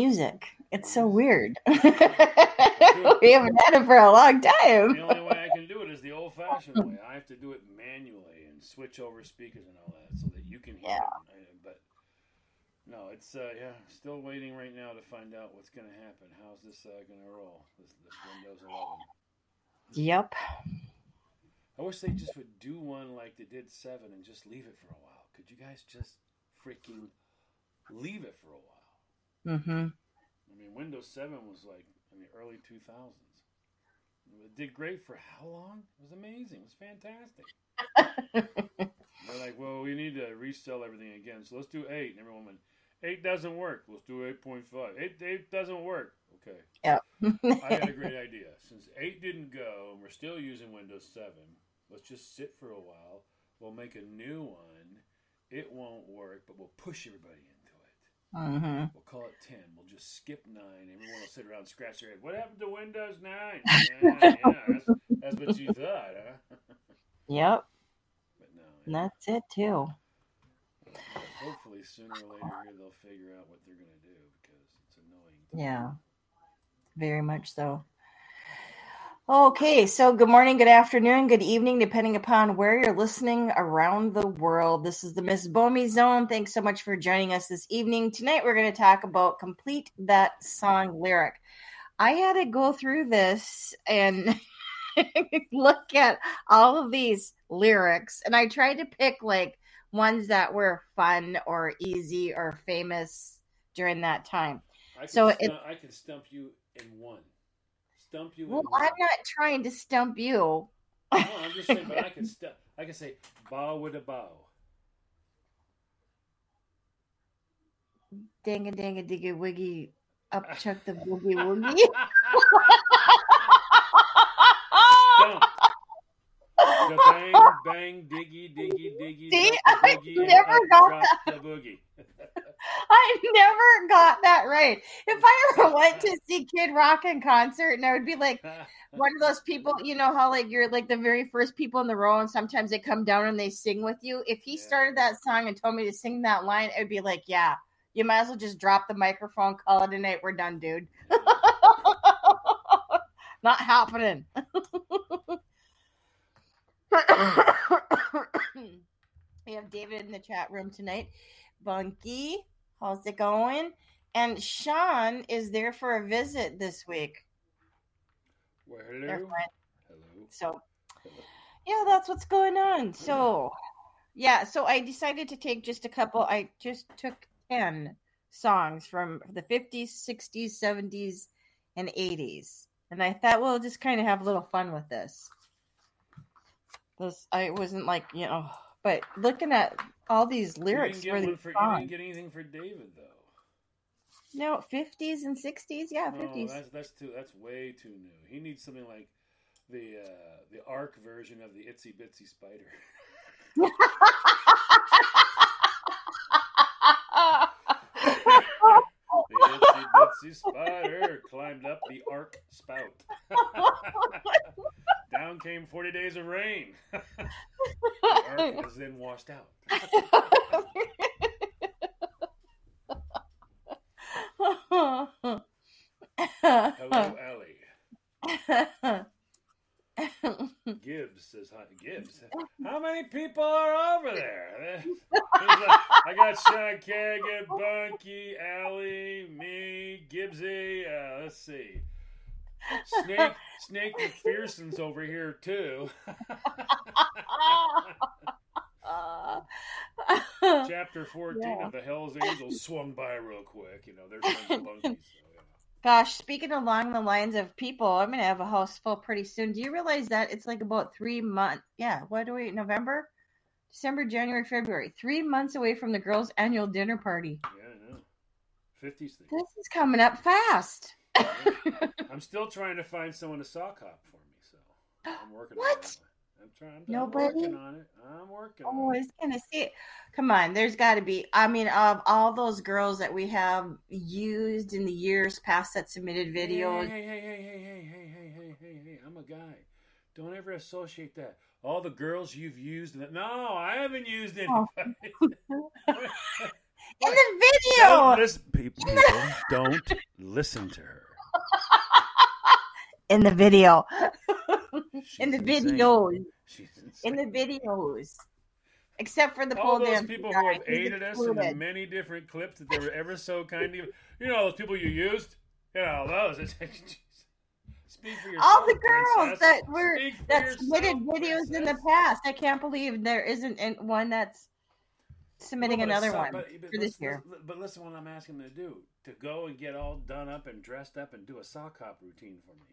Music. It's so weird. we haven't had it for a long time. The only way I can do it is the old-fashioned way. I have to do it manually and switch over speakers and all that so that you can hear Yeah. it. But no, it's uh, yeah, still waiting right now to find out what's going to happen. How's this uh, going to roll? This, this Windows 11. Yep. I wish they just would do one like they did seven and just leave it for a while. Could you guys just freaking leave it for a while? Mm-hmm. I mean, Windows 7 was like in the early 2000s. It did great for how long? It was amazing. It was fantastic. They're like, well, we need to resell everything again, so let's do 8. And everyone went, 8 doesn't work. Let's do 8.5. 8, 8 doesn't work. Okay. Yep. I had a great idea. Since 8 didn't go and we're still using Windows 7, let's just sit for a while. We'll make a new one. It won't work, but we'll push everybody it. Mm-hmm. We'll call it 10. We'll just skip 9. Everyone will sit around and scratch their head. What happened to Windows 9? Yeah, yeah, that's, that's what you thought, huh? Yep. But no. And that's it too. Hopefully, sooner or later they'll figure out what they're going to do because it's annoying. Yeah. Very much so. Okay, so good morning, good afternoon, good evening, depending upon where you're listening around the world. This is the Miss Bomi Zone. Thanks so much for joining us this evening. Tonight, we're going to talk about complete that song lyric. I had to go through this and look at all of these lyrics, and I tried to pick like ones that were fun or easy or famous during that time. I So stump, it- I can stump you in one. Stump you Well. I'm not trying to stump you. No, I'm just saying, but I can stump. I can say bow with a bow. Dang a dang a diggy wiggy up chuck the boogie woogie. Stump. The bang, bang, diggy, diggy, diggy. See, I the boogie, and never got the boogie. I never got that right. If I ever went to see Kid Rock in concert and I would be like one of those people, you know how like you're like the very first people in the row and sometimes they come down and they sing with you. If he Yeah. started that song and told me to sing that line, it would be like, yeah, you might as well just drop the microphone, call it a night. We're done, dude. Not happening. we have David in the chat room tonight. Bunky, how's it going? And Sean is there for a visit this week. well, hello. Hello. So, yeah, that's what's going on. Oh, so, yeah, so I decided to take just a couple. I just took 10 songs from the 50s, 60s, 70s, and 80s. And I thought, well, just kind of have a little fun with this. This I wasn't like, you know, but looking at all these lyrics you didn't, for, you didn't get anything for David though. No, fifties and sixties, yeah, fifties. No, that's that's too that's way too new. He needs something like the uh, the arc version of the Itsy Bitsy Spider. the Itsy Bitsy Spider climbed up the arc spout. Down came 40 days of rain. the ark was then washed out. Hello, Ellie. Gibbs says hi. Gibbs. How many people are over there? I got Sean Kagan, Bunky, Allie, me, Gibbsy. Uh, let's see. Snake Snake McPherson's over here too. Chapter 14 Yeah. of the Hell's Angels swung by real quick. You know, they're friends of Bunky. So, yeah. Gosh, speaking along the lines of people, I'm gonna have a house full pretty soon. Do you realize that it's like about three months? Yeah, what do we? November, December, January, February. Three months away from the girls' annual dinner party. Yeah, I know. 50s. This is coming up fast. I'm still trying to find someone to sock hop for me, so I'm working What? on it. I'm trying. I'm Nobody? working on it. I'm working. Oh, on I it. was gonna say, come on. There's got to be. I mean, of all those girls that we have used in the years past that submitted videos, Hey, hey, hey, hey, hey, hey, hey, hey, hey, hey, hey! I'm a guy. Don't ever associate that. All the girls you've used. in the- No, I haven't used Oh. in the don't video, listen, people. people, Don't listen to her. in the video, in the insane. videos, in the videos. Except for the all pole those dance people guy, who have he's aided us in the many different clips that they were ever so kind of you know those people you used you know those speak for yourself all the girls princess. that were that submitted videos in the past. I can't believe there isn't one that's submitting Well, another it's- one but, but for this year. but listen what i'm asking them to do to go and get all done up and dressed up and do a sock hop routine for me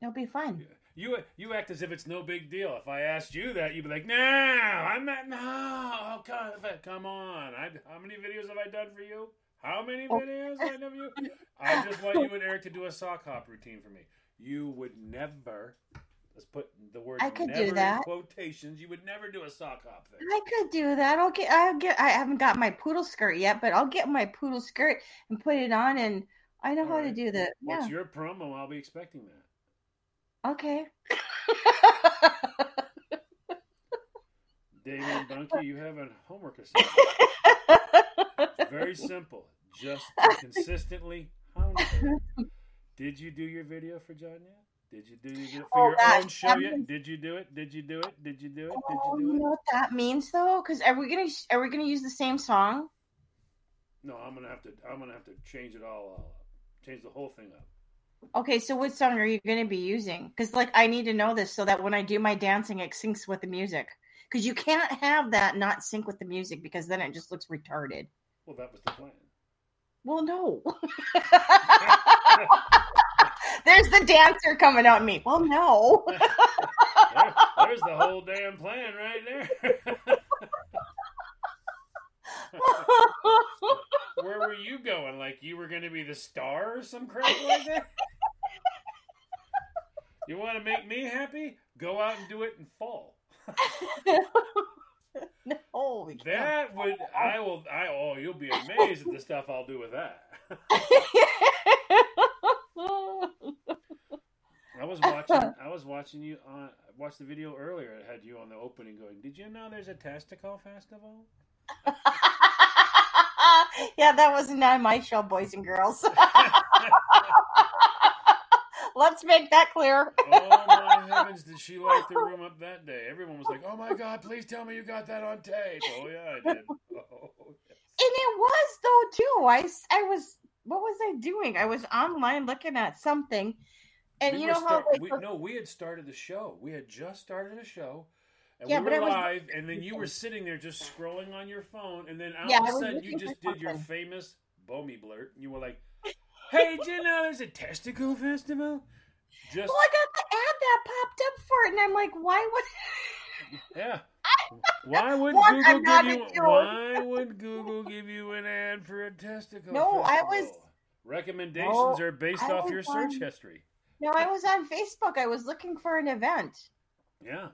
It'll be fun. you you act as if it's no big deal. If I asked you that, you'd be like, "No, I'm not. No, oh, come, come on. I, how many videos have I done for you? How many Oh. videos have I done for you? I just want you and Eric to do a sock hop routine for me. You would never. Let's put the word I could do that. quotations. You would never do a sock hop thing. I could do that. I'll get. I'll get. I haven't got my poodle skirt yet, but I'll get my poodle skirt and put it on, and I know All how to do that. Yeah. What's your promo? I'll be expecting that. Okay. David and Bunky, you have a homework assignment. Very simple. Just consistently hound. Did you do your video for John yet? Did you do video for Oh, your that- own show yet? means- Did you do it? Did you do it? Did you do it? Did Oh, you you know what that means though? Because are we gonna are we gonna use the same song? No, I'm gonna have to. I'm gonna have to change it all up. Change the whole thing up. Okay, so what song are you gonna be using? Because like I need to know this so that when I do my dancing, it syncs with the music. Because you can't have that not sync with the music because then it just looks retarded. Well, that was the plan. Well, no. There's the dancer coming at me. Well, no. There, there's the whole damn plan right there. Where were you going? Like you were going to be the star or some crap like that? You want to make me happy? Go out and do it in fall. no. That would I will I oh you'll be amazed at the stuff I'll do with that. I was watching I was watching you on watched the video earlier. It had you on the opening going. Did you know there's a testicle festival? yeah, that wasn't on my show, boys and girls. Let's make that clear. oh my heavens, did she light the room up that day? Everyone was like, "Oh my god, please tell me you got that on tape." Oh yeah, I did. Oh, yes. And it was though too. I I was what was I doing? I was online looking at something, and We you know how like we, no, we had started the show. We had just started a show. And Yeah, we were I was- live, and then you were sitting there just scrolling on your phone, and then all Yeah, of a sudden you just did your famous Bomi blurt, and you were like, "Hey, do you know there's a testicle festival?" Just well, I got the ad that popped up for it, and I'm like, why would? yeah. Why would One, Google give you? Why would Google give you an ad for a testicle? No, I festival? was- Recommendations No, are based I off your search on- history. No, I was on Facebook. I was looking for an event. Yeah,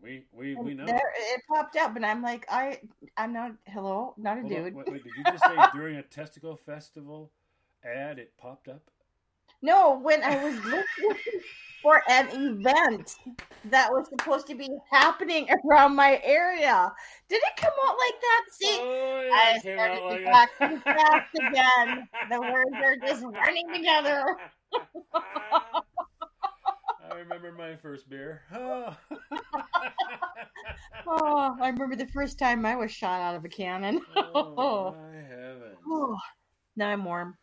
we we and we know. There, it popped up, and I'm like, I, I'm not. Hello, not a Hold on, dude. wait, wait, did you just say during a testicle festival ad it popped up? No, when I was looking for an event that was supposed to be happening around my area. Did it come out like that? See, oh, yeah, I started like back that. fast again. The words are just running together. I remember my first beer. Oh. Oh, I remember the first time I was shot out of a cannon. oh, my heavens. Oh, now I'm warm.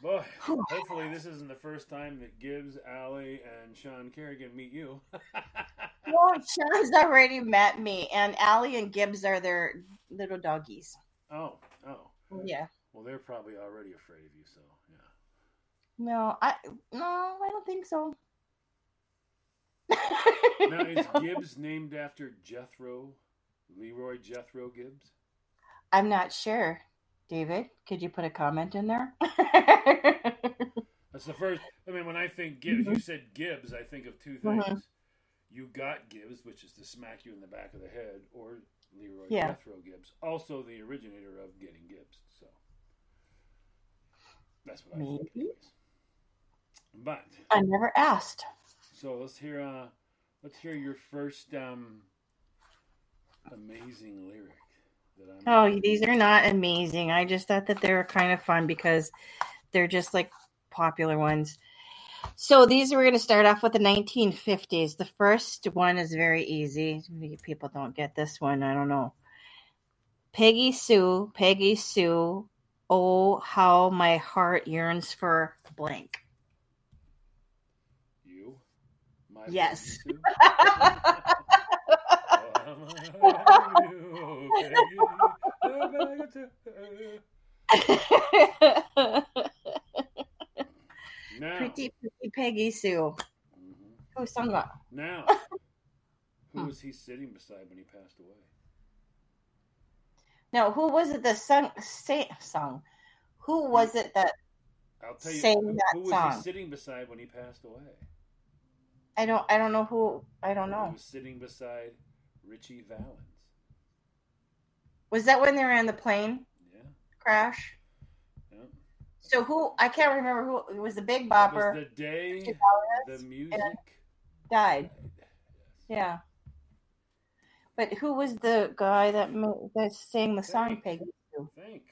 Boy, hopefully this isn't the first time that Gibbs, Allie, and Sean Kerrigan meet you. Well, Sean's already met me, and Allie and Gibbs are their little doggies. oh, oh. Yeah. Well, they're probably already afraid of you, so yeah. No, I no, I don't think so. Now, is Gibbs named after Jethro, Leroy Jethro Gibbs? I'm not sure. David, could you put a comment in there? That's the first. I mean, when I think Gibbs, you said Gibbs, I think of two things. Mhm. You got Gibbs, which is to smack you in the back of the head, or Leroy Yeah. Jethro Gibbs, also the originator of getting Gibbs. So that's what I think. Maybe. anyways. But I never asked. so let's hear. Uh, let's hear your first um, amazing lyric. Oh, these are not amazing. I just thought that they were kind of fun because they're just like popular ones. So these we're going to start off with the 1950s. The first one is very easy. Maybe People don't get this one. I don't know. Peggy Sue, Peggy Sue. Oh, how my heart yearns for blank. You. My Yes. Peggy Sue? Oh, Now, pretty, pretty Peggy Sue. Mhm. Who sung that? now, who was he sitting beside when he passed away? No, who was it that sung, say, sung? Who was it that I'll tell you. Sang who, that who was song. he sitting beside when he passed away? I don't I don't know who I don't know. was sitting beside Ritchie Valens. Was that when they were on the plane Yeah. crash? yeah. So who I can't remember who it was the Big It Bopper was the day the music died. died. Yeah. But who was the guy that that sang the song. Peggy? Think.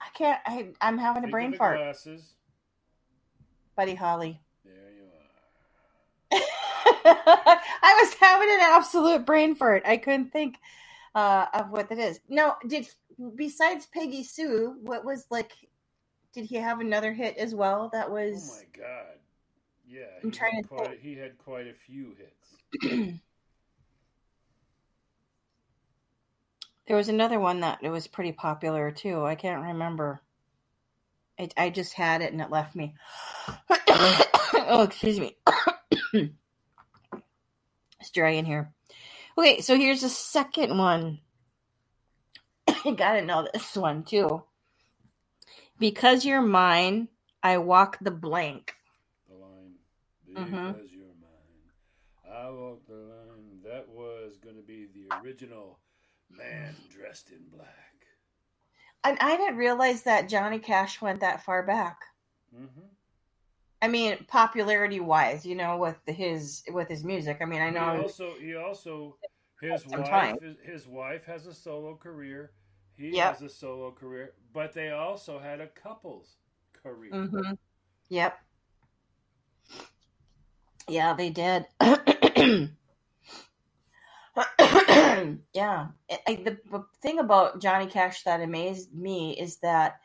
I can't I I'm having a Think of brain fart. Glasses. Buddy Holly. There you are. I was having an absolute brain fart. I couldn't think uh, of what it is. No, did besides Peggy Sue, what was like? Did he have another hit as well? That was. Oh my God. Yeah, I'm he trying had to quite, he had quite a few hits. there was another one that it was pretty popular too. I can't remember. I, I just had it and it left me. oh, excuse me. it's dry in here. Okay, so here's the second one. you gotta know this one too. Because you're mine, I walk the blank. The line, Mhm. because you're mine. I walk the line. That was to be the original man dressed in black. And I didn't realize that Johnny Cash went that far back. Mm-hmm. I mean, popularity wise, you know, with his with his music. I mean, I He know. also, he also, his wife, time. his, wife has a solo career. He Yep. has a solo career, but they also had a couples career. hmm Yep. Yeah, they did. yeah. I, I- the, the thing about Johnny Cash that amazed me is that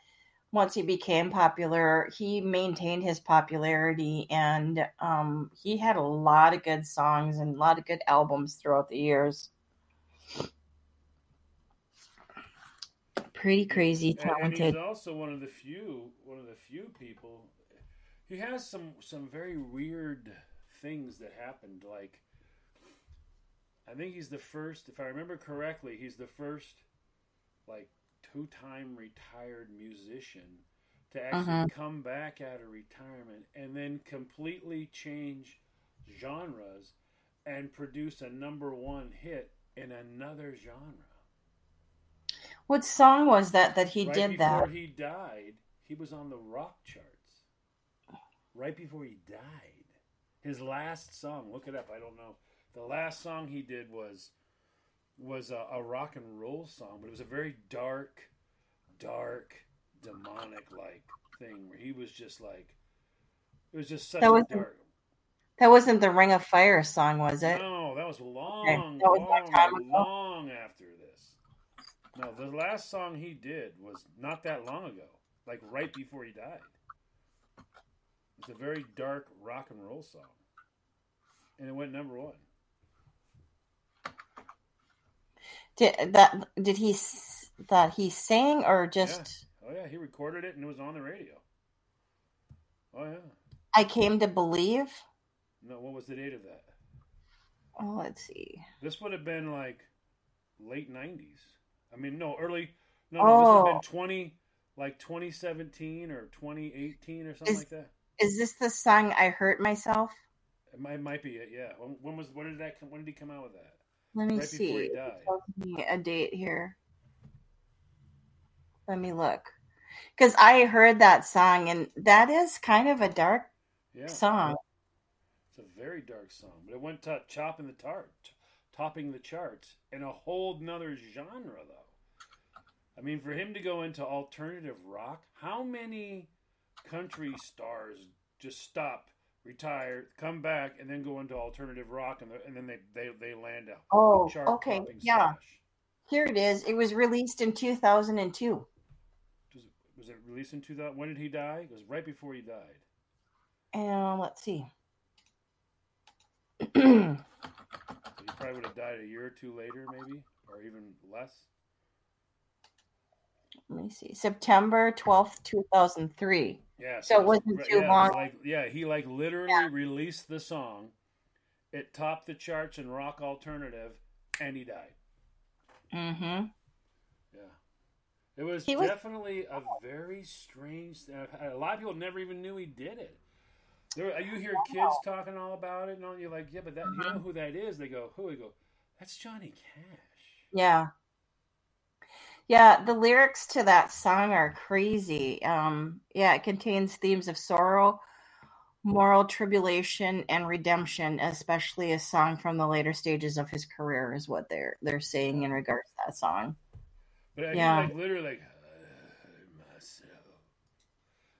once he became popular, he maintained his popularity and um, he had a lot of good songs and a lot of good albums throughout the years. Pretty crazy And, talented. he's also one of the few, one of the few people. He has some some very weird things that happened. Like, I think he's the first, if I remember correctly, he's the first like two time retired musician to actually Mhm. come back out of retirement and then completely change genres and produce a number one hit in another genre. What song was that that he right did before that? he died, he was on the rock charts right before he died. His last song, look it up. I don't know. The last song he did was was a, a rock and roll song, but it was a very dark, dark, demonic like thing where he was just like it was just such That a wasn't- dark. That wasn't the Ring of Fire song, was it? No, that was long, that was long long after this. No, the last song he did was not that long ago, like right before he died. It's a very dark rock and roll song, and it went number one. Did that? Did he? That he sang or just? Oh yeah, he recorded it and it was on the radio. Oh yeah. I came to believe. No, what was the date of that? Oh, let's see. This would have been like late nineties. I mean, no, early. No, no, this would have Oh. been twenty, like twenty seventeen or twenty eighteen or something Is- like that. Is this the song I hurt myself? It might, might be it. Yeah. When, when was? When did that? When did he come out with that? Let me Right see. Me a date here. Let me look. Because I heard that song, and that is kind of a dark Yeah. song. It's a very dark song, but it went to chopping the tart, topping the charts in a whole nother genre, though. I mean, for him to go into alternative rock, how many country stars just stop, retire, come back, and then go into alternative rock, and, and then they, they, they land out? Oh, okay. Yeah. smash? Here it is. It was released in 2002. Was it, was it released in 2000? When did he die? It was right before he died. And let's see. So he probably would have died a year or two later, maybe, or even less. Let me see. September 12th, 2003. Yeah, So it wasn't too yeah, long. Like, yeah, he like literally Yeah. released the song. It topped the charts in rock alternative, and he died. Mm-hmm. Yeah, it was definitely a very strange. A lot of people never even knew he did it. There, you hear kids talking all about it, and all, you're like, yeah, but that you Mm-hmm. know who that is? They go, who? We go, that's Johnny Cash. Yeah. Yeah, the lyrics to that song are crazy. Um, yeah, it contains themes of sorrow, moral tribulation, and redemption, especially a song from the later stages of his career, is what they're they're saying in regards to that song. But Yeah. like literally like myself,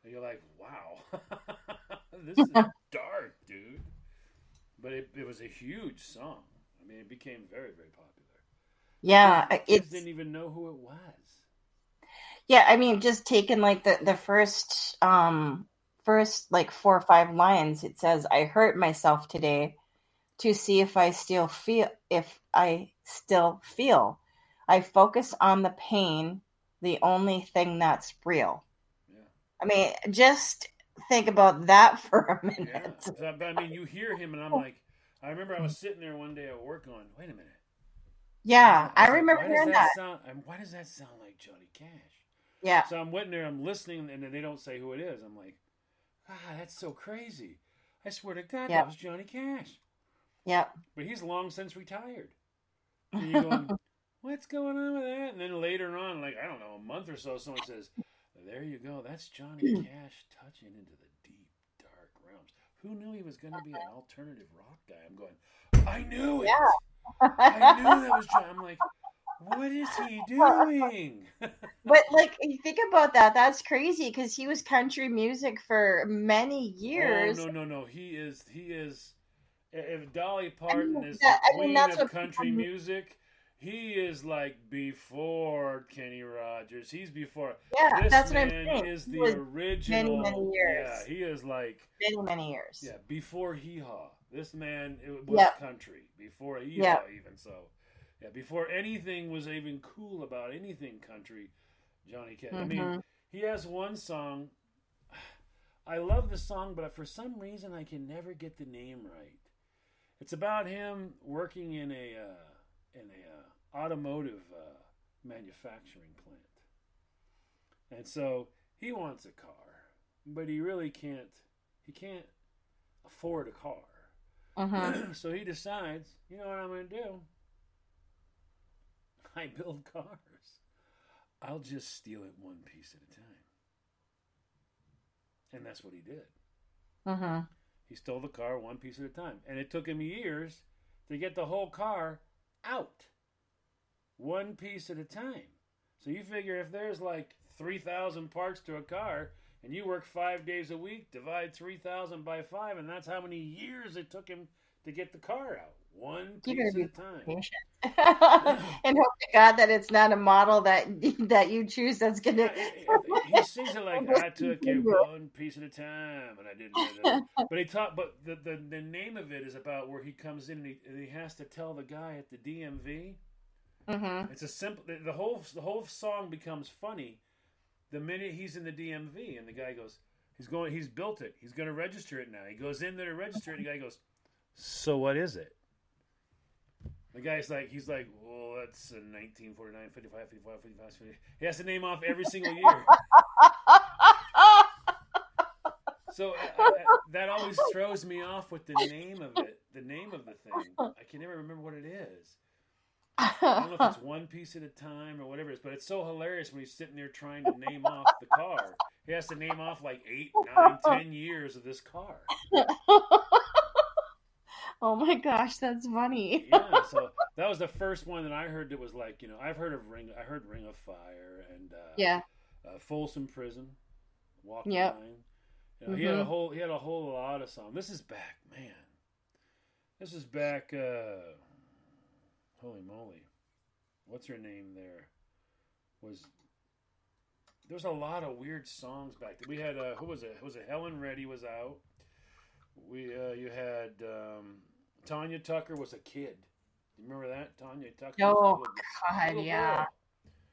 and you're like, wow, this is dark, dude. But it, it was a huge song. I mean, it became very very popular. Yeah, it's didn't even know who it was. yeah. I mean, just taking like the the first um first like four or five lines, it says, "I hurt myself today to see if I still feel if I still feel. I focus on the pain, the only thing that's real." Yeah, I mean, just think about that for a minute. But I mean, you hear him, and I'm like, I remember I was sitting there one day at work, going, wait a minute. Yeah, I like, remember why does hearing that. Sound, and why does that sound like Johnny Cash? Yeah, So I'm waiting there, I'm listening, and then they don't say who it is. I'm like, ah, that's so crazy. I swear to God, Yeah. that was Johnny Cash. yeah, But he's long since retired. And you're going, what's going on with that? And then later on, like, I don't know, a month or so, someone says, there you go, that's Johnny Cash touching into the deep, dark realms. Who knew he was going to be an alternative rock guy? I'm going, I knew it. Yeah. I knew that was John. I'm like, what is he doing? But like, think about that. That's crazy because he was country music for many oh, years. Oh, no, no, no. He is. He is. If Dolly Parton is that- the I mean, queen of country people- music, he is like before Kenny Rogers. He's before. Yeah, this that's what I'm saying. is He the original. many years. Yeah, he is like many, many years. yeah before Hee Haw. This man it was Yep. country before Hee Yep. Even so. Yeah, before anything was even cool about anything country, Johnny Cash. I mean, Mhm. he has one song. I love the song, but for some reason I can never get the name right. It's about him working in a uh, in a uh, automotive uh, manufacturing plant, and so he wants a car, but he really can't. He can't afford a car. Mhm. so he decides, you know what I'm going to do? I build cars. I'll just steal it one piece at a time. and that's what he did. Mm-hmm. He stole the car one piece at a time, and it took him years to get the whole car out, one piece at a time. So you figure if there's like three thousand parts to a car, and you work five days a week, divide three thousand by five, and that's how many years it took him to get the car out, one piece at a time. And hope to God that it's not a model that that you choose that's it- it- he sings it like I took it one piece at a time, and I didn't. But he taught. But the, the the name of it is about where he comes in and he, and he has to tell the guy at the DMV. Mhm. It's a simple. The whole the whole song becomes funny the minute he's in the DMV, and the guy goes, "He's going. He's built it. He's going to register it now." He goes in there to register it. And the guy goes, "So what is it?" The guy's like, he's like, well, that's a 1949, 55, 55, 55, 55. He has to name off every single year. So uh, uh, that always throws me off with the name of it. The name of the thing. I can never remember what it is. I don't know if it's one piece at a time or whatever it is, but it's so hilarious when he's sitting there trying to name off the car. He has to name off like eight, nine, ten years of this car. oh my gosh, that's funny. Yeah, so that was the first one that I heard that was like, you know, I've heard of Ring, I heard Ring of Fire and uh, Yeah. uh, Folsom Prison, Walk Yep. Line. You know, He had a Mhm. whole he had a whole lot of songs. This is back, man. This is back. uh Holy moly, what's her name? There was. There's a lot of weird songs back. then. We had uh, who was it? Was it Helen Reddy was out? We uh, you had um, Tanya Tucker was a kid. You remember that Tanya Tucker? Oh, little- God, little yeah.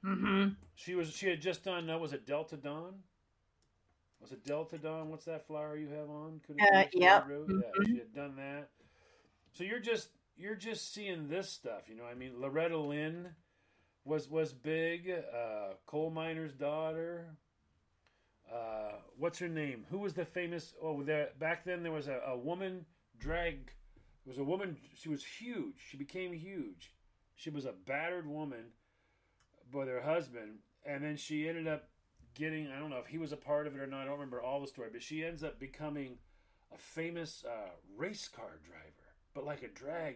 Mm-hmm. She was. She had just done. Uh, was it Delta Dawn? Was it Delta Dawn? What's that flower you have on? Could Uh, yep. Road? Mhm. Yeah, she had done that. So you're just you're just seeing this stuff. You know, I mean, Loretta Lynn was was big. Uh, coal miner's daughter. Uh, what's her name? Who was the famous? Oh, there back then there was a, a woman drag. There was a woman. She was huge. She became huge. She was a battered woman with her husband, and then she ended up getting. I don't know if he was a part of it or not. I don't remember all the story, but she ends up becoming a famous uh, race car driver, but like a drag.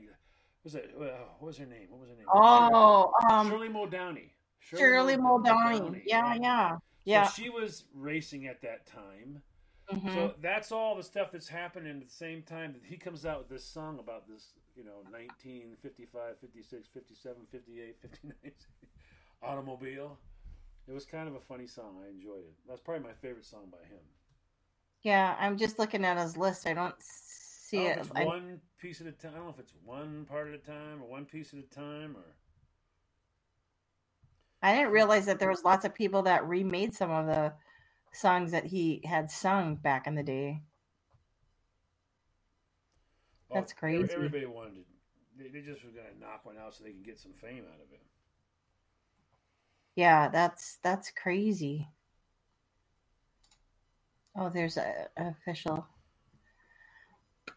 Was it? Uh, what was her name? What was her name? Oh, um, Shirley Muldowney. Shirley Mul- Muldowney. Yeah, yeah, yeah. So she was racing at that time. Mhm. So that's all the stuff that's happening at the same time that he comes out with this song about this, you know, 1955, 56, 57, 58, 59 automobile. It was kind of a funny song. I enjoyed it. That's probably my favorite song by him. yeah, I'm just looking at his list. I don't see it. it's I- one piece at a time. I don't know if it's one part at a time or one piece at a time or. I didn't realize that there was lots of people that remade some of the songs that he had sung back in the day. Oh, that's Oh, every- crazy. Everybody wanted to. They, they just were going to knock one out so they could get some fame out of it. Yeah, that's that's crazy. Oh, there's a, a official.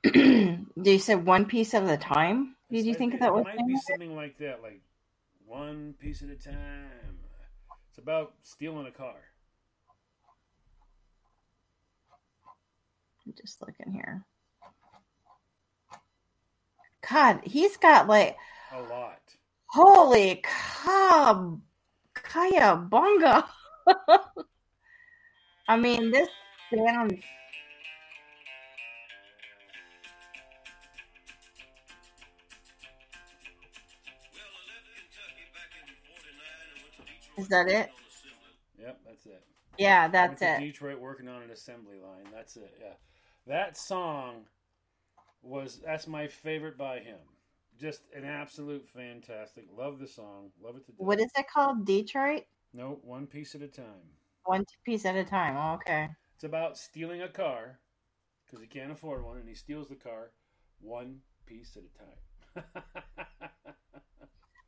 You say one piece at a time? Did It's- you think that was? might be something like that, like one piece at a time. It's about stealing a car. I'm just looking here. God, he's got like A lot. holy cow, kaya bunga. I mean, this band. Is that it? Yep, that's it. Yeah, that's it. Detroit working on an assembly line. That's it. Yeah, that song was that's my favorite by him. Just an absolute fantastic. Love the song. Love it to death. What is it called? Detroit? No, one piece at a time. One piece at a time. Oh, okay. It's about stealing a car because he can't afford one, and he steals the car one piece at a time.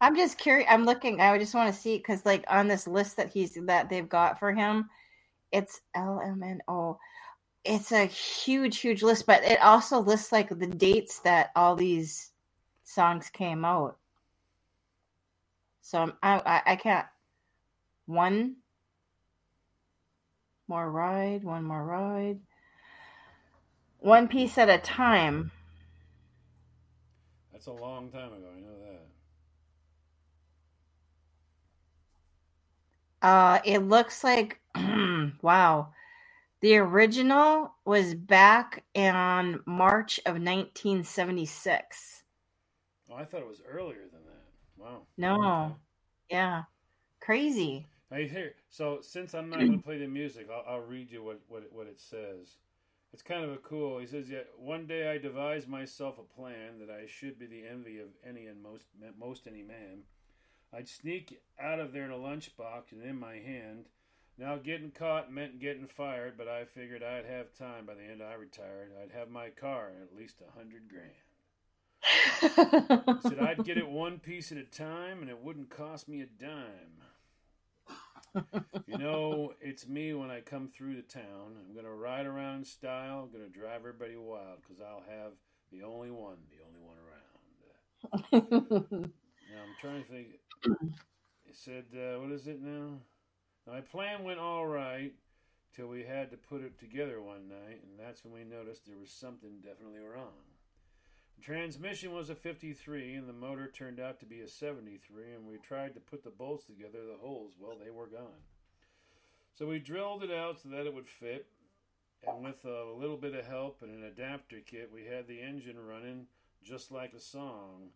I'm just curious. I'm looking. I just want to see because, like, on this list that he's that they've got for him, it's LMNO. It's a huge, huge list, but it also lists like the dates that all these songs came out. So I'm, I, I, I can't. One. more ride, one more ride. One piece at a time. That's a long time ago. I know that. Uh, it looks like wow. The original was back in March of 1976. Oh, I thought it was earlier than that. Wow. No. Okay. Yeah. Crazy. Now here, so since I'm not going to play the music, I'll, I'll read you what, what, it, what it says. It's kind of a cool. He says, "Yet one day I devised myself a plan that I should be the envy of any and most most any man. I'd sneak out of there in a lunchbox and in my hand. Now getting caught meant getting fired, but I figured I'd have time by the end I retired. I'd have my car and at least a hundred grand. He said I'd get it one piece at a time and it wouldn't cost me a dime. you know, it's me when I come through the town. I'm going to ride around in style, going to drive everybody wild because I'll have the only one, the only one around. Now, I'm trying to think. It said, uh, what is it now? My plan went all right till we had to put it together one night, and that's when we noticed there was something definitely wrong. The transmission was a 53, and the motor turned out to be a 73, and we tried to put the bolts together. The holes, well, they were gone. So we drilled it out so that it would fit, and with a little bit of help and an adapter kit, we had the engine running just like a song.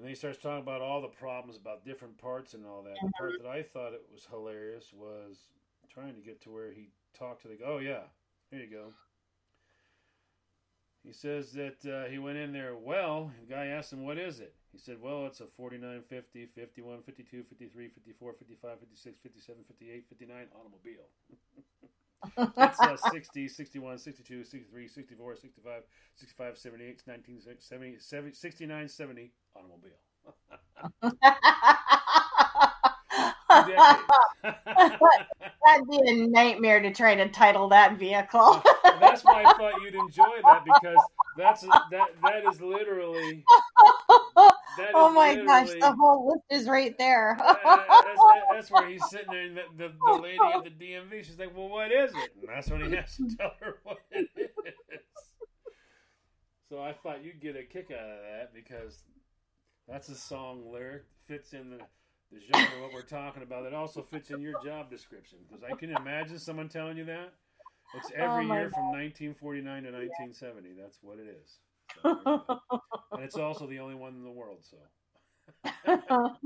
And then he starts talking about all the problems about different parts and all that. The part that I thought it was hilarious was trying to get to where he talked to the oh yeah, here you go. He says that uh, he went in there. Well, the guy asked him, "What is it?" He said, "Well, it's a 49, 50, 51, 52, 53, 54, 55, 56, 57, 58, 59 automobile." It's uh, 60, 61, 62, 63, 64, 65, 65, 78, 19, 70, 70, 69, 70 automobile. That'd be a nightmare to try to title that vehicle. That's why I thought you'd enjoy that because that's that that is literally that is oh my gosh, the whole list is right there. Uh, that's, that's where he's sitting there, and the, the, the lady at the DMV, she's like, "Well, what is it?" And that's when he has to tell her what it is. So I thought you'd get a kick out of that because that's a song lyric fits in the, the genre of what we're talking about. It also fits in your job description because I can imagine someone telling you that. It's oh every Oh year from 1949 to 1970. That's what it is. So, there you go. and it's also the only one in the world. So.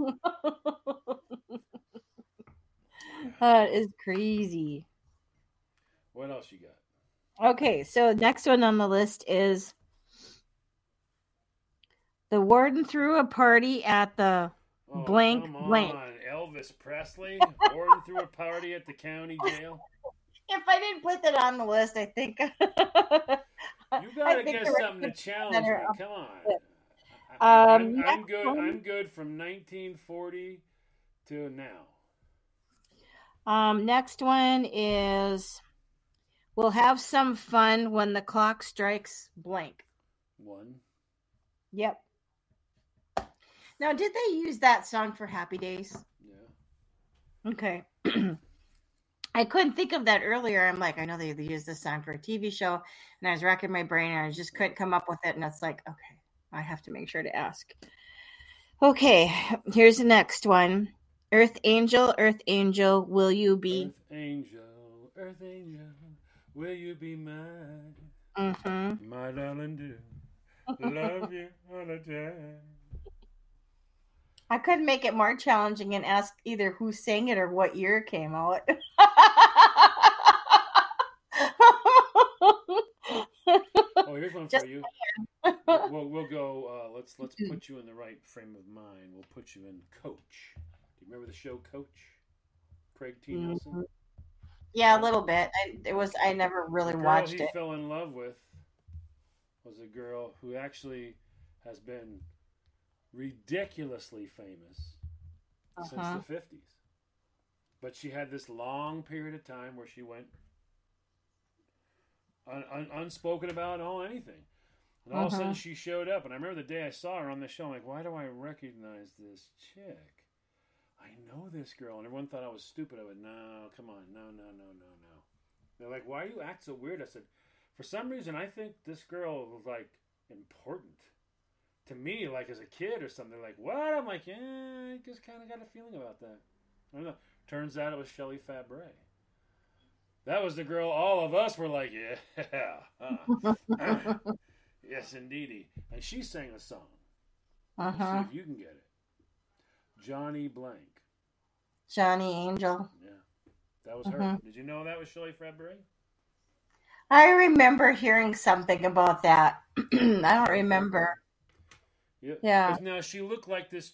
that is crazy. What else you got? Okay, so next one on the list is the warden threw a party at the Oh, Blank, come blank. on, Elvis Presley warden threw a party at the county jail. If I didn't put that on the list, I think You gotta get something to challenge me. Come on. I- Um, I'm, I'm good. one. I'm good from 1940 to now. Um, next one is we'll have some fun when the clock strikes blank. One. Yep. Now, did they use that song for Happy Days? Yeah. Okay. I couldn't think of that earlier. I'm like, I know they they used this song for a TV show, and I was racking my brain, and I just couldn't come up with it. And it's like, okay, I have to make sure to ask. Okay, here's the next one. Earth Angel, Earth Angel, will you be? Earth angel, Earth angel, will you be mine? Mm-hmm. My darling, do love you all the time. I could make it more challenging and ask either who sang it or what year it came out. Oh, here's one Just- for you. We'll, we'll, go. Uh, let's let's put you in the right frame of mind. We'll put you in Coach. Do you remember the show Coach? Craig T. Nelson. yeah, a little bit. I, it was. I never really the girl watched he it. fell in love with was a girl who actually has been ridiculously famous Uh-huh. since the 50s. But she had this long period of time where she went un- un- unspoken about all anything. And all of a Uh-huh. sudden she showed up. And I remember the day I saw her on the show, I'm like, why do I recognize this chick? I know this girl. And everyone thought I was stupid. I went, no, come on, no, no, no, no, no. They're like, "Why are you act so weird?" I said, "For some reason, I think this girl was like important to me, like as a kid or something." Like, what? I'm like, yeah, I just kind of got a feeling about that. I don't know. Turns out it was Shelley Fabares. That was the girl. All of us were like, yeah, uh, yes, indeedy. And she sang a song. Uh Let's huh. See if you can get it. Johnny Blank. Johnny Angel. Yeah, that was her. Mhm. Did you know that was Shelley Fabares? I remember hearing something about that. I don't remember. Yeah. Yeah. Now she looked like this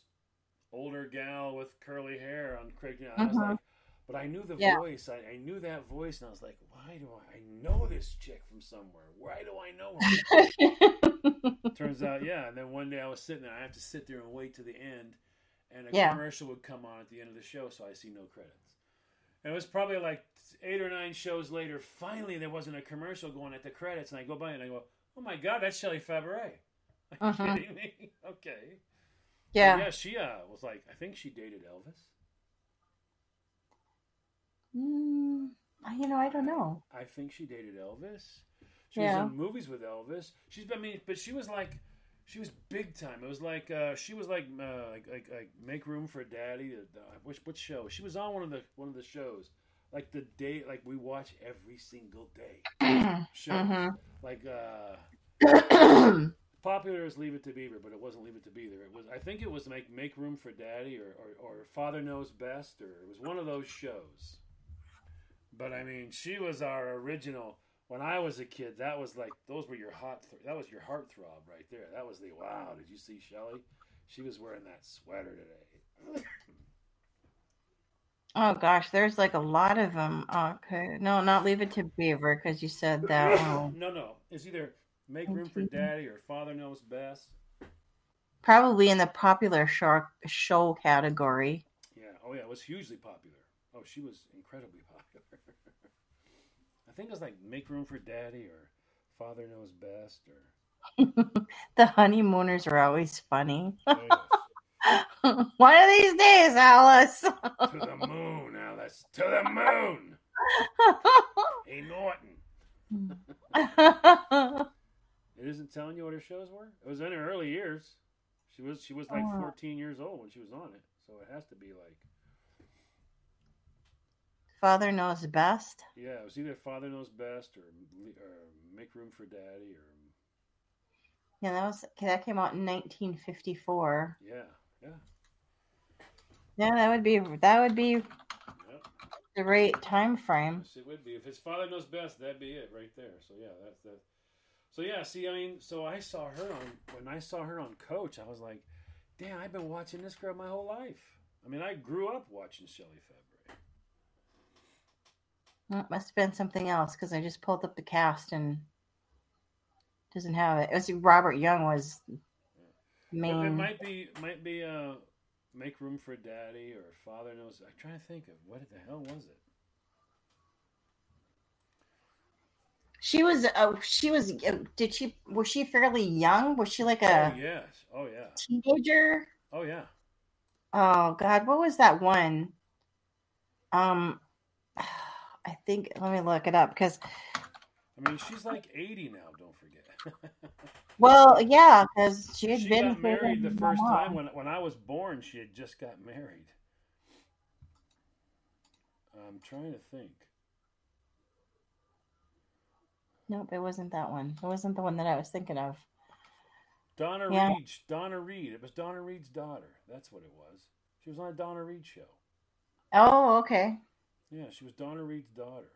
older gal with curly hair on Craig. I was Mhm. like, but I knew the Yeah. voice. I, I knew that voice, and I was like, why do I? I know this chick from somewhere. Why do I know her? Turns out, yeah. And then one day I was sitting there. I have to sit there and wait to the end, and a Yeah. commercial would come on at the end of the show, so I see no credits. And it was probably like eight or nine shows later. Finally, there wasn't a commercial going at the credits, and I go by and I go, "Oh my god, that's Shelley Fabares." Are you Mhm. kidding me? Okay. yeah. Yeah, she uh, was like, I think she dated Elvis. Mm, you know, I don't know. I think she dated Elvis. She Yeah. was in movies with Elvis. She's been, I mean, but she was like, she was big time. It was like, uh, she was like, uh, like, like, like, make room for daddy. Uh, which, what show? She was on one of the, one of the shows. Like the day, like we watch every single day. Shows. Mhm. Like, uh, Mm-hmm. Popular as Leave It to Beaver, but it wasn't Leave It to Beaver. It was, I think it was make make room for Daddy or, or, or Father Knows Best, or it was one of those shows. But I mean, she was our original. When I was a kid, that was like those were your hot. Th- that was your heartthrob right there. That was the wow. Did you see Shelley? She was wearing that sweater today. oh gosh, there's like a lot of them. Oh, okay, no, not leave it to Beaver because you said that. one. Oh. no, no, it's either make room for Daddy or Father Knows Best. Probably in the popular show show category. Yeah. Oh, yeah. It was hugely popular. Oh, she was incredibly popular. I think it was like Make Room for Daddy or Father Knows Best or. The honeymooners are always funny. Oh, One of these days, Alice. to the moon, Alice. To the moon. Hey, Norton. It isn't telling you what her shows were. It was in her early years. She was she was like Oh. 14 years old when she was on it, so it has to be like Father knows best. yeah. It was either Father Knows Best or, or Make Room for Daddy or Yeah, that was that came out in 1954. yeah yeah. Yeah, that would be that would be Yep. the right time frame. Yes, it would be. If his father knows best, that'd be it right there. So yeah, that's that. So yeah, see, I mean, so I saw her on when I saw her on Coach, I was like, damn, I've been watching this girl my whole life. I mean, I grew up watching Shelley Fabares. Well, it must have been something else because I just pulled up the cast and doesn't have it. It was Robert Young was main. it might be might be uh make room for daddy or father knows. I'm trying to think of what the hell was it? She was. Uh, she was. Uh, did she? Was she fairly young? Was she like a oh yes, oh yeah, teenager? oh yeah. Oh God, what was that one? Um, I think. Let me look it up because. I mean, she's like 80 now. Don't forget. Well, yeah, because she had she been got married the first Mama. time when when I was born. She had just got married. I'm trying to think. Nope, it wasn't that one. It wasn't the one that I was thinking of. Donna Yeah. Reed. Donna Reed. It was Donna Reed's daughter. That's what it was. She was on a Donna Reed show. Oh, okay. Yeah, she was Donna Reed's daughter.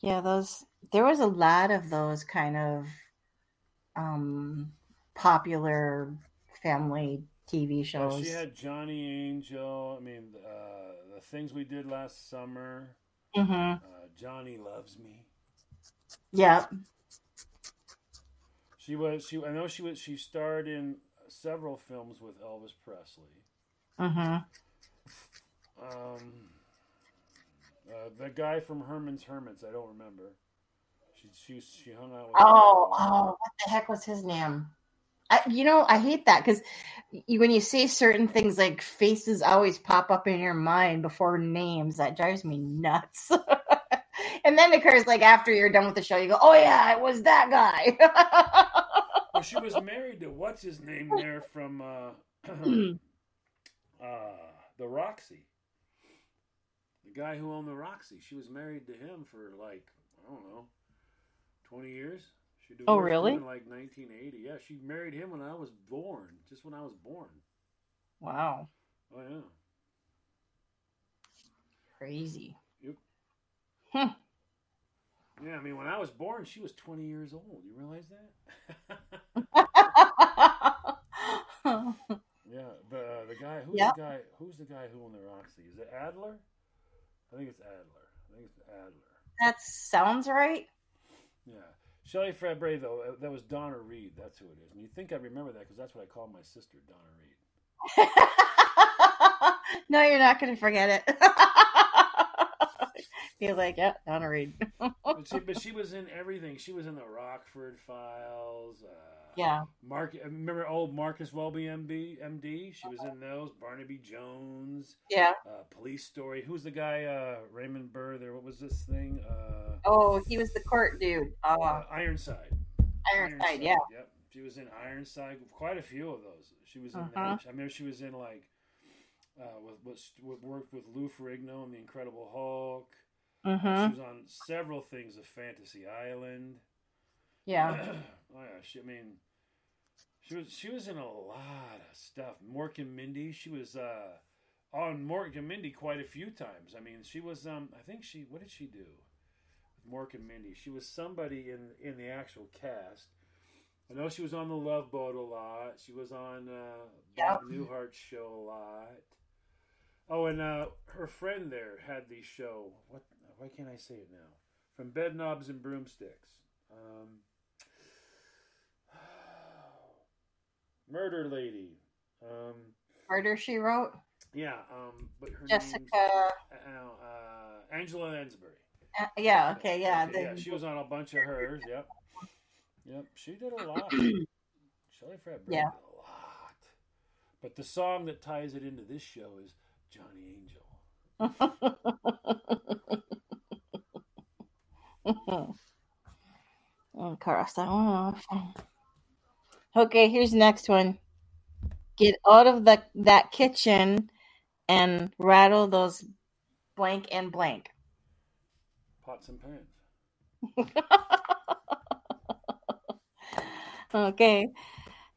Yeah, those there was a lot of those kind of um popular family TV Yeah, shows. she had Johnny Angel. I mean, uh, the things we did last summer. hmm Uh, Johnny loves me. Yeah. She was. She. I know she was. She starred in several films with Elvis Presley. hmm Um, uh, the guy from Herman's Hermits. I don't remember. She. She. She hung out with. Oh, oh, what the heck was his name? I, you know, I hate that because you, when you say certain things, like faces always pop up in your mind before names. That drives me nuts. and then it occurs like after you're done with the show, you go, "Oh yeah, it was that guy." Well, she was married to what's his name there from uh, uh, the Roxy. The guy who owned the Roxy. She was married to him for like I don't know, twenty years. She Oh, divorced him really? In like 1980. Yeah, she married him when I was born. Just when I was born. wow, Oh yeah. crazy. Yep. Hmm. Yeah, I mean, when I was born, she was 20 years old. You realize that? yeah, the uh, the guy who's Yep. the guy who's the guy who owned the Roxy? Is it Adler? I think it's Adler. I think it's Adler. that sounds right. Yeah, Shelley Fabares though. uh, That was Donna Reed. That's who it is. And you think I remember that because that's what I call my sister, Donna Reed. no, you're not going to forget it. You're like, yeah, Donna Reed. But she, but she was in everything. She was in the Rockford Files. Uh, yeah. Mark, remember old Marcus Welby, MB, MD? She was in those. Barnaby Jones, Yeah. uh, Police Story. Who's the guy? Uh, Raymond Burr. There. What was this thing? Uh, Oh, he was the court dude. Uh, uh, Ironside. Ironside, yeah. Yep. She was in Ironside. Quite a few of those. She was in. Uh-huh. I remember she was in like. Uh, with, with, worked with Lou Ferrigno and the Incredible Hulk. Mm-hmm. She was on several things of Fantasy Island. Yeah. oh yeah, she. I mean, she was she was in a lot of stuff. Mork and Mindy. She was uh, on Mork and Mindy quite a few times. I mean, she was. Um, I think she. What did she do? With Mork and Mindy. She was somebody in in the actual cast. I know she was on the Love Boat a lot. She was on uh, Bob Newhart's show a lot. Oh, and uh, her friend there had the show. What? Why can't I say it now? From Bed Knobs and Broomsticks. Um, Murder Lady. Um, Murder She Wrote. yeah, um, but her Jessica. uh, uh, Angela Lansbury. uh, yeah. Okay. Yeah. Okay, the- She was on a bunch of hers. Yep. Yep. She did a lot. Shelley Fabares Yeah. did a lot. But the song that ties it into this show is Johnny Angel. I'll cross that one off. Okay, here's the next one. Get out of the that kitchen and rattle those blank and blank. Pots and pans. Okay.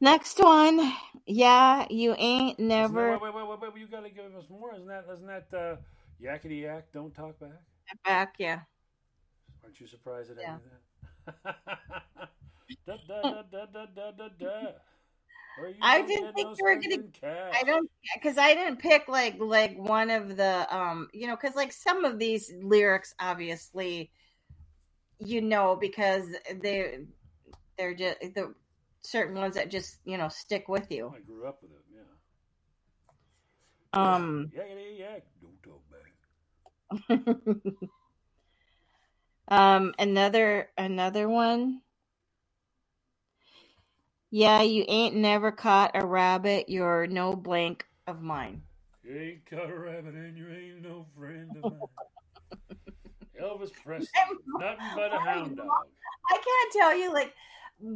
Next one. Yeah, you ain't Isn't that- never Wait, wait, wait, wait. You got to give us more. Isn't that? Isn't that uh, yakety yak? Don't talk back. back. Yeah. Aren't you surprised at Yeah. any of that? da, da, da, da, da, da, da, da. Or you I didn't think you were gonna- cash. I don't because I didn't pick like like one of the um you know because like some of these lyrics obviously you know because they they're just the certain ones that just you know stick with you. I grew up with it. Yeah. Um Yakety yak. Don't talk back. um another another one. Yeah, you ain't never caught a rabbit. You're no blank of mine. You ain't caught a rabbit and you ain't no friend of mine. Elvis Presley, nothing but a hound dog. I can't tell you, like,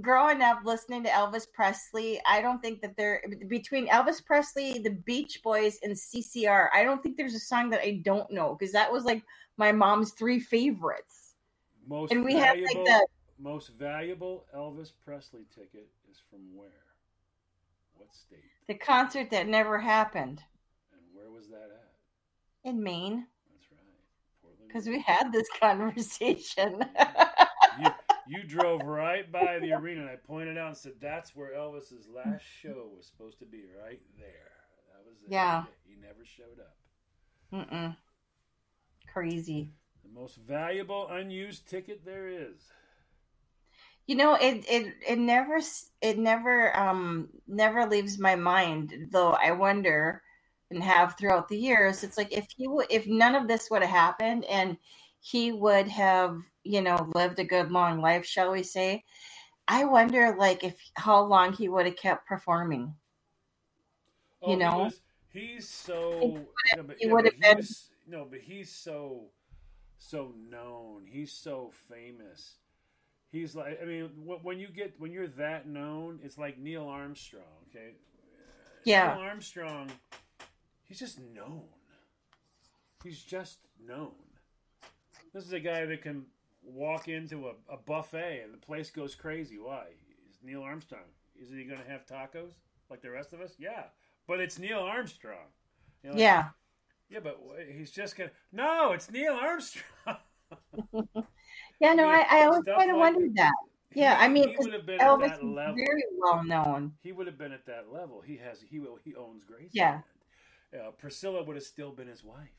growing up listening to Elvis Presley, I don't think that there, between Elvis Presley, the Beach Boys, and CCR, I don't think there's a song that I don't know because that was like my mom's three favorites. Most And we valuable, like the, most valuable Elvis Presley ticket is from where? What state? the concert that never happened And where was that at? in Maine That's right. Because we had this conversation. you, you drove right by the arena, and I pointed out and said, "That's where Elvis's last show was supposed to be, right there." That was it. Yeah. He never showed up. Mm-mm. Crazy. The most valuable unused ticket there is. You know, it it it never it never um never leaves my mind. Though I wonder, and have throughout the years, it's like if he would, if none of this would have happened, and he would have, you know, lived a good long life, shall we say? I wonder, like, if how long he would have kept performing. Oh, You know? he was, he's so. no, but, he would've but he been- no, but he's so, so known. He's so famous. He's like, I mean, when you get when you're that known, it's like Neil Armstrong. Okay, Yeah. Neil Armstrong, he's just known. He's just known. This is a guy that can walk into a, a buffet and the place goes crazy. Why? Is Neil Armstrong. Is he going to have tacos like the rest of us? Yeah. But it's Neil Armstrong. You know, like, Yeah. Yeah, but he's just to. No, it's Neil Armstrong. Yeah, no, I, I always kind of like wondered that. Yeah, I mean, he have been Elvis at that is level. very well known. He would have been at that level. He has. He will. He owns Graceland. Yeah. Uh, Priscilla would have still been his wife.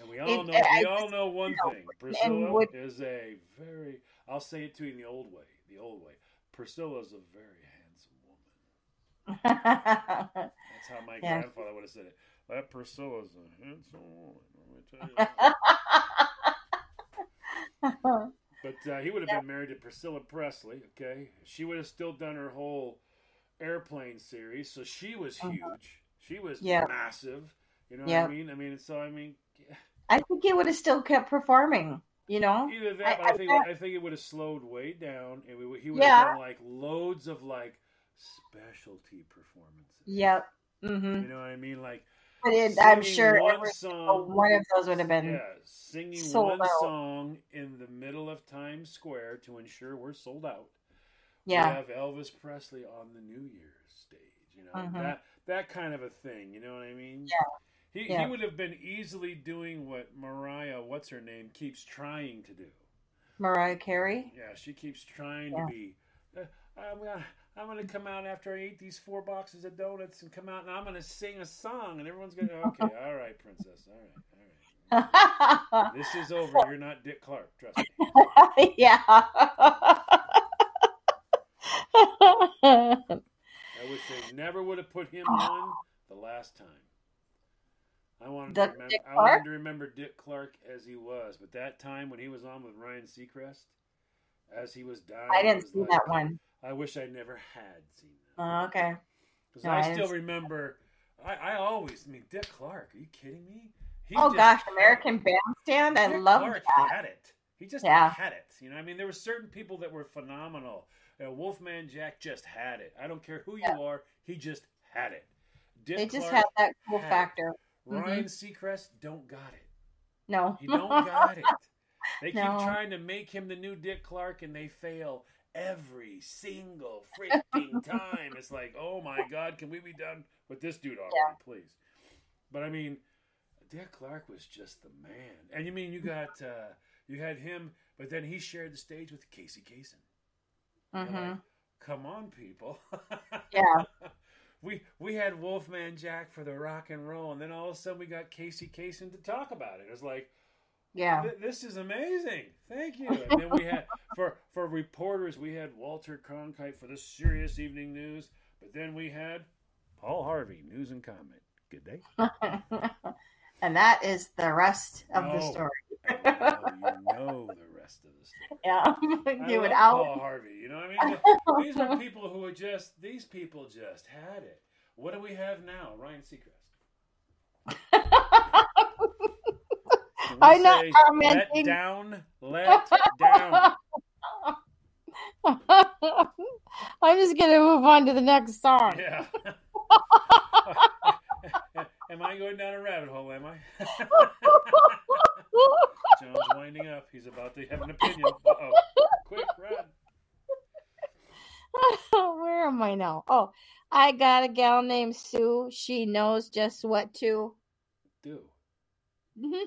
And we all It- know. I we all know one know, thing. Priscilla would- is a very. I'll say it to you in the old way. The old way. Priscilla is a very handsome woman. That's how my Yeah. grandfather would have said it. That Priscilla's a handsome woman. Let me tell you. But uh, he would have been married to Priscilla Presley. Okay, she would have still done her whole airplane series, so she was huge. She was Uh-huh. Yeah. massive. You know Yeah. what I mean? I mean, so I mean, I think he would have still kept performing. You know, either that, I- but I, I think I think it would have slowed way down, and we, he would Yeah. have done like loads of like specialty performances. Yep. hmm You know what I mean? Like, But it, I'm sure one every song. one of those would have been. Yeah, singing sold one out. song in the middle of Times Square to ensure we're sold out. Yeah. We have Elvis Presley on the New Year's stage, you know Mhm. that that kind of a thing. You know what I mean? Yeah. He Yeah. he would have been easily doing what Mariah, what's her name, keeps trying to do. Mariah Carey. Yeah, she keeps trying Yeah. to be. Uh, I'm gonna I'm gonna come out after I eat these four boxes of donuts and come out and I'm gonna sing a song and everyone's gonna okay, all right, princess, all right, all right. This is over. You're not Dick Clark. Trust me. yeah. I wish they never would have put him on the last time. I wanted The to remember. I wanted to remember Dick Clark as he was, but that time when he was on with Ryan Seacrest, as he was dying, I didn't was see like- that one. I wish I never had seen that. Oh, okay. Because No, I I still remember. I, I always. I mean, Dick Clark. Are you kidding me? He Oh gosh, American. Bandstand. I Dick love Clark that. had it. He just Yeah. had it. You know, I mean, there were certain people that were phenomenal. Uh, Wolfman Jack just had it. I don't care who you are, he just had it. Dick They just Clark had that cool had factor. Mhm. Ryan Seacrest don't got it. No. He don't got it. They keep No. trying to make him the new Dick Clark, and they fail every single freaking time. It's like, oh my god, can we be done with this dude already, Yeah. please? But I mean, Dick Clark was just the man. And you mean you got uh, you had him, but then he shared the stage with Casey Kasem. You're hmm like, Come on, people. Yeah. We we had Wolfman Jack for the rock and roll, and then all of a sudden we got Casey Kasem to talk about it. It was like, Yeah. This is amazing. Thank you. And then we had for for reporters we had Walter Cronkite for the serious evening news, but then we had Paul Harvey, news and comment. Good day. and that is the rest of the story. And you know the rest of the story. Yeah. It love out. Paul Harvey. You know what I mean? These were people who were just these people just had it. What do we have now? Ryan Seacrest. Can we I'm not say, commenting. Let down, let down. I'm just gonna move on to the next song. Yeah. am I going down a rabbit hole? Am I? John's winding up. He's about to have an opinion. Uh oh. Quick, run. Where am I now? Oh, I got a gal named Sue. She knows just what to. Do. Mhm.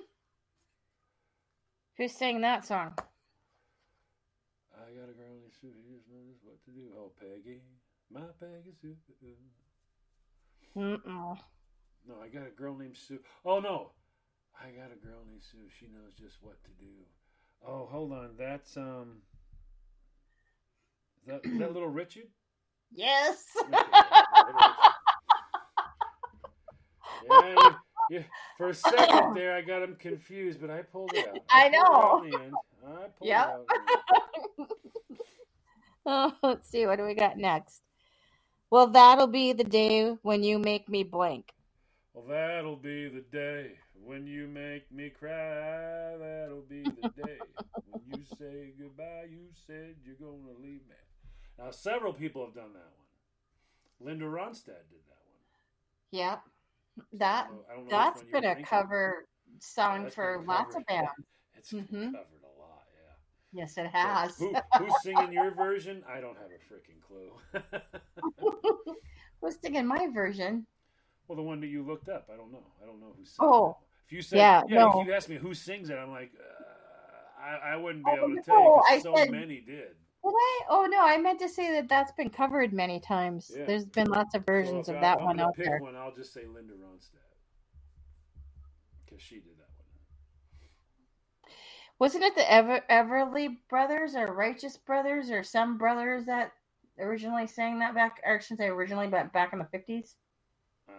Who sang that song? I got a girl named Sue. She just knows what to do. Oh, Peggy. My Peggy Sue. Mm-mm. No, I got a girl named Sue. Oh, no. I got a girl named Sue. She knows just what to do. Oh, hold on. That's, um. Is that, is that little Richard? Yes. Yeah, you- for a second there, I got him confused, but I pulled it out. I it out know. the end. I pulled Yep. it out. in the end. Oh, let's see. What do we got next? Well, that'll be the day when you make me blank. Well, that'll be the day when you make me cry. That'll be the day when you say goodbye. You said you're going to leave me. Now, several people have done that one. Linda Ronstadt did that one. Yep. That I don't know- I don't know which that's been a cover song That's for lots of bands. It's Mhm. covered a lot, yeah. Yes, it So has. who, who's singing your version? I don't have a freaking clue. Who's singing my version? well, the one that you looked up, I don't know. I don't know who sings Oh. If you said, Yeah, yeah, no. if you asked me who sings it, I'm like, uh, I, I wouldn't be Oh, able to tell you no, 'cause I so said- many did. Did I? Oh no, I meant to say that that's been covered many times. Yeah. There's been lots of versions So of I- that I'm one out pick there. one, I'll just say Linda Ronstadt because she did that one. Wasn't it the Ever Everly Brothers or Righteous Brothers or some brothers that originally sang that back? Or I shouldn't say originally, but back in the fifties. I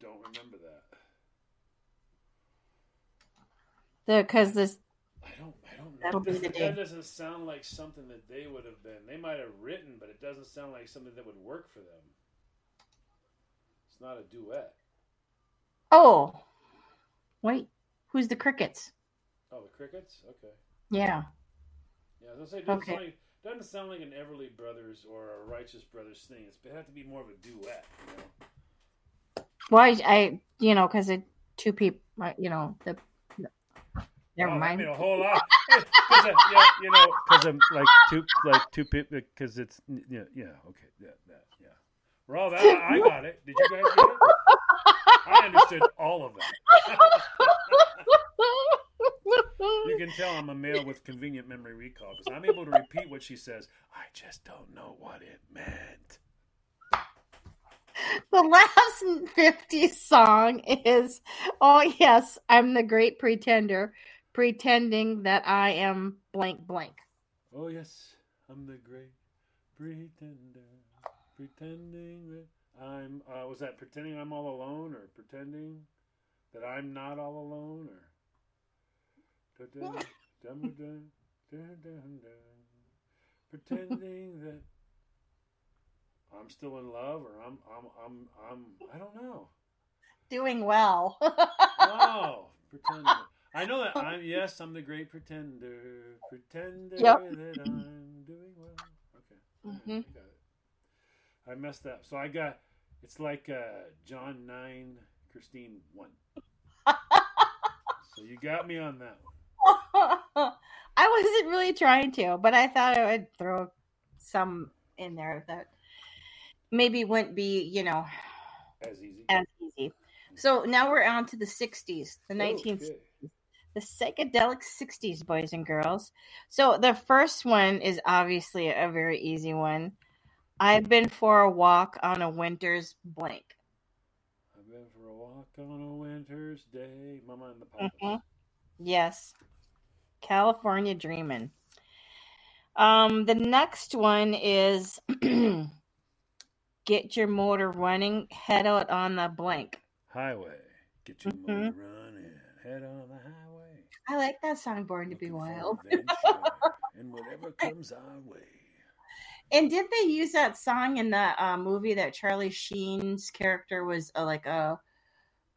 don't remember that. The Because this I don't. I don't know. That'll be That- the that doesn't sound like something that they would have been. They might have written, but it doesn't sound like something that would work for them. It's not a duet. oh wait, who's the Crickets? Oh, the Crickets. Okay. Yeah, Yeah, I was gonna say it doesn't, Okay. sound like, doesn't sound like an Everly Brothers or a Righteous Brothers thing. It's, it have to be more of a duet. You know. well, I, I you know because it two people, uh, you know the. Never Oh, that mind. made a whole lot. Because uh, yeah, you know, because I'm like two, like two people. Because it's yeah, yeah, okay, yeah, that, yeah. Well, that I got it. Did you guys get it? I understood all of that. You can tell I'm a male with convenient memory recall because I'm able to repeat what she says. I just don't know what it meant. the last 50 song is oh yes i'm the great pretender pretending that i am blank blank Oh yes, I'm the great pretender, pretending that I'm. Uh, was that pretending I'm all alone, or pretending that I'm not all alone, or? Dun, dun, dun. Pretending that I'm still in love, or I'm, I'm, I'm, I'm. I don't know. doing well Oh, pretender. I know that I'm. Yes, I'm the great pretender. Pretender Yep. that I'm doing well. Okay, Mhm. I got it. I messed up. So I got. It's like uh, John nine, Christine one. so you got me on that one. i wasn't really trying to but i thought i would throw some in there that maybe wouldn't be you know As easy. as easy so now we're on to the 60s the 19th Okay. The psychedelic 60s boys and girls so the first one is obviously a very easy one i've been for a walk on a winter's blank I've been for a walk on a winter's day. Mama and the Papas. Mhm. yes california dreaming um the next one is get your motor running head out on the blank Highway. Get your Mhm. motor running. Head on the highway. I like that song born to be wild and whatever comes our way. And did they use that song in the uh, movie that Charlie Sheen's character was uh, like a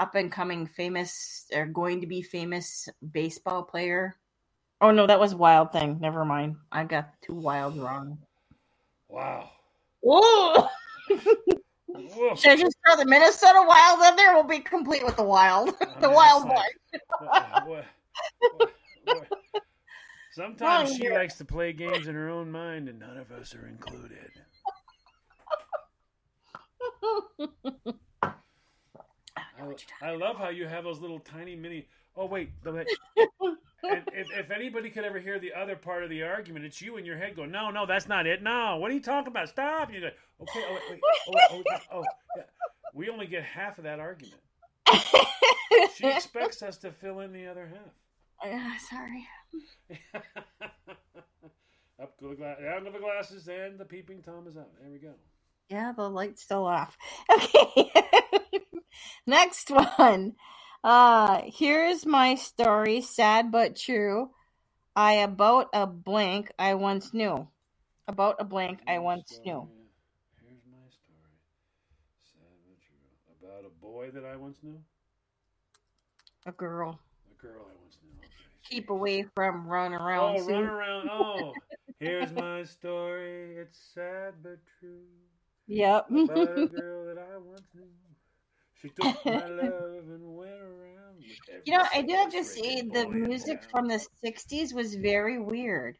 up and coming famous or going to be famous baseball player? Oh no, that was Wild Thing. Never mind. I got two wild wrong. Wow. Whoa! Should I just throw the Minnesota Wild in there? We'll be complete with the Wild, the mean, Wild one. Like- Sometimes she likes to play games in her own mind, and none of us are included. I, I love how you have those little tiny mini. Oh wait, the, wait. and if, if anybody could ever hear the other part of the argument, it's you in your head going, "No, no, that's not it. No, what are you talking about? Stop!" And you go, "Okay, oh wait, wait, oh, oh, oh, yeah. we only get half of that argument. She expects us to fill in the other half." Ah, sorry. Up to the glass, down to the glasses, and the peeping tom is out. There we go. Yeah, the light's still off. Okay. Next one. Uh here's my story, sad but true. I about a blank I once knew. about a blank I once story- knew. Here's my story. Sad but true. About a boy that I once knew. A girl. A girl I once. Keep away from run around. Oh, run around. Oh, here's my story. It's sad but true. Yep. About a girl that I once knew. She took my love and went around. You know, I do have to say the music town. from the 60s was very weird.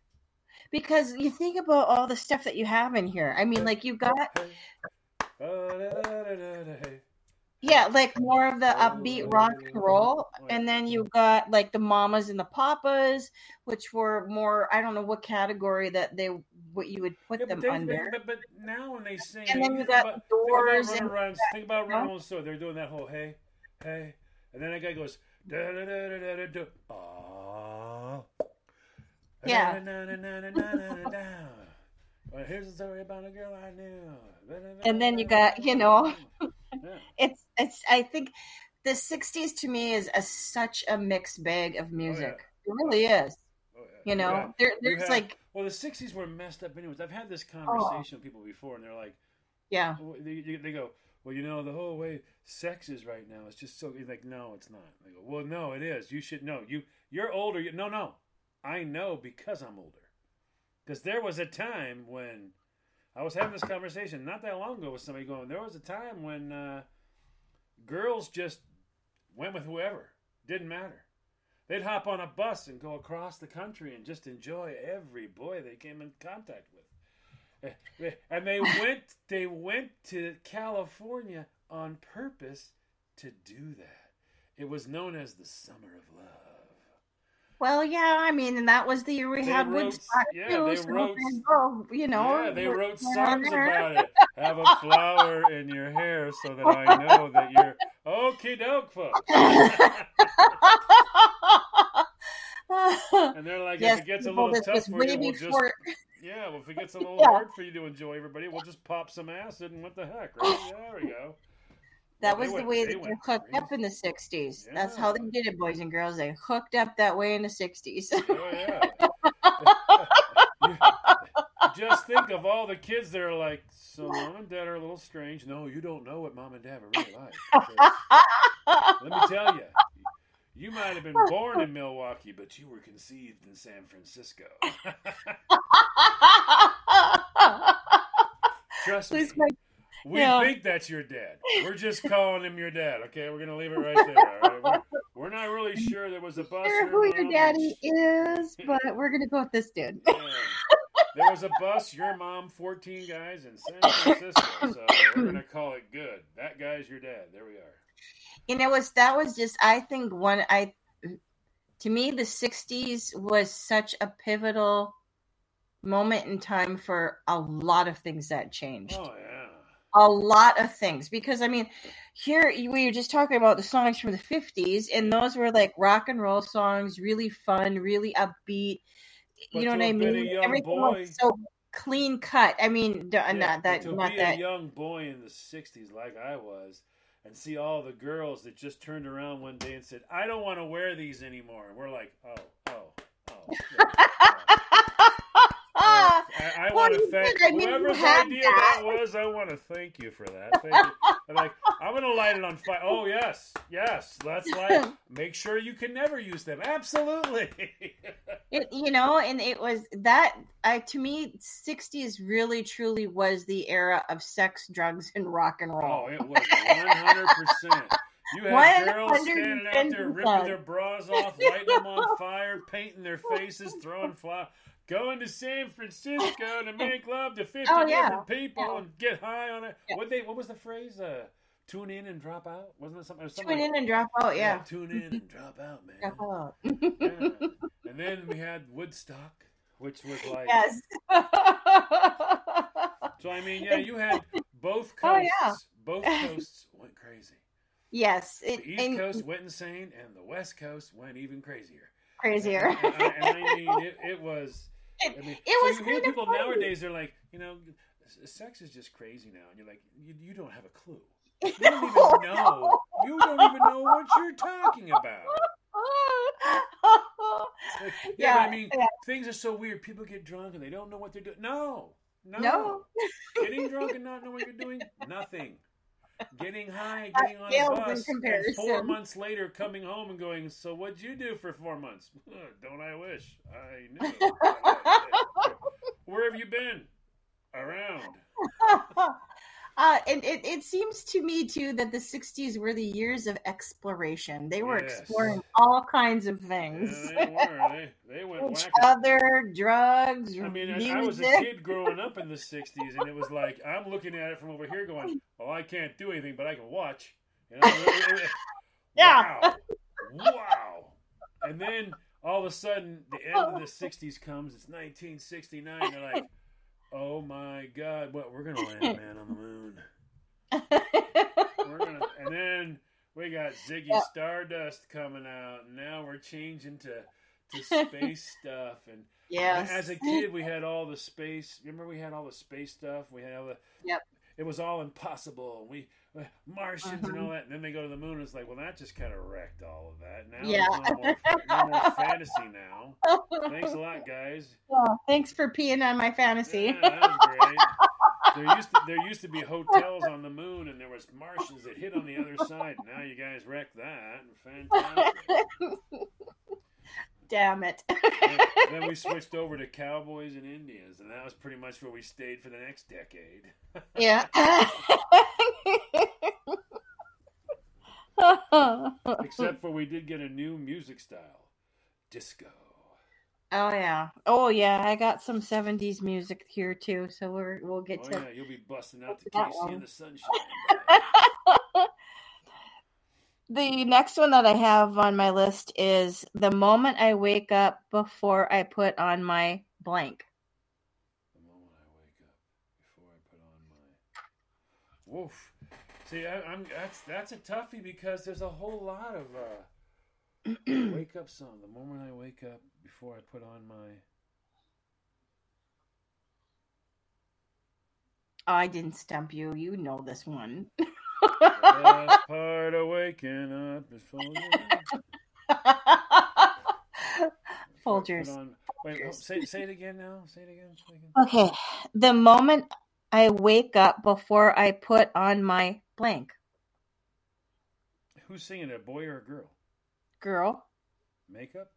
Because you think about all the stuff that you have in here. I mean, like you got, Hey. Oh, yeah, like more of the upbeat rock and roll. And then you got like the mamas and the papas, which were more, I don't know what category that they, what you would put Yeah, them but, they, under. but, but now when they sing, And then you got about, Doors think and- about Run Around, think about? Run Around Store. They're doing that whole hey, hey, and then that guy goes da da da da da da da. Ah. Yeah. Well, here's a story about a girl I knew. And then you got, you know. Yeah. it's, it's, I think the 60s to me is a, such a mixed bag of oh, music. It really is. Oh, yeah. You know, Yeah. there, there's had- like, well, the '60s were messed up. Anyways, I've had this Oh. conversation with people before, and they're like, yeah. They, they go, well, you know, the whole way sex is right now is just so. Like, no, it's not. They go, well, no, it is. You should know. You you're older. You, no, no, I know because I'm older. Because there was a time when I was having this conversation not that long ago with somebody going. There was a time when uh, girls just went with whoever. Didn't matter. They'd hop on a bus and go across the country and just enjoy every boy they came in contact with. And they went they went to California on purpose to do that. It was known as the summer of love. Well, yeah, I mean, and that was the year we They had wrote- Woodstock yeah, too. they so wrote- you know, yeah, they wrote songs about it. Have a flower in your hair so that I know that you're okie doke. And they're like, yes, if it gets a little tough for you, we'll just yeah. Well, if it gets a little Yeah. hard for you to enjoy everybody, we'll just pop some acid and what the heck, right? Yeah, there we go. That Well, they was the way they that they went hooked up in the '60s. That's how they did it, boys and girls. They hooked up that way in the '60s. Oh yeah. Just think of all the kids that are like, so mom and dad are a little strange. No, you don't know what mom and dad are really like. Let me tell you, you might have been born in Milwaukee, but you were conceived in San Francisco. Trust me. My- We Yeah. think that's your dad. We're just calling him your dad. Okay, we're gonna leave it right there. Right? we're, we're not really sure there was a bus. sure who your daddy is, but we're gonna go with this dude. Yeah. There was a bus, your mom, 14 guys in San Francisco. So we're going to call it good. That guy's your dad. There we are. And it was that was just I think one I to me the 60s was such a pivotal moment in time for a lot of things that changed. Oh, yeah. A lot of things because I mean, here we were just talking about the songs from the fifties, and those were like rock and roll songs, really fun, really upbeat. But you know what I have been a mean? Everything boy- was so clean cut. I mean, d- Yeah, not that, to not be that. a young boy in the 60s like I was and see all the girls that just turned around one day and said, I don't want to wear these anymore. And we're like, oh, oh, oh. yeah, Ah, I, I want to thank did. I you whoever's idea that. that. was. I want to thank you for that. Thank you. I'm like, I'm gonna light it on fire. Oh yes, yes. Let's light. Make sure you can never use them. Absolutely. it, you know, and it was that. I to me, sixties really truly was the era of sex, drugs, and rock and roll. oh, it was 100. percent You had girls standing out there ripping their bras off, lighting them on fire, painting their faces, throwing flowers. Going to San Francisco to make love to fifty Oh, yeah. different people Yeah. and get high on it. Yeah. What they? What was the phrase? Uh, tune in and drop out. Wasn't it something? was Tune like- in and drop out, yeah. Tune in and drop out, man. Drop out. And then we had Woodstock, which was like. yes. So I mean, yeah, you had both coasts. Oh, yeah. Both coasts went crazy. yes. It, The East and Coast went insane, and the West Coast went even crazier. crazier. And, and I, and I mean, it, it was. I It- mean, it so was you hear people funny. nowadays. They're like, you know, sex is just crazy now, and you're like, you, you don't have a clue. You don't even oh, know. You don't even know what you're talking about. yeah, Yeah, I mean, yeah. things are so weird. People get drunk and they don't know what they're doing. No, no, No. Getting drunk and not knowing what you're doing, nothing. Getting high, getting on a bus, and four months later coming home and going, "So what'd you do for four months?" Don't I wish I knew. Where have you been? Around. uh, and it, it seems to me too that the 60s were the years of exploration. They were Yes. exploring all kinds of Yeah, things. they were. They, they went Each other, drugs, I mean, I- music. I was a kid growing up in the '60s, and it was like I'm looking at it from over here, going, "Well, I can't do anything, but I can watch." You know? Yeah. Wow. Wow. And then all of a sudden, the end of the '60s comes. It's 1969. They're like, "Oh my God, what? We're gonna land a man on the moon." We're gonna, and then we got Ziggy Yeah. Stardust coming out, and now we're changing to to space stuff and yes. as a kid, we had all the space. Remember, we had all the space stuff. We had all the. Yep. It was all impossible. We uh, Martians and all that. And then they go to the moon. and It's like, well, that just kind of wrecked all of that. Now Yeah. no more, no more fantasy now. Thanks a lot, guys. Oh, thanks for peeing on my fantasy. Yeah, that was great. There used to there used to be hotels on the moon, and there was Martians that hit on the other side. Now you guys wrecked that. Fantastic. Damn it. then, then we switched over to cowboys and Indians, and that was pretty much where we stayed for the next decade. yeah. Except for we did get a new music style, disco. Oh yeah. Oh yeah. I got some '70s music here too, so we're we'll get to Oh to. yeah, you'll be busting out the That Casey one. and the Sunshine. The next one that I have on my list is the moment I wake up before I put on my blank. the moment I wake up before I put on my woof. See, I, I'm that's that's a toughie because there's a whole lot of uh, wake up song. The moment I wake up before I put on my Oh, I didn't stump you. You know this one. The best part of waking up is. Folgers. Put Wait, say, say it again now. Say it again. Say it again. Okay. The moment I wake up before I put on my blank. Who's singing it, a boy or a girl? Girl. Makeup?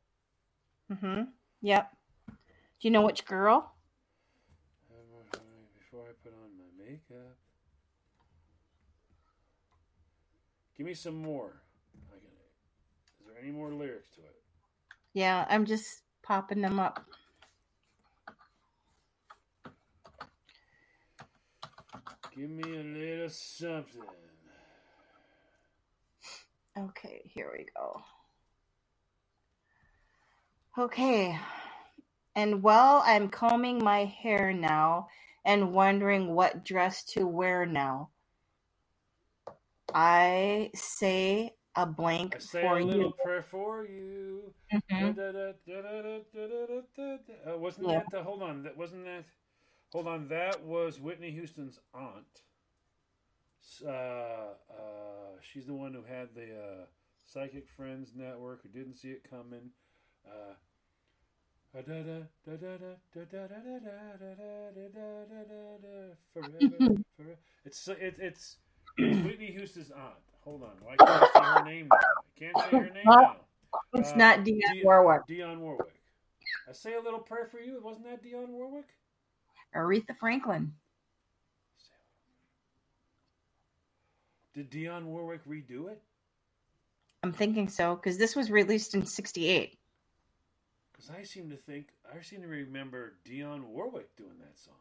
Mm-hmm. Yep. Do you know which girl? Before I put on my makeup. Give me some more. Can- Is there any more lyrics to it? Yeah, I'm just popping them up. Give me a little something. Okay, here we go. Okay. And while I'm combing my hair now and wondering what dress to wear now, I say a blank I say for a little you. prayer for you. Mhm. Uh, wasn't Yeah. that the, hold on? That wasn't that. Hold on. That was Whitney Houston's aunt. Uh, uh, she's the one who had the uh, Psychic Friends Network who didn't see it coming. Uh, forever, forever. It's it, it's it's Whitney Houston's aunt. Hold on, why can't I say her name now? I can't say her name now. It's Uh, not Dionne Di- Warwick. Dionne Warwick. I say a little prayer for you. Wasn't that Dionne Warwick? Aretha Franklin. Did Dionne Warwick redo it? I'm thinking so because this was released in '68. Because I seem to think I seem to remember Dionne Warwick doing that song.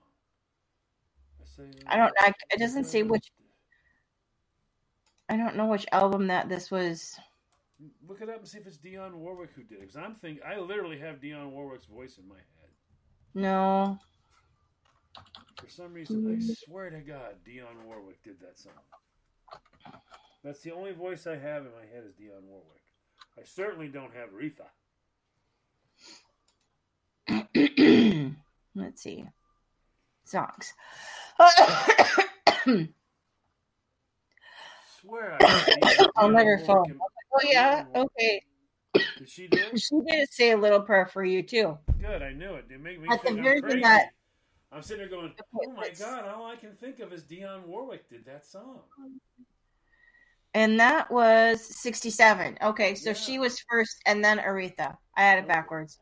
I say. I don't know. It doesn't say which. I don't know which album that this was. Look it up and see if it's Dionne Warwick who did it. Because I'm thinking I literally have Dionne Warwick's voice in my head. No. For some reason, I mm. swear to God, Dionne Warwick did that song. That's the only voice I have in my head is Dionne Warwick. I certainly don't have Aretha. Let's see. Songs. Swear I I'll never fall. Oh yeah. Okay. Did she do it? She did say a little prayer for you too. Good, I knew it. It made me At the think I'm crazy. that- I'm sitting there going, "Oh my god!" All I can think of is Dionne Warwick did that song. And that was 67. Okay, so Yeah. she was first and then Aretha. I had it backwards.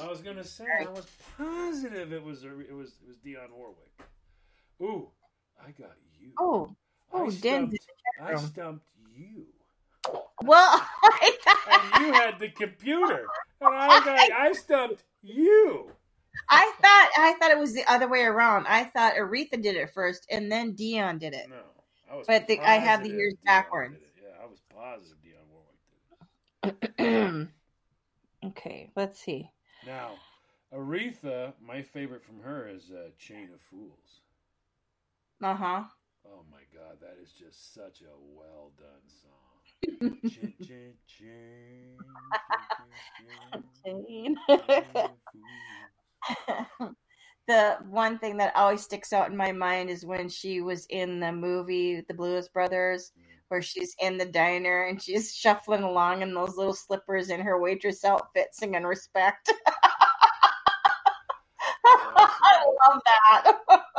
I was gonna say I was positive it was it was it was Dionne Warwick. Ooh, I got you. Oh, oh, I stumped, I room. stumped you, Well, and you had the computer, and I got I stumped you. I thought I thought it was the other way around. I thought Aretha did it first and then Dionne did it. No, I was. But the- I had the years Dionne backwards. Yeah, I was positive Dionne Warwick did it. okay, let's see. Now, Aretha, my favorite from her is uh, "Chain of Fools." Uh huh. Oh my God, that is just such a well done song. The one thing that always sticks out in my mind is when she was in the movie The Blues Brothers, mm. where she's in the diner and she's shuffling along in those little slippers in her waitress outfit, singing "Respect." I love that.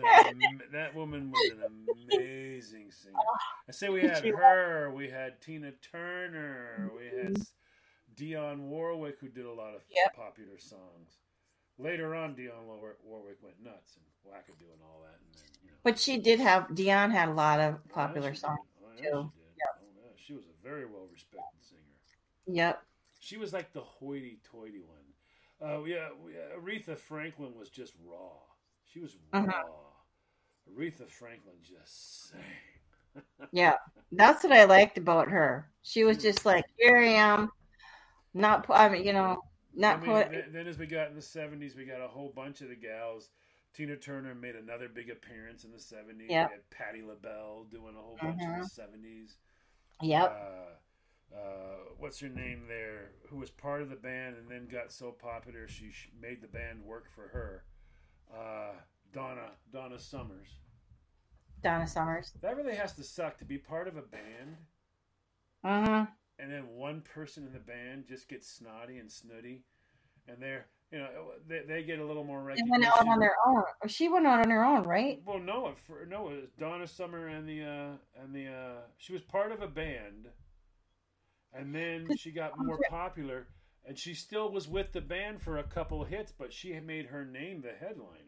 That, am- that woman was an amazing singer. I say we had her, we had Tina Turner, we had S- Dionne Warwick, who did a lot of Yep. popular songs. Later on, Dionne War- Warwick went nuts and wackadoo and doing all that. And then, you know, but she did have Dionne had a lot of popular Oh, songs. Oh, too. She. Oh, she was a very well respected singer. Yep. She was like the hoity-toity one. Uh, yeah, Aretha Franklin was just raw. She was raw. Uh-huh. Aretha Franklin just sang. Yeah, that's what I liked about her. She was just like, here I am, not. I mean, you know, not we- put. then, then as we got in the seventies, we got a whole bunch of the gals. Tina Turner made another big appearance in the seventies. Yep. We had Patti LaBelle doing a whole bunch in Mhm. the seventies. Yep. Uh, uh, what's her name there? Who was part of the band and then got so popular she made the band work for her. Uh, Donna Donna Summers. Donna Summers. That really has to suck to be part of a band Uh huh. and then one person in the band just gets snotty and snooty, and they're you know they, they get a little more They recognition. went out on their own. She went out on her own, right? Well, no, for, no, it was Donna Summer and the uh, and the uh, she was part of a band, and then she got more popular, and she still was with the band for a couple hits, but she had made her name the headliner.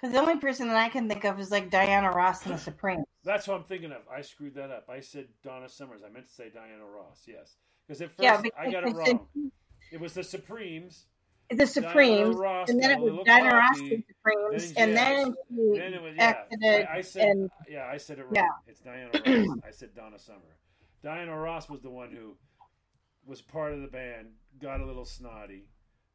Because the only person that I can think of is like Diana Ross and the Supremes. That's what I'm thinking of. I screwed that up. I said Donna Summers. I meant to say Diana Ross. Yes, because at first Yeah, I got it because wrong. It was the Supremes. the Supremes, Ross and then it was Diana Ross and Supremes, and then she Then it was yeah. I, I said and- yeah. I said it wrong. yeah. It's Diana Ross. I said Donna Summer. Diana Ross was the one who was part of the band, got a little snotty,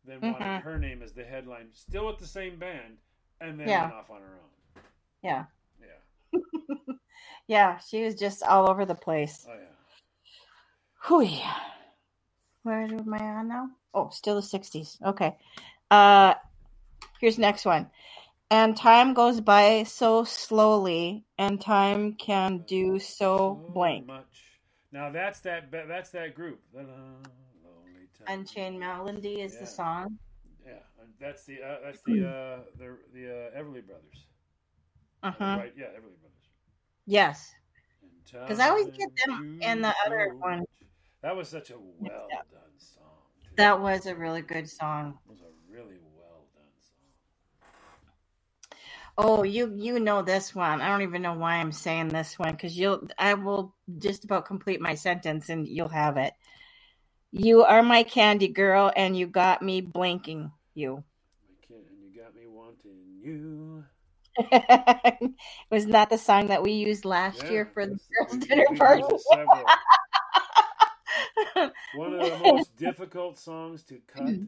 then wanted Mhm. her name as the headline, still with the same band, and then Yeah. went off on her own. Yeah, Yeah. yeah, she was just all over the place. Oh yeah. Where am I on now? Oh, still the 60s. Okay. Uh here's next one. And time goes by so slowly, and time can do so blank. much. Now that's that. That's that group. The lonely time. Unchained Melody is Yeah. the song. Yeah, that's the uh, that's the uh, the the uh, Everly Brothers. Uh-huh. Right? Yeah, Everly Brothers. Yes. And 'Cause I always get them and the other one. That was such a well done song. too. That was a really good song. It was a really well done song. Oh, you you know this one. I don't even know why I'm saying this one because you'll I will just about complete my sentence and you'll have it. You are my candy girl and you got me blinking you. My kid, and you got me wanting you. Was not that the song that we used last Yeah, year for the girls' dinner party? used it several. One of the most difficult songs to cut mm.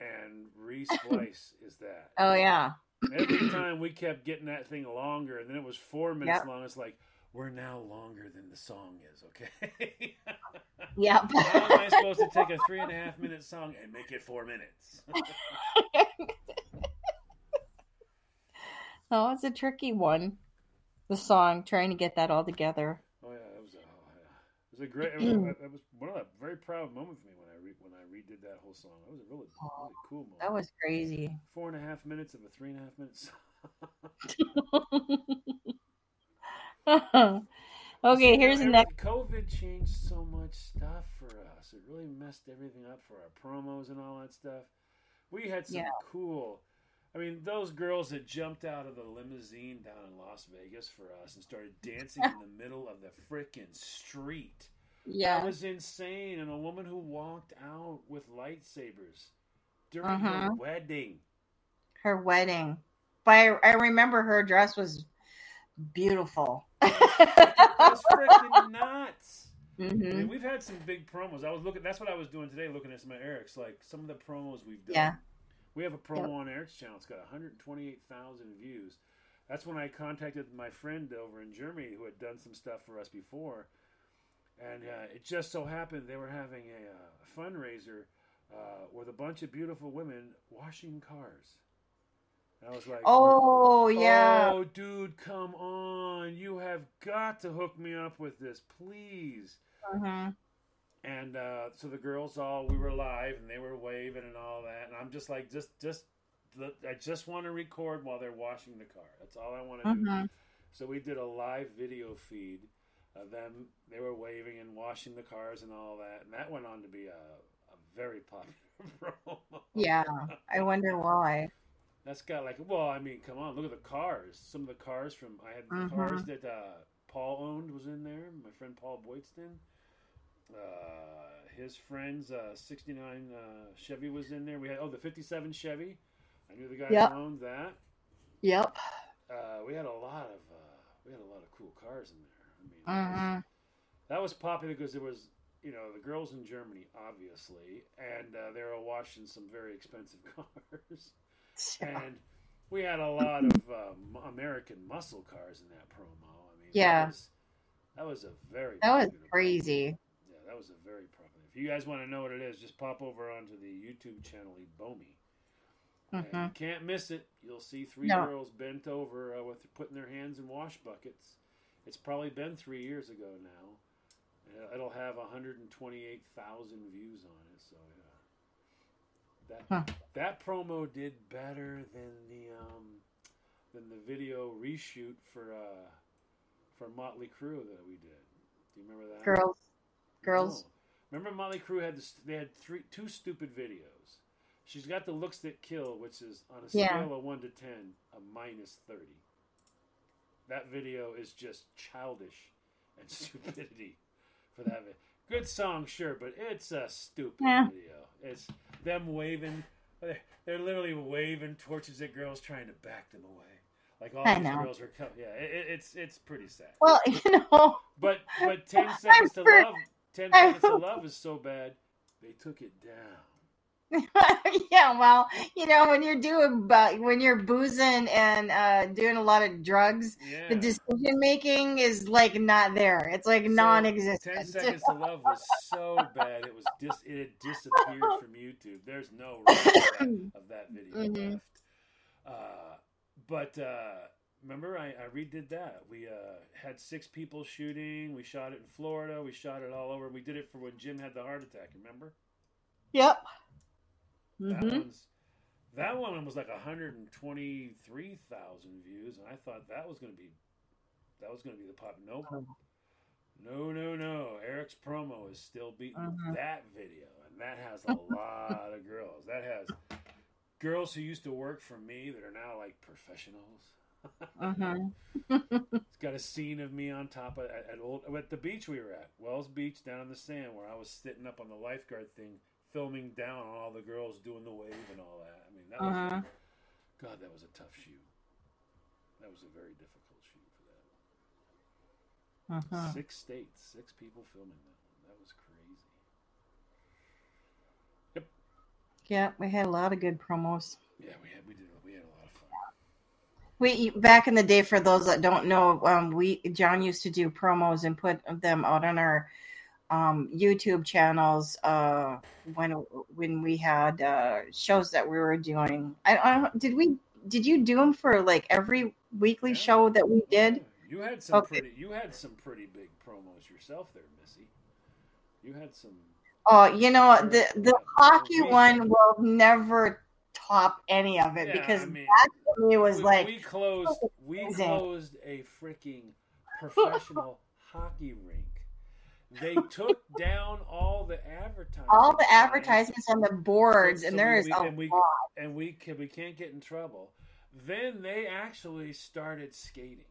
and re-splice is that. oh yeah. Every time we kept getting that thing longer, and then it was four minutes Yep. long. It's like we're now longer than the song is. Okay. Yep. How am I supposed to take a three and a half minute song and make it four minutes? oh, it's a tricky one. The song, trying to get that all together. oh yeah, that was. Oh, yeah. was a great. It was, it was one of the very proud moment for me when I re, when I redid that whole song. It was a really really cool moment. That was crazy. four and a half minutes of a three and a half minute song. okay, here's the next. COVID changed so much stuff for us. It really messed everything up for our promos and all that stuff. We had some Yeah. cool. I mean, those girls that jumped out of the limousine down in Las Vegas for us and started dancing in the middle of the frickin' street. Yeah. That was insane. And a woman who walked out with lightsabers during Uh-huh. her wedding. her wedding. But I, I remember her dress was beautiful. That's freaking nuts. I hmm mean, we've had some big promos. I was looking. That's what I was doing today, looking at some of Eric's, like some of the promos we've done. Yeah. We have a promo Yep. on Eric's channel. It's got 128,000 views. That's when I contacted my friend over in Germany who had done some stuff for us before, and uh, it just so happened they were having a uh, fundraiser uh, with a bunch of beautiful women washing cars. I was like, Oh yeah. Oh, dude, come on. You have got to hook me up with this, please. hmm And uh, so the girls all, we were live and they were waving and all that. And I'm just like, just, just, I just want to record while they're washing the car. That's all I want to do. hmm So we did a live video feed of them. They were waving and washing the cars and all that. And that went on to be a, a very popular promo. Yeah. I wonder why. That's got like, well, I mean, come on, look at the cars. Some of the cars from I had the Mhm. cars that uh, Paul owned was in there. My friend Paul Boydston. Uh, his friends, uh, '69 uh, Chevy was in there. We had oh the '57 Chevy. I knew the guy Yep. who owned that. Yep. Uh, we had a lot of uh, we had a lot of cool cars in there. I mean, that, was, hmm that was popular because there was you know the girls in Germany, obviously, and uh, they were watching some very expensive cars and we had a lot of um, American muscle cars in that promo. I mean, Yeah. that was, that was a very That was popular promo. crazy. Yeah, that was a very popular. If you guys want to know what it is, just pop over onto the YouTube channel Ebomi. And hmm you can't miss it. You'll see three No. girls bent over uh, with putting their hands in wash buckets. It's probably been three years ago now. Uh, It'll have 128,000 views on it. So yeah, that Huh. that promo did better than the um, than the video reshoot for uh, for Motley Crue that we did. Do you remember that? Girls. Girls. No. Remember Motley Crue had this, they had three two stupid videos. She's got the looks that kill, which is on a Yeah. scale of one to ten, a minus thirty. That video is just childish and stupidity for that. Good song, sure, but it's a stupid Yeah. video. It's them waving. They're, literally waving torches at girls trying to back them away. Like all I these know. girls are coming. Yeah, it, it- it's it's pretty sad. Well, you know. But but ten seconds to love, ten seconds to love is so bad, they took it down. yeah, well, you know, when you're doing, bu- when you're boozing and uh, doing a lot of drugs, Yeah. the decision making is like not there. It's like So, non-existent. Ten seconds to love was so bad it was dis- it had disappeared from YouTube. There's no record of that video Mhm. left. Uh, but uh, remember, I, I redid that. We uh, had six people shooting. We shot it in Florida. We shot it all over. We did it for when Jim had the heart attack. Remember? Yep. That hmm one's that one was like 123,000 views, and I thought that was going to be that was going to be the pop. Nope. No, no, no. Eric's promo is still beating Mhm. that video, and that has a lot of girls. That has girls who used to work for me that are now like professionals. hmm It's got a scene of me on top of at, at old at the beach we were at, Wells Beach, down in the sand, where I was sitting up on the lifeguard thing, filming down on all the girls doing the wave and all that. I mean, that was Uh-huh. God, that was a tough shoot. That was a very difficult shoot for that. hmm Six states, six people filming that one. That was crazy. Yep. Yeah, we had a lot of good promos. Yeah, we had we did we had a lot of fun. We back in the day, for those that don't know, um, we John used to do promos and put them out on our um, YouTube channels uh, when when we had uh, shows that we were doing. I, I did we did you do them for like every weekly Yeah. show that we did? You had some Okay. pretty you had some pretty big promos yourself there, Missy. You had some. Oh, you know the the hockey one will never top any of it Yeah, because I mean, that to me was we, like we closed we closed a freaking professional hockey rink. They took down all the advertising. all the advertisements on the boards, So- and there we- is a and we- lot. and we can we can't get in trouble. Then they actually started skating.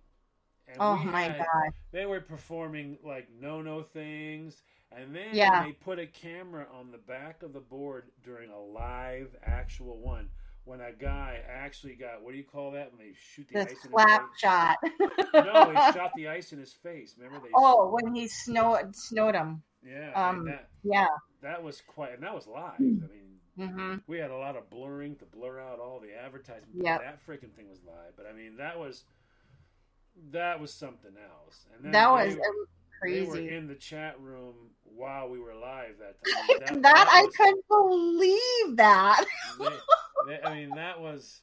And Oh my had- god! They were performing like no no things, and then Yeah. they put a camera on the back of the board during a live actual one. When a guy actually got what do you call that when they shoot the The ice in slap his face? shot. No, he shot the ice in his face. Remember they? oh, when he snowed snowed him. yeah, um, that Yeah. that was quite, and that was live. I mean, hmm we had a lot of blurring to blur out all the advertisement. Yep. That freaking thing was live, but I mean that was that was something else. And then That was They were crazy. in the chat room while we were live that time. That, I was- couldn't believe that. I mean, that was.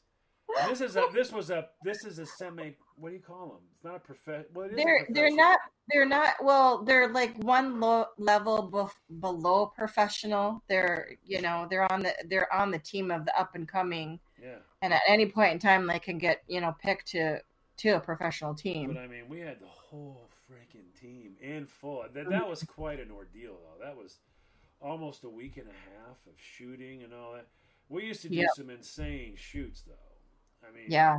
This is a. This was a. This is a semi. What do you call them? It's not a prof. What is a They're they're not they're not well they're like one low level bef- below professional. They're you know they're on the they're on the team of the up and coming, Yeah, and at any point in time they can get you know picked to to a professional team. but. I mean, we had the whole freaking team in full. That that mm. was quite an ordeal, though. That was almost a week and a half of shooting and all that. We used to do Yep. some insane shoots, though. I mean, Yeah,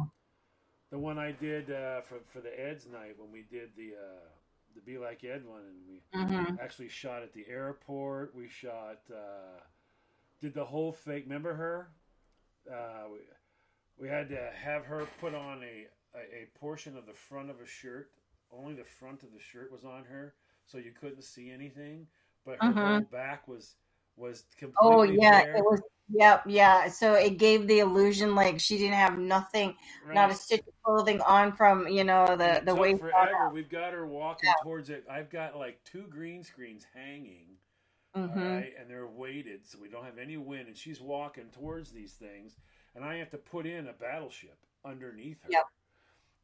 the one I did uh, for for the Ed's night when we did the uh, the Be Like Ed one, and we hmm actually shot at the airport. We shot, uh, did the whole fake. Remember her? Uh, we, we had to have her put on a, a, a portion of the front of a shirt. Only the front of the shirt was on her, so you couldn't see anything. But her Mhm. whole back was was completely Oh yeah, bare. it was. Yep, yeah. So it gave the illusion like she didn't have nothing, not a stitch of clothing on from you know the It the waist. forever. We've got her walking towards it. I've got like two green screens hanging. hmm all right, and they're weighted, so we don't have any wind. And she's walking towards these things, and I have to put in a battleship underneath her. Yep.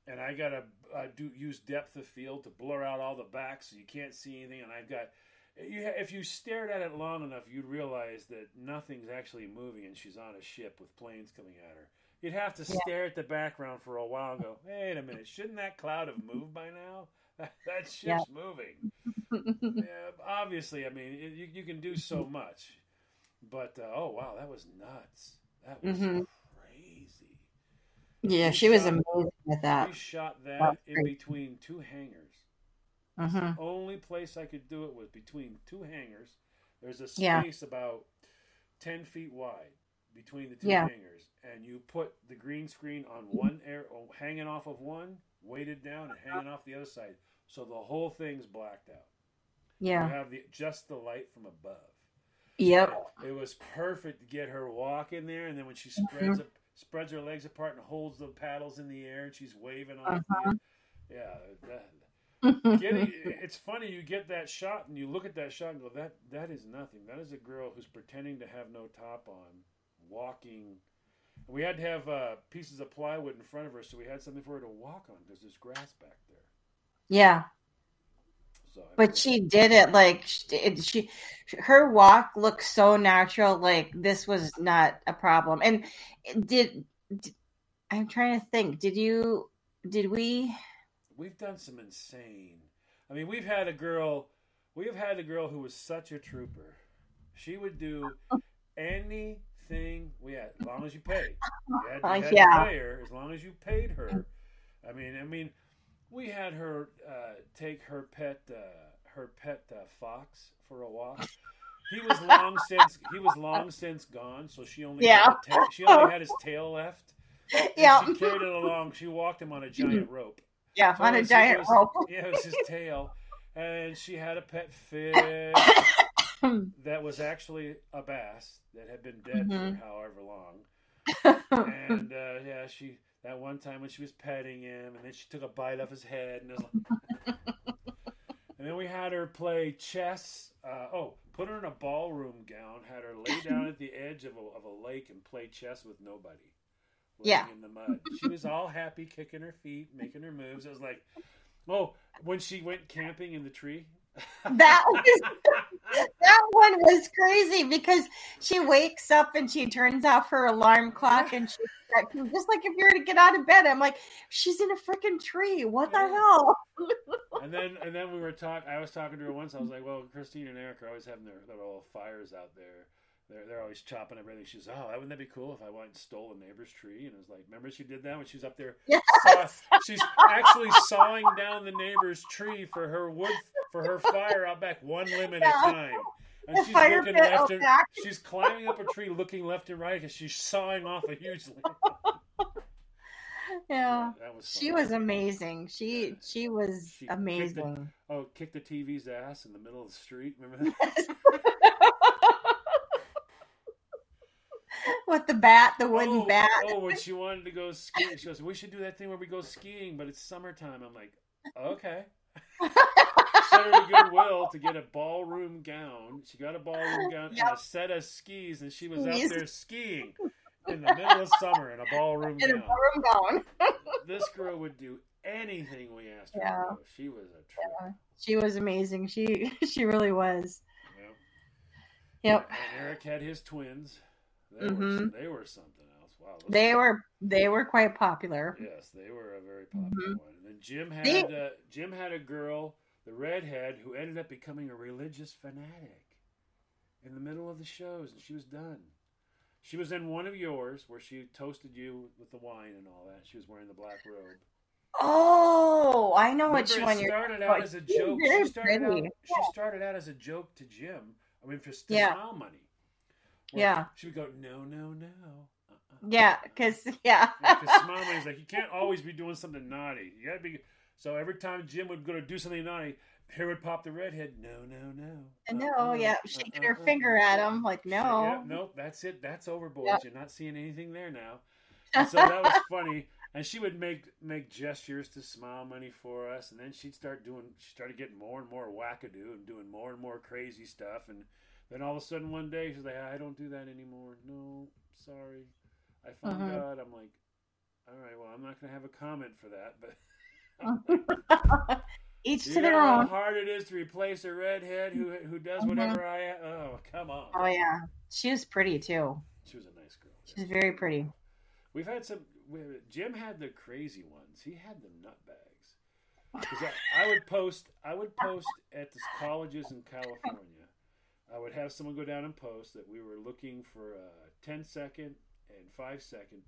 And I gotta uh, do use depth of field to blur out all the backs so you can't see anything. And I've got you. If you stared at it long enough, you'd realize that nothing's actually moving, and she's on a ship with planes coming at her. You'd have to Yeah. stare at the background for a while and go, "Wait a minute, shouldn't that cloud have moved by now? That, that ship's Yeah. moving." yeah, obviously, I mean, you, you can do so much, but uh, oh wow, that was nuts. That was Mhm. crazy. yeah, We she was amazing with that. We shot that That's in between two hangars. Hmm Only place I could do it was between two hangars. There's a Yeah. space about ten feet wide between the two Yeah. hangars, and you put the green screen on one air, oh, hanging off of one, weighted down, and hanging off the other side, so the whole thing's blacked out. Yeah, you have the just the light from above. Yep. It was perfect to get her walking there, and then when she spreads up, spreads her legs apart and holds the paddles in the air, and she's waving off. Uh-huh. The, yeah, that, getting, it's funny. You get that shot, and you look at that shot and go, "That that is nothing. That is a girl who's pretending to have no top on, walking." And we had to have uh, pieces of plywood in front of her, so we had something for her to walk on because there's grass back there. yeah. So, But she did it like sh- it, she, her walk looked so natural. Like this was not a problem. And did, did I'm trying to think? Did you? Did we? We've done some insane. I mean, we've had a girl. We've had a girl who was such a trooper. She would do anything we had, as long as you paid. You had, you Uh, had to yeah. pay her as long as you paid her. I mean, I mean, we had her uh, take her pet, uh, her pet uh, fox for a walk. He was long since he was long since gone, so she only Yeah. had ta- she only had his tail left. And Yeah. she carried it along. She walked him on a giant rope. Yeah, So on it a giant was- rope. Yeah, it was his tail. And she had a pet fish that was actually a bass that had been dead Mhm. for however long. And uh, yeah, she that one time when she was petting him, and then she took a bite off his head, and, was like... and then we had her play chess. Uh, oh, put her in a ballroom gown, had her lay down at the edge of a, of a lake and play chess with nobody. Yeah. in the mud. She was all happy, kicking her feet, making her moves. I was like, Oh, when she went camping in the tree. That was that one was crazy because she wakes up and she turns off her alarm clock and she just like if you were to get out of bed, I'm like, she's in a freaking tree. What the hell? and then and then we were talking. I was talking to her once. I was like, "Well, Christine and Eric are always having their, their little fires out there. They're they're always chopping everything." She's, "Oh, wouldn't that be cool if I went and stole a neighbor's tree?" And I was like, "Remember she did that when she was up there? Yes. Saw, she's actually sawing down the neighbor's tree for her wood for her fire out back, one limb at Yeah. a time." And The she's looking left and back. she's climbing up a tree, looking left and right because she's sawing off a huge limb. Yeah. that was She was amazing. She she was She kicked the- amazing. Oh, kick the TV's ass in the middle of the street. Remember that? With the bat, the wooden oh, bat. Oh, when she wanted to go skiing, she goes, "We should do that thing where we go skiing, but it's summertime." I'm like, "Okay." Sent her to Goodwill to get a ballroom gown. She got a ballroom gown and a set of skis, and she was out there skiing in the middle of summer in a ballroom in a gown. ballroom gown. This girl would do anything we asked her Yeah. She was a trip. She was amazing. She she really was. Yep. Yep. And Eric had his twins. They, were, Mhm. they were something else. Wow. They were they were quite popular. Yes, they were a very popular one. And then Jim had They- uh, Jim had a girl, the redhead, who ended up becoming a religious fanatic in the middle of the shows, and she was done. She was in one of yours where she toasted you with the wine and all that. She was wearing the black robe. Oh, I know which one it you're. started oh, out as a joke. She started out, she started out as a joke to Jim. I mean, for to Yeah. money. Where Yeah. She would go, no, no, no. Uh-uh. Yeah, because yeah. Because smile money's like you can't always be doing something naughty. You gotta be. So every time Jim would go to do something naughty, here would pop the redhead. No, no, no. no, Uh-uh, yeah, shaking her uh-uh, finger at uh-uh. him like Yeah, no. nope, that's it. That's overboard. Yep. You're not seeing anything there now. And so that was funny. And she would make make gestures to smile money for us, and then she'd start doing. She started getting more and more wackadoo and doing more and more crazy stuff. And then all of a sudden one day she's like, "I don't do that anymore. No, sorry, I found Mhm. God." I'm like, "All right, well, I'm not going to have a comment for that, but." Each You to their how hard it is to replace a redhead who who does Mhm. whatever I. am. Oh, come on. Oh yeah, she was pretty too. She was a nice girl. She was very pretty. We've had some. We, Jim had the crazy ones. He had the nut bags. 'Cause I, I would post. I would post at the colleges in California. I would have someone go down and post that we were looking for uh, 10 second and 5 second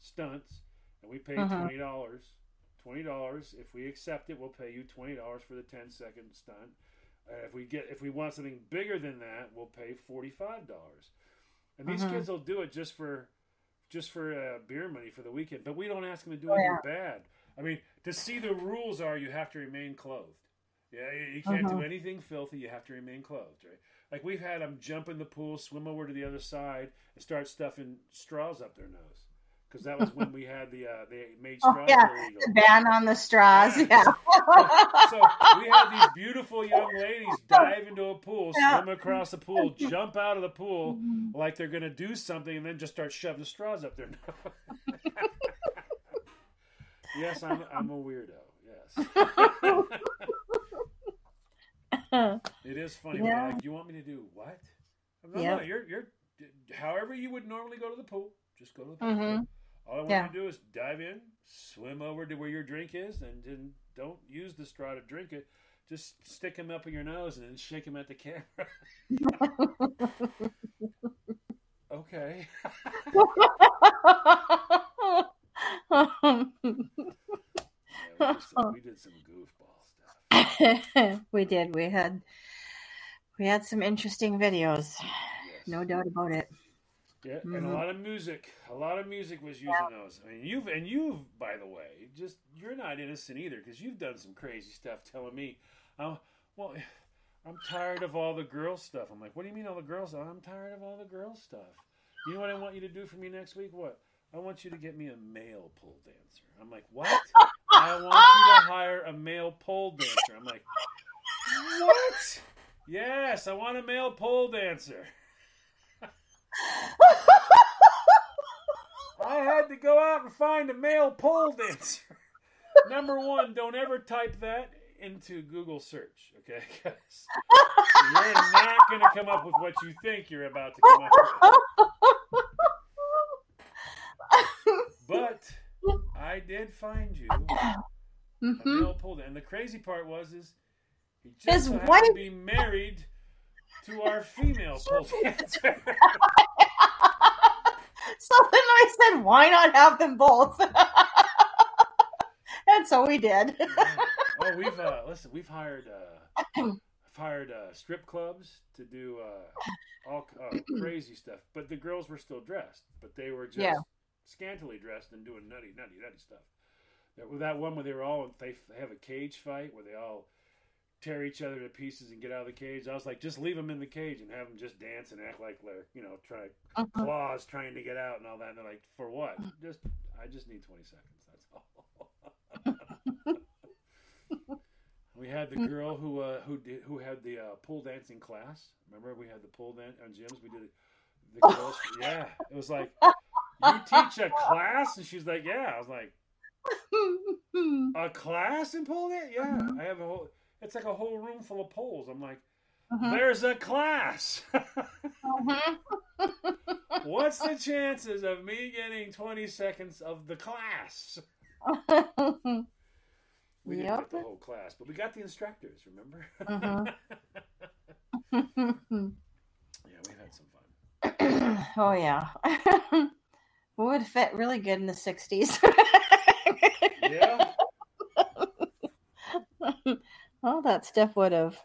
stunts, and we paid twenty dollars. Twenty dollars. If we accept it, we'll pay you twenty dollars for the 10 second stunt. Uh, if we get if we want something bigger than that, we'll pay forty five dollars. And these Mhm. kids will do it just for just for uh, beer money for the weekend. But we don't ask them to do Oh, anything bad. I mean, to see the rules are you have to remain clothed. Yeah, you, can't do Mhm. anything filthy. You have to remain clothed, right? Like we've had them jump in the pool, swim over to the other side, and start stuffing straws up their nose. Because that was when we had the uh, they made Oh, straws yeah. illegal. The ban on the straws. Yeah. Yeah. So we had these beautiful young ladies dive into a pool, Yeah. swim across the pool, jump out of the pool like they're going to do something, and then just start shoving straws up their nose. yes, I'm, I'm a weirdo. Yes. it is funny. Yeah. Like, you want me to do what? No, Yep. no, you're, you're, however you would normally go to the pool, just go to the pool. Mhm. All I want Yeah. you to do is dive in, swim over to where your drink is, and then don't use the straw to drink it. Just stick them up in your nose and then shake them at the camera. okay. Yeah, we, some, we did some we did. We had we had some interesting videos. Yes. No doubt about it. Yeah, and a Mhm. lot of music. A lot of music was using those. I mean, you've and you've, by the way, just you're not innocent either because you've done some crazy stuff. Telling me, oh, well, I'm tired of all the girl stuff. I'm like, what do you mean all the girls? I'm tired of all the girl stuff. You know what I want you to do for me next week? What? I want you to get me a male pole dancer. I'm like, what? I want you to ah! hire a male pole dancer. I'm like, what? Yes, I want a male pole dancer. I had to go out and find a male pole dancer. Number one, don't ever type that into Google search, okay? you're not going to come up with what you think you're about to come up with. But I did find you Mhm. male pole dan- and the crazy part was is he just His so wife- to be married to our female pole dancer. So then I said, why not have them both? and so we did. oh, we've uh, listen. We've hired uh, I've hired uh, strip clubs to do uh, all uh, crazy stuff, but the girls were still dressed, but they were just Yeah. Scantily dressed and doing nutty, nutty, nutty stuff. There was that one where they were all they they have a cage fight where they all tear each other to pieces and get out of the cage. I was like, just leave them in the cage and have them just dance and act like they're you know try Uh-huh. claws trying to get out and all that. And they're like, for what? Just I just need twenty seconds. That's all. we had the girl who uh, who did who had the uh, pole dancing class. Remember we had the pole dance on gyms. We did the girls. Yeah, it was like you teach a class, and she's like, yeah. I was like, a class in pole dance? Yeah, I have a whole. It's like a whole room full of poles. I'm like, Mhm. there's a class. Mhm. What's the chances of me getting 20 seconds of the class? We didn't Yep. get the whole class, but we got the instructors, remember? Mhm. yeah, we've had some fun. oh yeah. Would fit really good in the 60s. Yeah. All that stuff would have.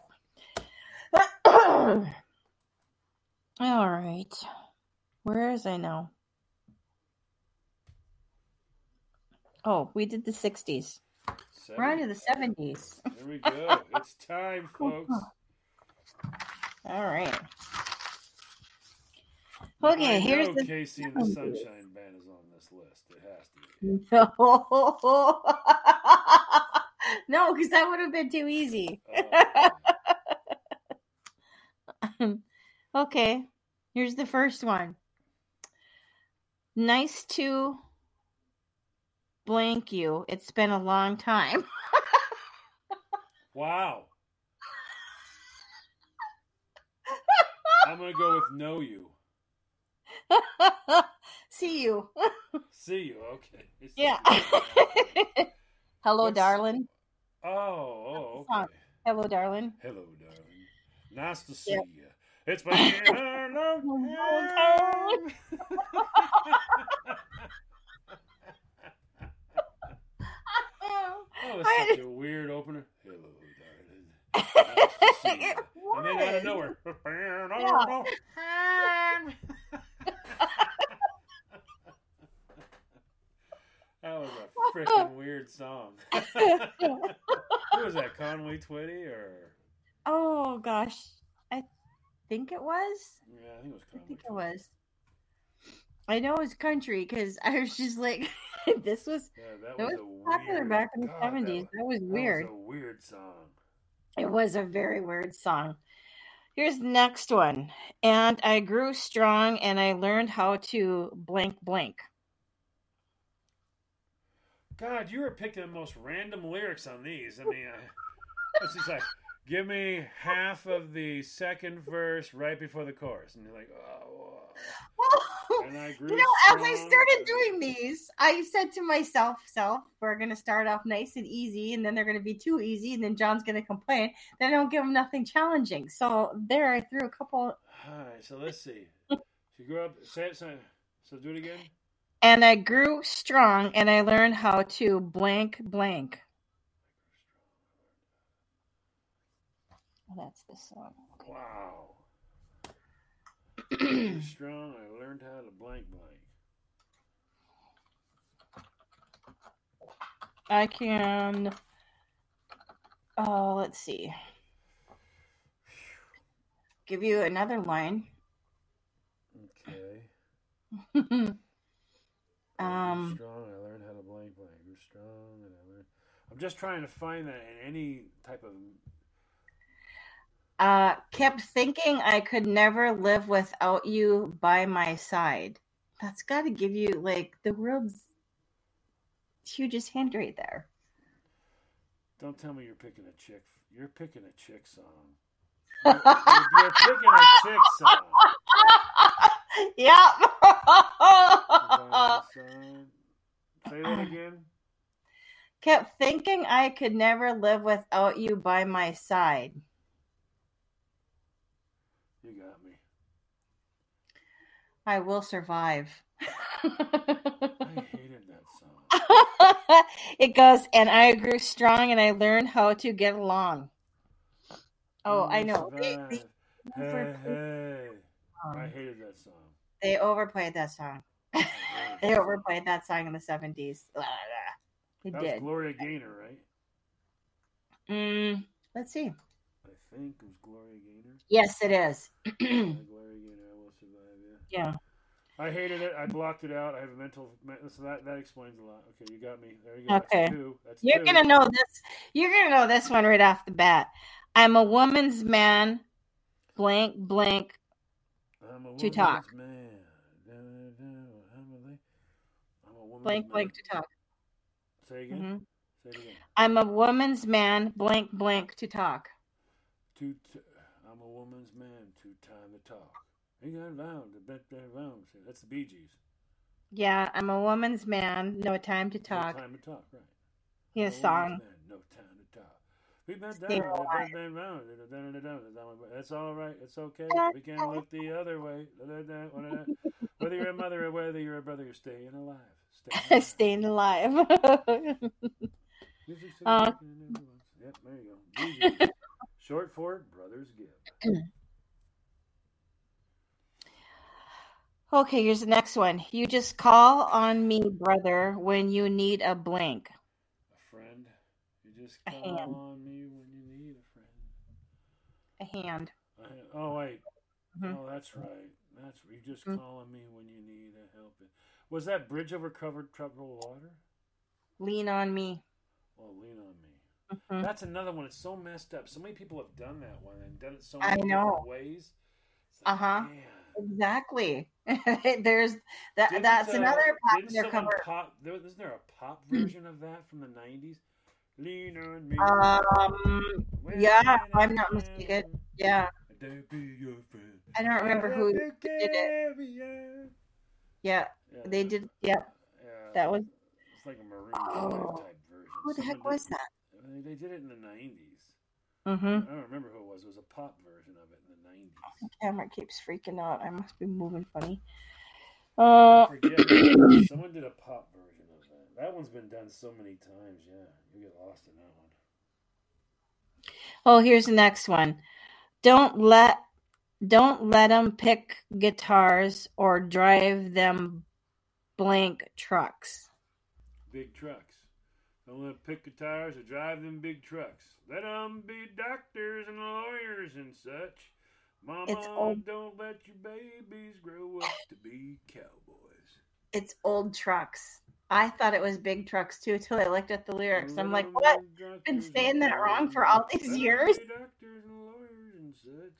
All right. Where is I now? Oh, we did the 60s. We're on to the 70s. There we go. It's time, folks. All right. Okay, I here's know the KC and the Sunshine Band is on this list. It has to be. No, no, because that would have been too easy. Oh, okay, here's the first one. Nice to blank you. It's been a long time. wow. I'm gonna go with know you. See you. See you. Okay. See Yeah. you. Hello, What's- darling. Oh, oh, okay. Hello, darling. Hello, darling. Nice to see Yeah. you. It's been a long time. Oh, that's such a weird opener. Hello, darling. Nice to see you. And then out of nowhere. that was a freaking weird song. Who was that? Conway Twitty or oh gosh, I think it was. yeah, I think it was I Conway. think it was. I know it's country because I was just like, this was Yeah, that It was, was a popular weird, back in the seventies. That was That weird. was a weird song. It was a very weird song. Here's the next one. And I grew strong and I learned how to blank blank. God, you were picking the most random lyrics on these. I mean, I, it's just like, give me half of the second verse right before the chorus, and you're like, oh. oh and I grew you know, as I started doing these, I said to myself, self, we're gonna start off nice and easy, and then they're gonna be too easy, and then John's gonna complain. Then I don't give him nothing challenging. So there I threw a couple All right, so let's see. She grew up. Say it. Say. So do it again. And I grew strong and I learned how to blank blank. Oh, that's the song. Wow. Strong. I learned how to blank blank. I can. Oh, let's see. Give you another line. Okay. um, I strong. I learned how to blank blank. Grew strong, and I learned. I'm just trying to find that in any type of. uh, kept thinking I could never live without you by my side. That's got to give you like the world's hugest hint right there. Don't tell me you're picking a chick. You're picking a chick song. You're, you're- you're picking a chick song. yep. Say that again. Kept thinking I could never live without you by my side. You got me. I will survive. I hated that song. it goes, and I grew strong and I learned how to get along. Oh, I know. Hey, hey. I hated that song. They overplayed that song. They overplayed that song in the 70s. They That was did. Gloria Gaynor, right? Mm, let's see. I think it was Gloria Gaynor. Yes, it is. Gloria Gaynor, I will survive. Yeah. yeah. I hated it. I blocked it out. I have a mental. So that that explains a lot. Okay, you got me. There you go. Okay. That's two. That's You're gonna know this. You're gonna know this one right off the bat. I'm a woman's man. Blank, blank. I'm a to talk. Blank, man. blank to talk. Say again. hmm Say again. I'm a woman's man. Blank, blank to talk. To T- I'm a woman's man. Two time to talk. He got round. Bet that round. That's the Bee Gees. Yeah, I'm a woman's man. No time to talk. No time to talk. Right. A song. man, No time to. We bent Stay down. da. All right. It's okay. We can look the other way. Whether you're a mother or whether you're a brother, you're staying alive. Staying alive. Staying alive. Uh, dark and everyone's- Yep, there you go. Short for Brothers Gibb. okay, here's the next one. You just call on me, brother, when you need a blank. A just call hand. on me when you need a friend. A hand. I, oh, wait. Mhm. Oh, that's right. That's you just Mm. call on me when you need a helping. Was that bridge over covered troubled water? Lean on me. Oh, lean on me. Mhm. That's another one. It's so messed up. So many people have done that one and done it so I many know. different ways. Like, Uh-huh. Exactly. There's that. Didn't, that's uh, another didn't someone cover. Pop, there, isn't there a pop version of that from the '90s? Lean on me. Um. yeah, I'm not mistaken. Yeah, I'll be your friend. I don't remember who did it. Yeah, they did. Yeah, that was. It's like a Marine Oh, type version. Who the heck was that? They did it in the '90s. Mm-hmm. I don't remember who it was. It was a pop version of it in the '90s. The Camera keeps freaking out. I must be moving funny. Uh. Someone did a pop that. One's been done so many times. Yeah, you get lost in that one. oh, here's the next one. Don't let don't let them pick guitars or drive them blank trucks. Big trucks. Don't let them pick guitars or drive them big trucks. Let them be doctors and lawyers and such. Mama, don't let your babies grow up to be cowboys. It's old trucks. I thought it was big trucks too till I looked at the lyrics. I'm like, what? doctors Been saying that wrong for all these years? doctors and lawyers and such.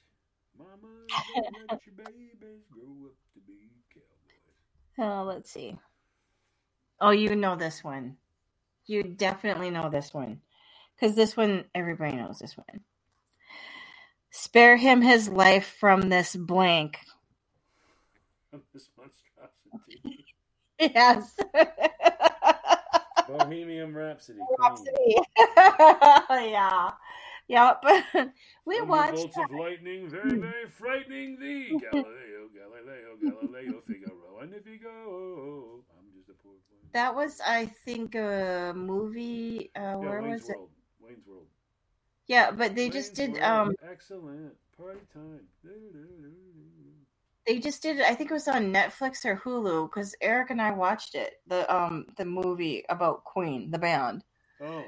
Mama, let your babies grow up to be cowboys. Oh, let's see. Oh, you know this one. You definitely know this one. Because this one, everybody knows this one. Spare him his life from this blank. this monstrosity. Yes. Bohemian Rhapsody. Rhapsody. yeah. Yep. we watched Thunderbolts of lightning, very, very frightening thee. Galileo, Galileo, Galileo, Figaro, and if you go, I'm just a poor boy. that was, I think, a movie. Uh, yeah, where Wayne's was it? Wayne's World. Yeah, but they just did. World. Um, Excellent. Party time. They just did. it. I think it was on Netflix or Hulu because Eric and I watched it. The um the movie about Queen, the band. Oh,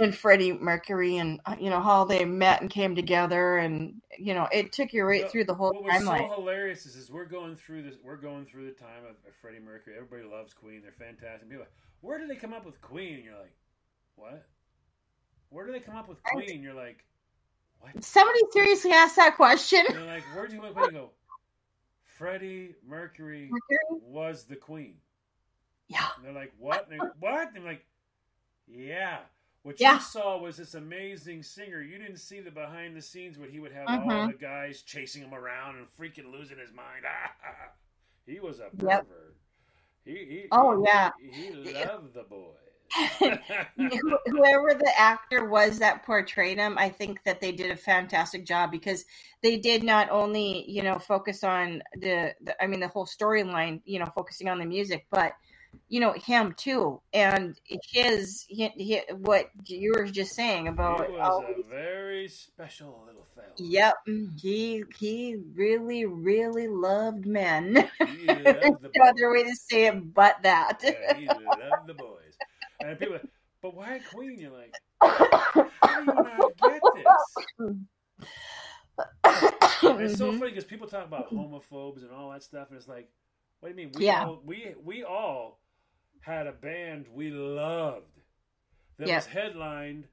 and Freddie Mercury and uh, you know how they met and came together and you know it took you right Well, through the whole what was timeline. so hilarious is, is we're going through this. We're going through the time of, of Freddie Mercury. Everybody loves Queen. They're fantastic. People, like, where did they come up with Queen? And you're like, what? Where do they come up with. Queen? You're like, what? Somebody seriously asked that question. And they're like, where'd you come up with Queen? You go, Freddie Mercury Mercury? was the Queen. Yeah. And they're like, what? And they're, what? And I'm like, yeah. What Yeah. you saw was this amazing singer. You didn't see the behind the scenes where he would have all Mhm. the guys chasing him around and freaking losing his mind. he was a Yep. pervert. He, he, Oh, he- yeah. He, loved the boys. Who- whoever the actor was that portrayed him, I think that they did a fantastic job because they did not only, you know, focus on the, the I mean, the whole storyline, you know, focusing on the music, but you know him too, and his, what you were just saying about. he all was a very special little fella. Yep, he he really really loved men. He loved the no other way to say it but that. Yeah, he loved the boys. And people, are, but why Queen? You're like, how do you not get this? It's so Mhm. funny because people talk about homophobes and all that stuff, and it's like, what do you mean? We Yeah. all, we we all had a band we loved that Yeah. was headlined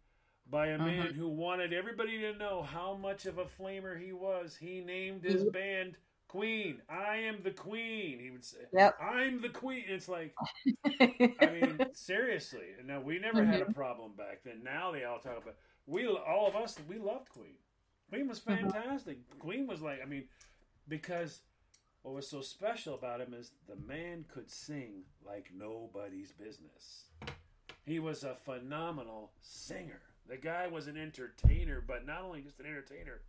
by a man Mhm. who wanted everybody to know how much of a flamer he was. He named his band Queen. I am the Queen. He would say, Yep. "I'm the Queen." It's like, I mean, seriously. And now we never had a problem back then. Now they all talk about we all of us we loved Queen. Queen was Mhm. fantastic. Queen was like I mean, because what was so special about him is the man could sing like nobody's business. He was a phenomenal singer. The guy was an entertainer, but not only just an entertainer.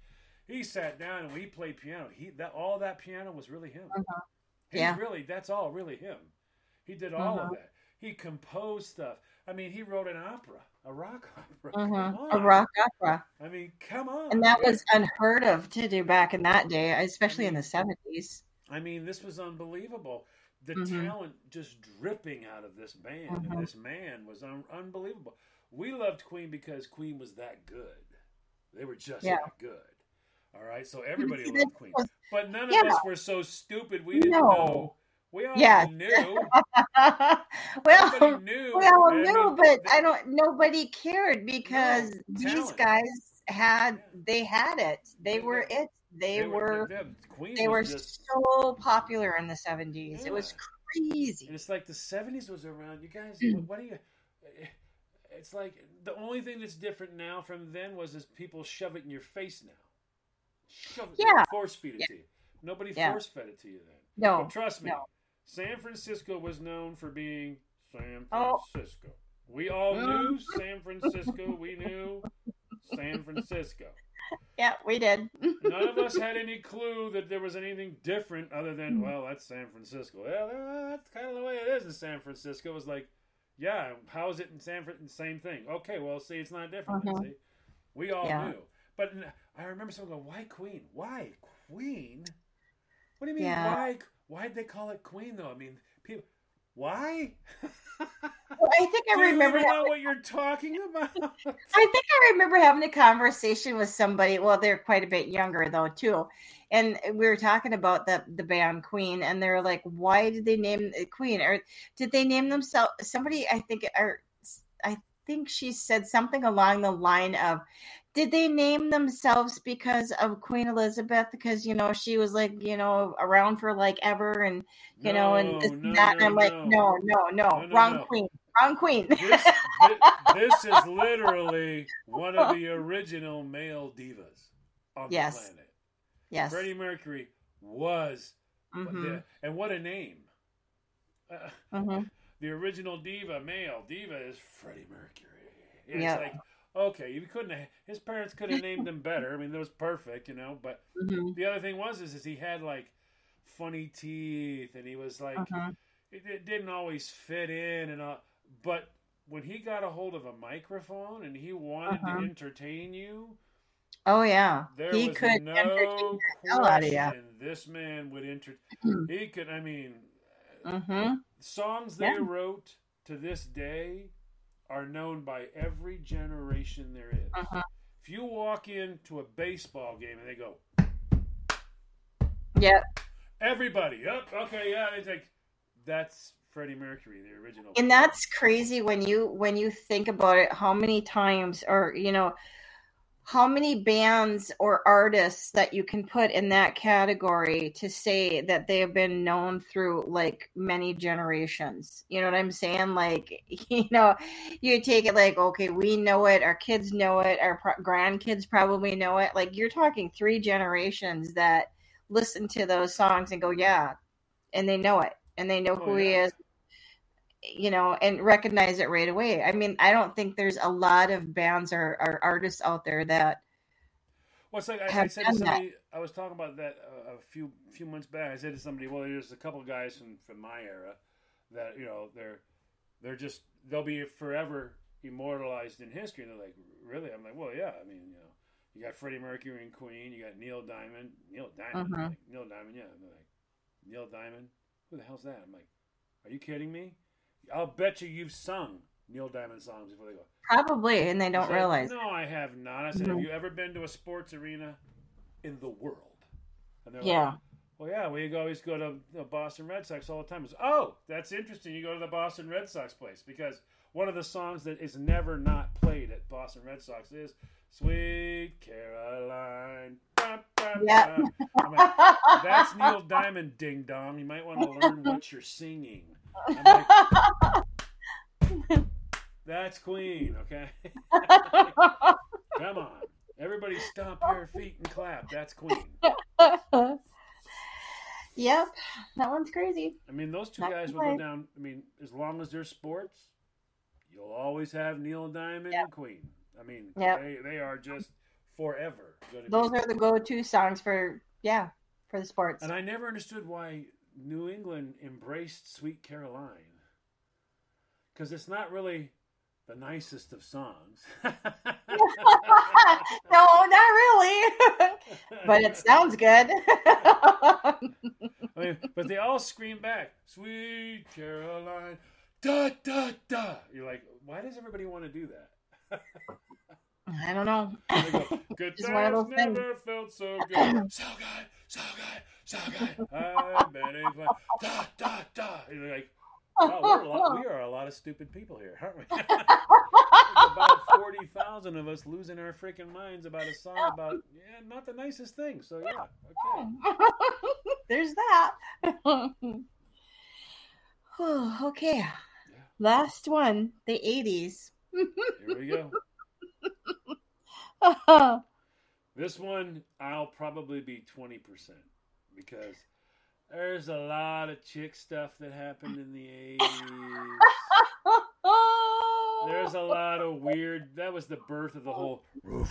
He sat down and we played piano, he that all that piano was really him. Uh-huh. He's Yeah. really that's all really him. He did all of Uh-huh. that. He composed stuff. I mean, he wrote an opera, a rock opera. Come A rock opera. I mean, come on. And that was unheard of to do back in that day, especially in the 70s. I mean, this was unbelievable. The Mhm. talent just dripping out of this band Mhm. and this man was un- unbelievable. We loved Queen because Queen was that good. They were just Yeah. that good. All right, so everybody loved Queen, but none Yeah. of us were so stupid we didn't No. know. We all Yeah. knew. well, knew. we all I mean, knew, but they- I don't. Nobody cared because these guys had. Yeah. They had it. They They- were it. They, were. they- Queen They were just so popular in the 70s. It was And crazy. it's like the '70s was around. You guys, Mm. what, are you? It's like the only thing that's different now from then was is people shove it in your face now. Shove it, Yeah. force feed it to you. Nobody Yeah. force fed it to you then. No, but trust me, no. San Francisco was known for being San Oh. Francisco. We all knew San Francisco. We knew San Francisco. Yeah, we did. None of us had any clue that there was anything different other than, well, that's San Francisco. Uh, that's kind of the way it is in San Francisco. It was like, yeah, how is it in San Francisco? Same thing. Okay, well, see, it's not different. Mhm. See? We all Yeah. knew. But I remember someone going, why Queen? Why Queen? What do you mean, Yeah. why? Why'd they call it Queen, though? I mean, people, why? Well, I think I you remember. even know having- what you're talking about? I think I remember having a conversation with somebody. Well, they're quite a bit younger though, too. And we were talking about the the band Queen, and they're like, "Why did they name Queen? Or did they name themselves?" Somebody, I think, or I think she said something along the line of, "Did they name themselves because of Queen Elizabeth? Because you know she was like you know around for like ever, and you know, and this No, and that." no, and I'm like, no. "No, no, no, No, no, wrong no. Queen, wrong Queen." this, thi- this is literally one of the original male divas on Yes. the planet. yes. Freddie Mercury was, Mhm. the, and what a name! Uh, Mhm. the original diva, male diva, is Freddie Mercury. It's Yep. like okay, you couldn't. Have, his parents could have named him better. I mean, that was perfect, you know. But Mhm. the other thing was is, is he had like funny teeth, and he was like Mhm. it, it didn't always fit in and all but when he got a hold of a microphone and he wanted Uh-huh. to entertain you Oh yeah, there he was could no entertain hell out of you. question this man would enter he could i mean Mm-hmm. songs they Yeah. wrote to this day are known by every generation there is. Uh-huh. if you walk into a baseball game and they go Yep. everybody "Yep, okay yeah it's like that's freddie mercury the original And that's crazy when you when you think about it. How many times, or you know, how many bands or artists that you can put in that category to say that they have been known through like many generations? You know what i'm saying? Like you know you take it like okay we know it our kids know it our pro- grandkids probably know it. Like you're talking three generations that listen to those songs and go yeah and they know it and they know Oh, who he is you know and recognize it right away i mean i don't think there's a lot of bands or, or artists out there that Well, it's like I, I said to done that. somebody. I was talking about that uh, a few few months back. I said to somebody, "Well, there's a couple guys from, from my era that you know they're they're just they'll be forever immortalized in history." And they're like, "Really?" I'm like, "Well, yeah. I mean, you know, you got Freddie Mercury and Queen. You got Neil Diamond. Neil Diamond. Mhm. Like, Neil Diamond. Yeah." And they're like, "Neil Diamond? Who the hell's that?" I'm like, "Are you kidding me? I'll bet you you've sung Neil Diamond songs before they go." probably and they don't said, realize No, I have not. I said, Mhm. have you ever been to a sports arena in the world? And they're yeah like, well, yeah, we always go to the Boston Red Sox all the time. It's, oh, that's interesting. You go to the Boston Red Sox place because one of the songs that is never not played at Boston Red Sox is "Sweet Caroline." Yeah. Like, that's Neil Diamond, ding dong. You might want to learn what you're singing. Like, that's Queen, okay? Come on. Everybody stomp your feet and clap. That's Queen. yep that one's crazy I mean, those two Not guys will go down. I mean, as long as they're sports, you'll always have Neil Diamond Yep. and Queen. I mean, Yep. they, they are just forever. Those be. are the go-to songs for yeah for the sports And I never understood why New England embraced Sweet Caroline. Because it's not really the nicest of songs. no not really but it sounds good I mean, but they all scream back, "Sweet Caroline, da da da." You're like, why does everybody want to do that? i don't know go, Good Just one of times those things. never felt so good, so good, so good, good. I've been in fun. Da da da. You're like, wow, we're a lot, we are a lot of stupid people here, aren't we? About forty thousand of us losing our freaking minds about a song about yeah, not the nicest thing. So yeah, okay. There's that. okay. Last one, the 80s. Here we go. This one, I'll probably be 20% because there's a lot of chick stuff that happened in the 80s. There's a lot of weird. That was the birth of the whole. You're like,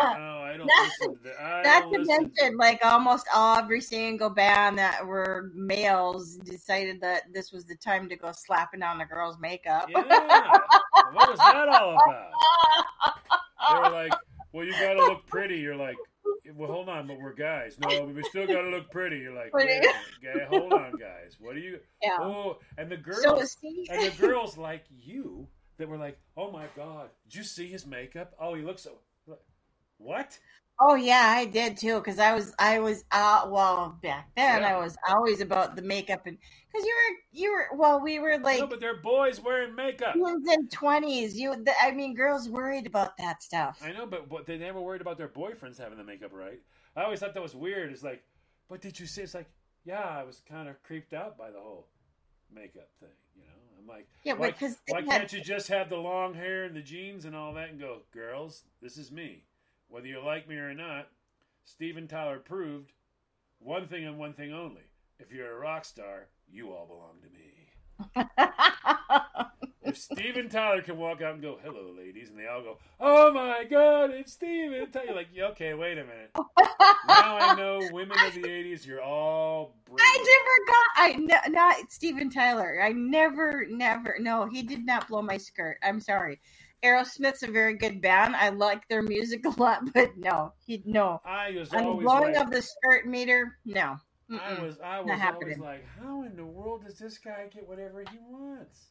oh, I don't listen to that. Not to mention, like almost every single band that were males decided that this was the time to go slapping on the girls' makeup. Yeah. What was that all about? They were like, well, you got to look pretty. You're like, well, hold on, but we're guys. No, we still got to look pretty. You're like, Pretty. hold on, guys. What are you? Yeah. Oh, and the girls, So and the girls like you that were like, oh my god, did you see his makeup? Oh, he looks so. What? Oh yeah, I did too because I was I was uh well back then Yeah. I was always about the makeup and because you were you were well we were like no, but they're boys wearing makeup. teens and twenties. You, the, I mean, girls worried about that stuff. I know, but, but they never worried about their boyfriends having the makeup right. I always thought that was weird. It's like, but did you see? It's like, yeah, I was kind of creeped out by the whole makeup thing. You know, I'm like, Yeah, why, because why can't you just have the long hair and the jeans and all that and go, girls, this is me. Whether you like me or not, Steven Tyler proved one thing and one thing only. If you're a rock star, you all belong to me. If Steven Tyler can walk out and go, hello, ladies, and they all go, oh my God, it's Steven Tyler. You're like, yeah, okay, wait a minute. Now I know women of the 80s, you're all I never got. I no, not Steven Tyler. I never, never. No, he did not blow my skirt. I'm sorry. Aerosmith's a very good band. I like their music a lot, but no, he no. I was the always blowing like, of the skirt meter, no. I Mm-mm. was, I was always like, how in the world does this guy get whatever he wants?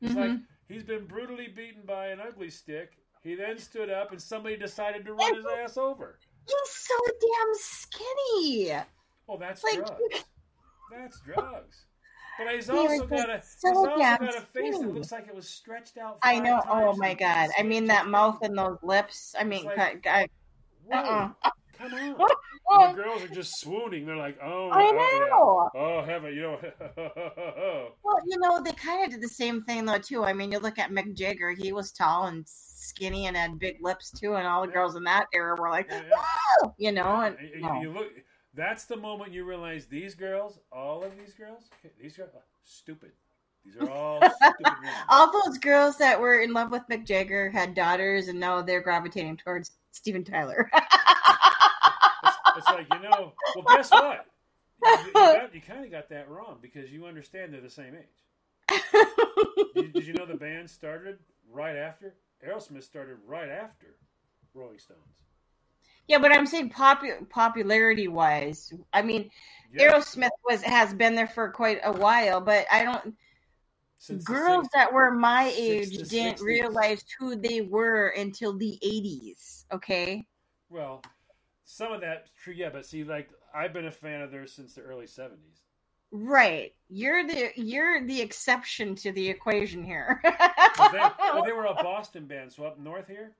It's Mhm. like he's been brutally beaten by an ugly stick. He then stood up, and somebody decided to run his ass over. He's so damn skinny. Well, that's Like- drugs. That's drugs. But he's He also was got a just he's so also got a face that looks like it was stretched out. I know. Oh my god! I mean, that mouth and those lips. I mean, like- God, God, Whoa, uh-uh. come on. Oh, And the girls are just swooning. They're like, oh, I oh, know. oh heaven, you know. Oh. Well, you know, they kind of did the same thing though too. I mean, you look at Mick Jagger; he was tall and skinny and had big lips too, and all the girls in that era were like, Yeah, yeah. You know. And you, no. you look. That's the moment you realize these girls, all of these girls, these girls, are stupid. These are all stupid all those girls that were in love with Mick Jagger had daughters, and now they're gravitating towards Steven Tyler. It's, it's like you know. Well, guess what? You, you, you kind of got that wrong because you understand they're the same age. Did, did you know the band started right after Aerosmith started right after Rolling Stones? Yeah, but I'm saying popu- popularity wise, I mean, Aerosmith was has been there for quite a while, but I don't. since girls that were my age didn't 60s. realize who they were until the 80s. Okay. Well, some of that's true, yeah. But see, like I've been a fan of theirs since the early seventies. Right. You're the you're the exception to the equation here. Well, they, well, they were a Boston band, so up north here,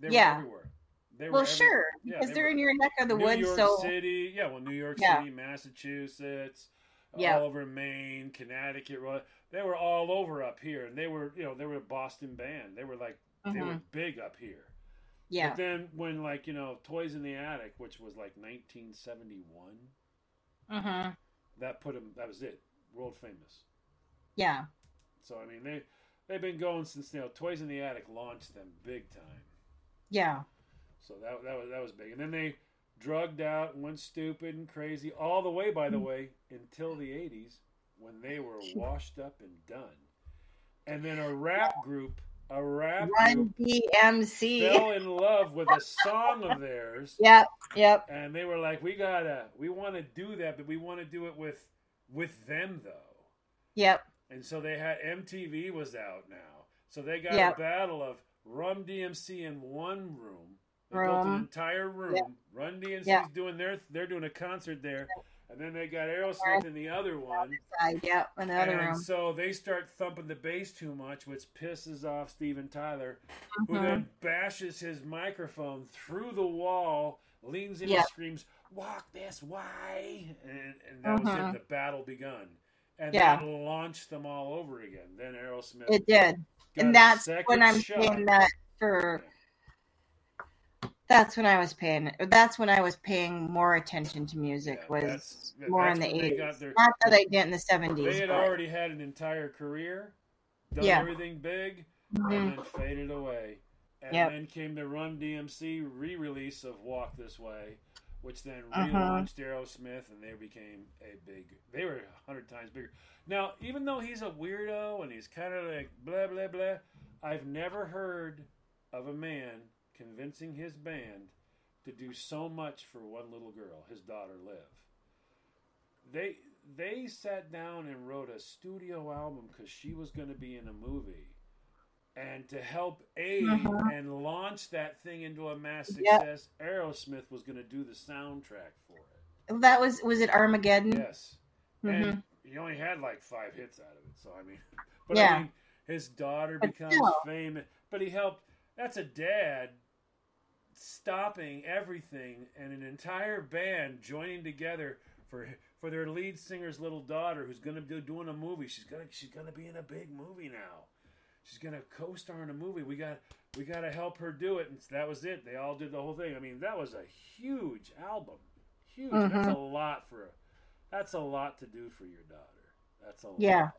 they were Yeah. everywhere. They well, sure, yeah, because they they're were- in your neck of the New woods. York so City, yeah, well, New York Yeah. City, Massachusetts, Yeah. all over Maine, Connecticut. They were all over up here, and they were, you know, they were a Boston band. They were like, they were Mhm. big up here. yeah, But then when, like, you know, Toys in the Attic, which was like 1971, hmm that put them. That was it, world famous. yeah, So I mean, they they've been going since you know, Toys in the Attic launched them big time. yeah, So that that was that was big, and then they drugged out and went stupid and crazy all the way. By the hmm. way, until the '80s when they were washed up and done, and then a rap group, a rap Run group DMC. fell in love with a song of theirs, Yep, yep, and they were like, "We gotta, we want to do that, but we want to do it with with them though." yep. And so they had MTV was out now. So they got Yep. a battle of Run DMC in one room. Built an entire room. Yep. Run DMC's Yep. doing their they're doing a concert there. And then they got Aerosmith in the other one. Yep. Another and room. so they start thumping the bass too much, which pisses off Steven Tyler, who Mhm. then bashes his microphone through the wall, leans in Yeah. and screams, Walk this way and, and that was Mhm. it. The battle begun. And Yeah. that launched them all over again. Then Aerosmith It did, and that's when I'm shot. saying that for. That's when I was paying. That's when I was paying more attention to music. Yeah, was that's- more that's in the eighties. Not that I did in the seventies. They had already had an entire career, done Yeah. everything big, Mhm. and then faded away. And Yep. then came the Run DMC re-release of Walk This Way, which then Uh-huh. relaunched Aerosmith, and they became a big. They were a hundred times bigger. Now, even though he's a weirdo and he's kind of like blah blah blah, I've never heard of a man convincing his band to do so much for one little girl, his daughter Liv. They they sat down and wrote a studio album because she was going to be in a movie, and to help aid Uh-huh. and launch that thing into a mass Yep. success, Aerosmith was going to do the soundtrack for it. That was was it Armageddon? Yes, Mhm. and he only had like five hits out of it. So I mean, but Yeah. I mean, his daughter becomes famous. But he helped. That's a dad stopping everything and an entire band joining together for for their lead singer's little daughter who's going to be doing a movie. She's gonna she's gonna be in a big movie now. She's gonna co-star in a movie. We got we got to help her do it, and that was it. They all did the whole thing. I mean, that was a huge album, huge. That's Mhm. a lot for a that's a lot to do for your daughter. That's a lot. Yeah.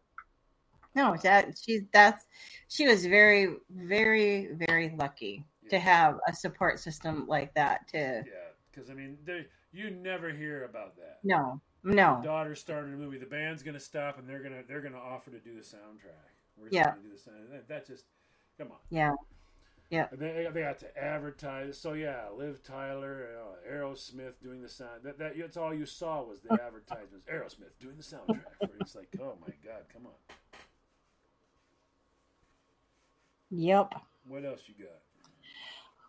No, that she's that's she was very, very, very lucky to have a support system like that. To Yeah, because I mean, there, you never hear about that. no, no, Daughter starting a movie, the band's gonna stop and they're gonna they're gonna offer to do the soundtrack. We're Yeah. gonna do the sound. That, that just come on. yeah, And they, they got to advertise. So yeah, Liv Tyler, uh, Aerosmith doing the sound. That, that that's all you saw was the advertisements. Aerosmith doing the soundtrack. For it. It's like, oh my god, come on. yep. What else you got?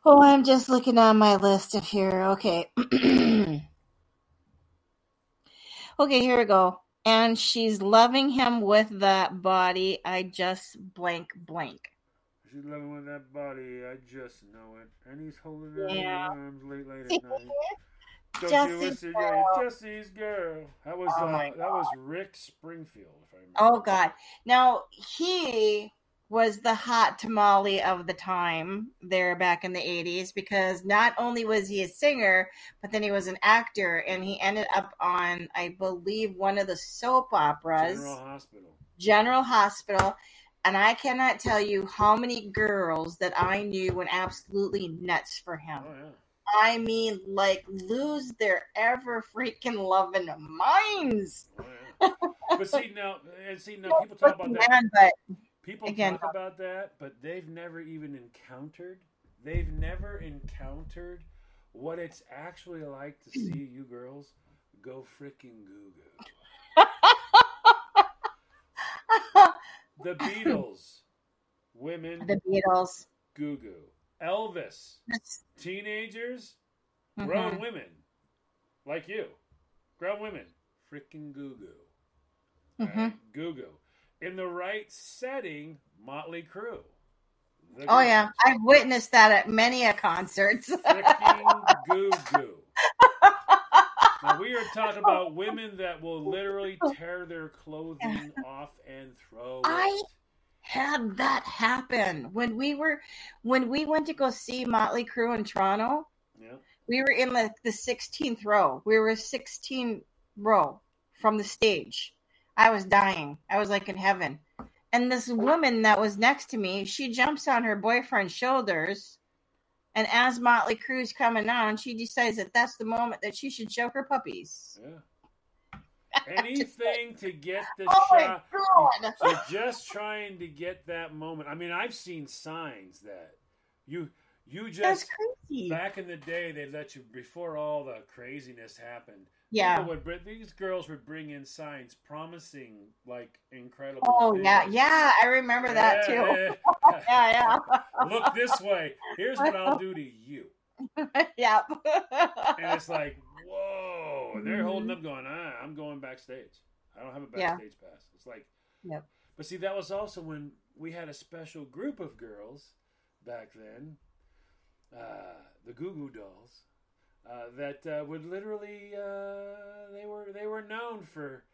Oh, I'm just looking on my list of here. Okay. okay, here we go. and she's loving him with that body. I just blank blank. She's loving with that body. I just know it. And he's holding her in Yeah. arms late, late at night. Jesse's listen, girl. Jesse's girl. That was Oh uh, that was Rick Springfield, if I remember. Oh God! Now he was the hot tamale of the time there back in the '80s because not only was he a singer, but then he was an actor, and he ended up on, I believe, one of the soap operas, General Hospital. General Hospital. And I cannot tell you how many girls that I knew went absolutely nuts for him. Oh yeah. I mean, like lose their ever freaking loving minds. Oh, yeah. but see now, and see now, people talk about that. Man, but People Again- talk about that, but they've never even encountered. They've never encountered what it's actually like to see you girls go freaking goo goo. The Beatles, women the Beatles. goo goo. Elvis, teenagers, grown Mhm. women, like you, grown women, freaking goo goo. Mhm. Goo goo. In the right setting, Motley Crue. The Oh group. yeah, I've witnessed that at many a concerts. Goo goo. Now we are talking about women that will literally tear their clothing off and throw I- it. Had that happen when we were when we went to go see Motley Crue in Toronto. Yeah. We were in the the 16th row. We were 16 row from the stage. I was dying. I was like in heaven. And this woman that was next to me, she jumps on her boyfriend's shoulders. And as Motley Crue's coming on, she decides that that's the moment that she should show her puppies. Yeah. Anything to get the Oh shot. god! So just trying to get that moment. I mean, I've seen signs that you you That's just crazy. back in the day they let you before all the craziness happened. Yeah. would these girls would bring in signs promising like incredible. Oh yeah, things. yeah. I remember that too. Yeah, Yeah, Look this way. Here's what I'll do to you. yeah. yeah. And it's like, whoa. And they're holding up going, ah, I'm going backstage. I don't have a Mm-hmm. Yeah. backstage pass. It's like, Yep. but see, that was also when we had a special group of girls back then, uh, the Goo Goo Dolls, uh, that uh, would literally, uh, they were they were known for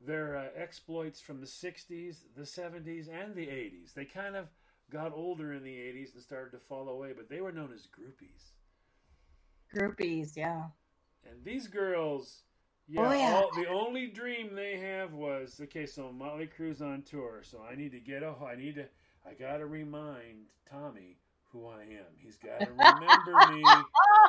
their uh, exploits from the 60s, the 70s, and the 80s. They kind of got older in the 80s and started to fall away, but they were known as groupies. Groupies, yeah. And these girls, yeah, Oh, yeah. All, the only dream they have was okay. So Motley Crue's on tour, so I need to get a. I need to. I gotta remind Tommy who I am. He's got to remember me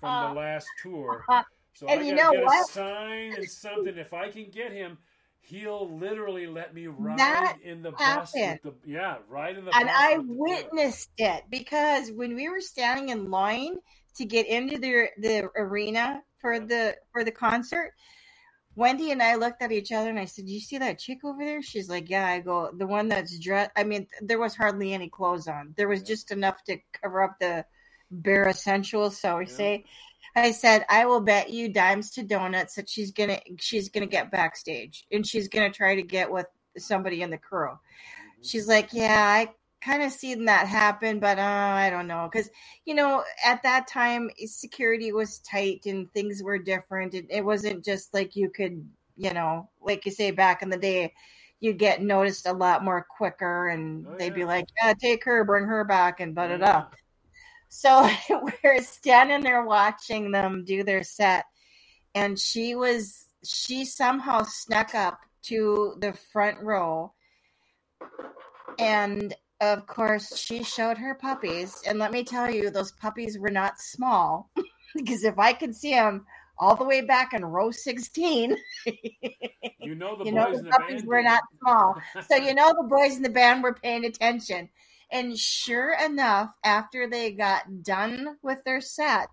from the last tour. So And I you know get what? a sign and something. If I can get him, he'll literally let me ride That in the bus. With the, yeah, ride in the and bus. I with tour. witnessed it because when we were standing in line to get into the the arena for the for the concert, Wendy and I looked at each other and I said, "You see that chick over there?" She's like, "Yeah." I go, "The one that's dressed." I mean, there was hardly any clothes on. There was Yeah. just enough to cover up the bare essentials. So we Yeah. say. I said, I will bet you dimes to donuts that she's gonna she's gonna get backstage and she's gonna try to get with somebody in the crew. Mhm. She's like, yeah, I kind of seen that happen, but uh, I don't know because you know at that time security was tight and things were different. It, it wasn't just like you could, you know, like you say back in the day, you get noticed a lot more quicker, and Oh, they'd be like, yeah, take her, bring her back, and da da da. So we're standing there watching them do their set, and she was she somehow snuck up to the front row, and of course she showed her puppies. And let me tell you, those puppies were not small, because if I could see them all the way back in row sixteen, You know the you boys know in the the puppies band were not small. So you know the boys in the band were paying attention. And sure enough, after they got done with their set,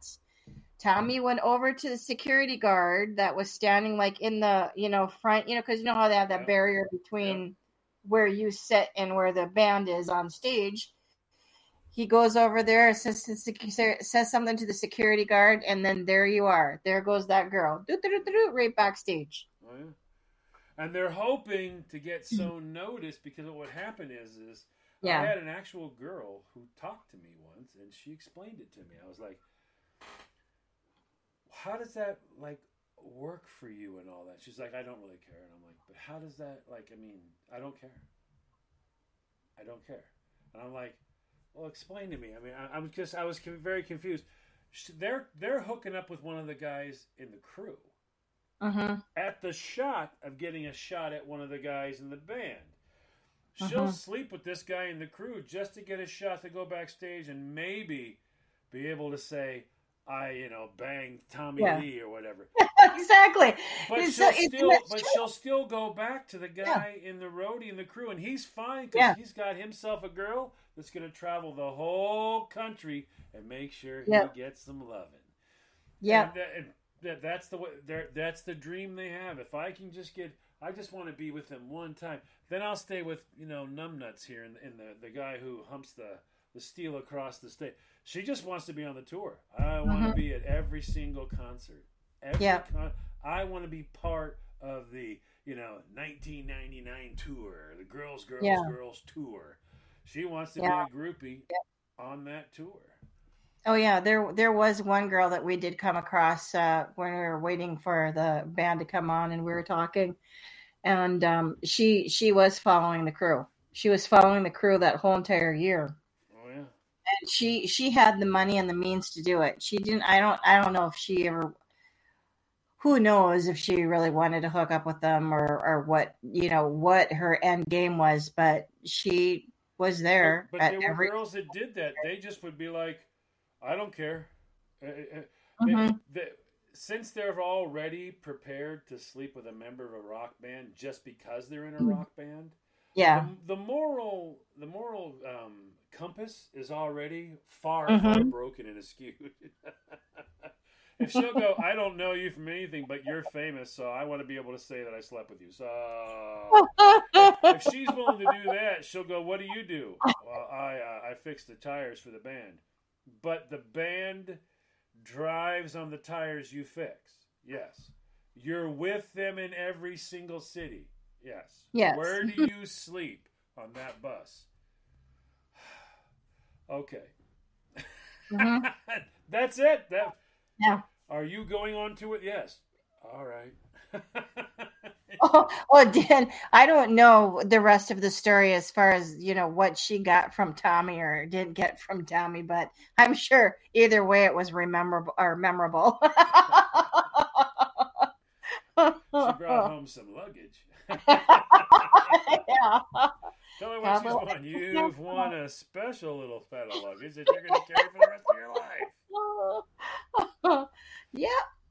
Tommy went over to the security guard that was standing like in the you know front, you know, because you know how they have that Yeah. barrier between where you sit and where the band is on stage. He goes over there, says says something to the security guard, and then there you are. There goes that girl, right backstage. Oh, yeah. and they're hoping to get so noticed because what would happen is is Yeah. I had an actual girl who talked to me once, and she explained it to me. I was like, "How does that like work for you and all that?" She's like, "I don't really care," and I'm like, "But how does that like? I mean, I don't care. I don't care." And I'm like, "Well, explain to me." I mean, I, I'm just I was very confused. They're they're hooking up with one of the guys in the crew Mm-hmm. at the shot of getting a shot at one of the guys in the band. She'll Mhm. sleep with this guy in the crew just to get a shot to go backstage and maybe be able to say, I, you know, banged Tommy Yeah. Lee or whatever. exactly. But It's she'll so- still but true. she'll still go back to the guy in the roadie in the crew and he's fine because Yeah. he's got himself a girl that's gonna travel the whole country and make sure Yeah. he gets some loving. Yeah. And that, and that that's the way that's the dream they have. If I can just get, I just want to be with them one time. Then I'll stay with you know numbnuts here and, and the the guy who humps the the steel across the state. She just wants to be on the tour. I want to Mhm. be at every single concert. Every Yeah. con- I want to be part of the you know 1999 tour, the Girls Girls Yeah. Girls tour. She wants to Yeah. be a groupie on that tour. Oh yeah, there there was one girl that we did come across uh, when we were waiting for the band to come on, and we were talking, and um, she she was following the crew. She was following the crew that whole entire year. Oh yeah. And she she had the money and the means to do it. She didn't. I don't. I don't know if she ever. Who knows if she really wanted to hook up with them or or what you know what her end game was, but she was there But, but there were every. girls that did that. They just would be like, I don't care. Uh, uh, they- Mhm. they- since they're already prepared to sleep with a member of a rock band just because they're in a Mhm. rock band, Yeah, the, the moral the moral um, compass is already far Mhm. far broken and askew. if she'll go, I don't know you from anything, but you're famous, so I want to be able to say that I slept with you. So if she's willing to do that, she'll go. What do you do? Well, I uh, I fix the tires for the band, but the band drives on the tires you fix. Yes, you're with them in every single city. Yes. Yes. Where do you sleep on that bus? okay. Mhm. That's it. That. Yeah. Are you going on to it? Yes. All right. Oh, oh, Dan, I don't know the rest of the story as far as you know what she got from Tommy or didn't get from Tommy, but I'm sure either way it was rememberable or memorable. she brought home some luggage. yeah. Tell her what she's won. You've won a special little set of luggage that you're going to carry for the rest of your life. yeah,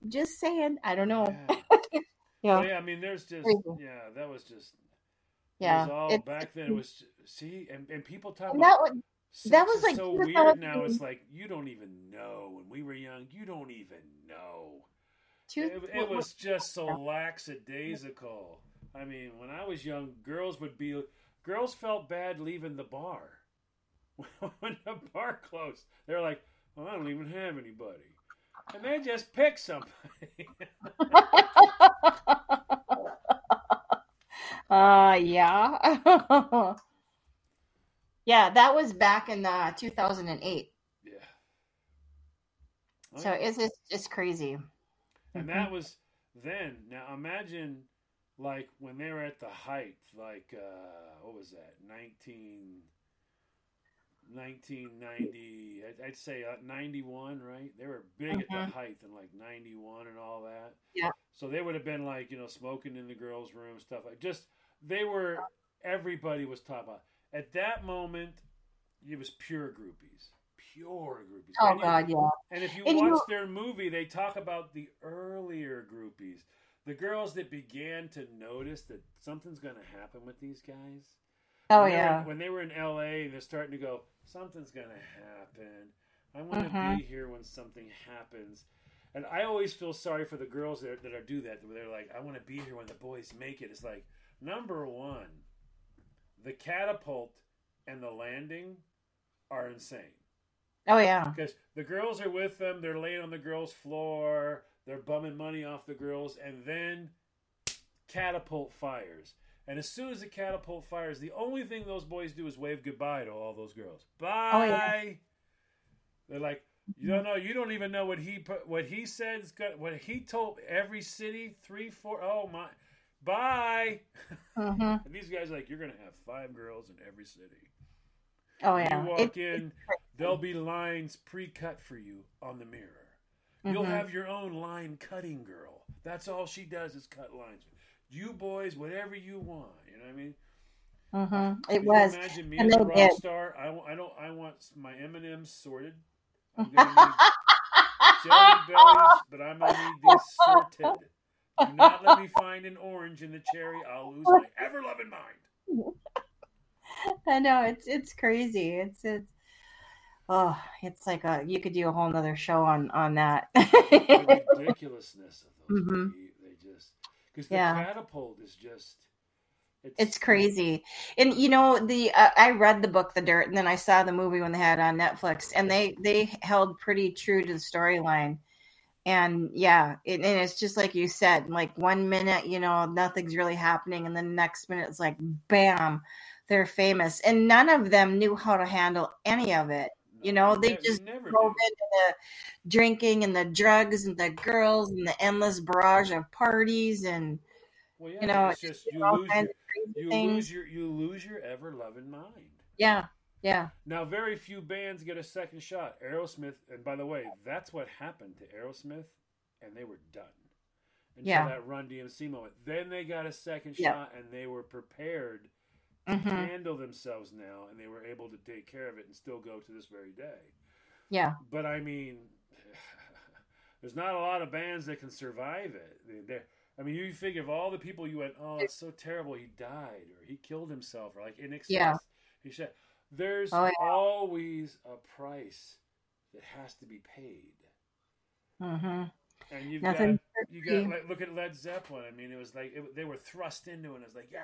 just saying. I don't know. Yeah. Yeah, Well, yeah, I mean, there's just Crazy. yeah, that was just yeah. It was all It- back then. It was see, and, and people talk and about that was that was like so 2000. weird now. It's like you don't even know. When we were young, you don't even know. two, It, it was just so lackadaisical. I mean, when I was young, girls would be girls felt bad leaving the bar. when the bar closed, they're like, "Well, I don't even have anybody," and they just pick somebody. uh yeah. yeah, that was back in uh, 2008. yeah. So it's it's, it's crazy. and that was then. Now imagine, like when they were at the height, like uh, what was that, 19, 1990, I'd, I'd say uh, 91, right? They were big at the height in like 91 and all that. Yeah. So they would have been like, you know, smoking in the girls' room, stuff like just, they were, everybody was talking about. At that moment, it was pure groupies. Pure groupies. Oh And you- god, yeah. and if you And watch know- their movie, they talk about the earlier groupies, the girls that began to notice that something's going to happen with these guys. Oh When they were- yeah. when they were in L.A. and they're starting to go, something's going to happen. I want to Mhm. be here when something happens. And I always feel sorry for the girls that, that are do that. Where they're like, I want to be here when the boys make it. It's like number one, the catapult and the landing are insane. Oh yeah. Because the girls are with them, they're laying on the girls' floor, they're bumming money off the girls, and then catapult fires. And as soon as the catapult fires, the only thing those boys do is wave goodbye to all those girls. Bye. Oh, yeah. They're like, you don't know. You don't even know what he put. What he said is good. What he told every city, three, four. Oh my, bye. hmm And these guys are like, you're gonna have five girls in every city. Oh yeah. You walk It- in, there'll be lines pre-cut for you on the mirror. You'll Mhm. have your own line cutting girl. That's all she does is cut lines. You boys, whatever you want. You know what I mean? Mhm. Could It you was. Imagine me And as a rock did. star. I, I don't. I want my M and M's sorted. I'm gonna need jelly bellies, but I'm gonna need these sorted. Do not let me find an orange in the cherry. I'll lose my ever loving mind. I know it's it's crazy. It's it's oh, it's like a you could do a whole nother show on on that. the ridiculousness of those. Mhm. They, they just because the Yeah. catapult is just. It's, it's crazy, and you know the uh, I read the book The Dirt, and then I saw the movie when they had it on Netflix, and they they held pretty true to the storyline. And yeah, it, and it's just like you said, like one minute, you know, nothing's really happening, and the next minute it's like, bam, they're famous, and none of them knew how to handle any of it. you know, they ne- just never drove do. into the drinking and the drugs and the girls and the endless barrage of parties and Well, yeah, you know, it's just you lose your, you things. lose your you lose your ever loving mind. yeah, yeah, Now, very few bands get a second shot. Aerosmith, and by the way, that's what happened to Aerosmith, and they were done until Yeah. that Run DMC moment. Then they got a second Yeah. shot, and they were prepared to hmm handle themselves now, and they were able to take care of it and still go to this very day. yeah, But I mean, there's not a lot of bands that can survive it. They- they're- I mean, you figure of all the people you went, oh, it's so terrible, he died or he killed himself or like INXS. Yeah. He said, there's Oh, yeah. always a price that has to be paid. Mm-hmm. And you've Nothing got you got like, look at Led Zeppelin. I mean, it was like it, they were thrust into it. and it was like yeah,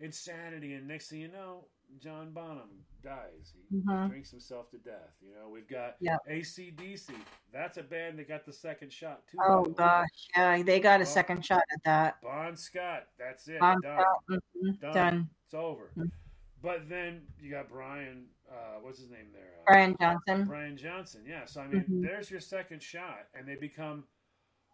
insanity. And next thing you know, John Bonham dies. He Mhm. drinks himself to death. You know, we've got Yeah. ACDC. That's a band that got the second shot too. Oh gosh, yeah, they got a Oh. second shot at that. Bon Scott. That's it. Bon done. Scott, mhm, Done. Done. It's over. Mhm. But then you got Brian. Uh, what's his name there? Uh, Brian Johnson. Brian Johnson. Yeah. So I mean, Mhm. there's your second shot, and they become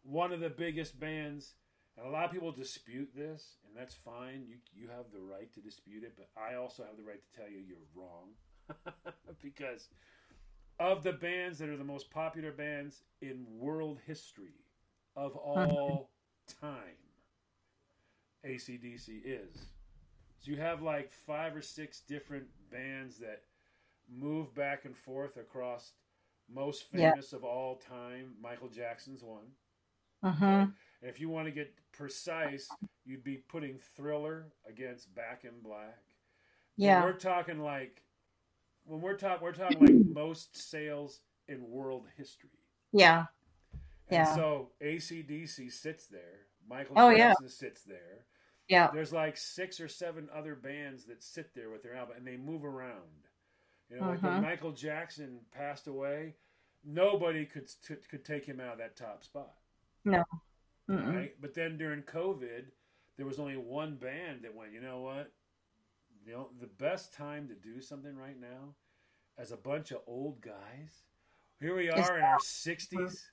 one of the biggest bands. And a lot of people dispute this, and that's fine. You you have the right to dispute it, but I also have the right to tell you you're wrong, because of the bands that are the most popular bands in world history of all time, ACDC is. So you have like five or six different bands that move back and forth across most Yeah. famous of all time. Michael Jackson's one. hmm And if you want to get precise, you'd be putting Thriller against Back in Black. Yeah. we're talking like when we're talking, we're talking like most sales in world history. Yeah. And Yeah. so ACDC sits there. Michael Oh, yeah. Jackson sits there. Yeah. There's like six or seven other bands that sit there with their album and they move around. You know, like when Mhm. Michael Jackson passed away, nobody could could take him out of that top spot. No. Mm-mm. Right? But then during COVID, there was only one band that went, you know what? You know, the best time to do something right now, as a bunch of old guys, here we are in our 60s,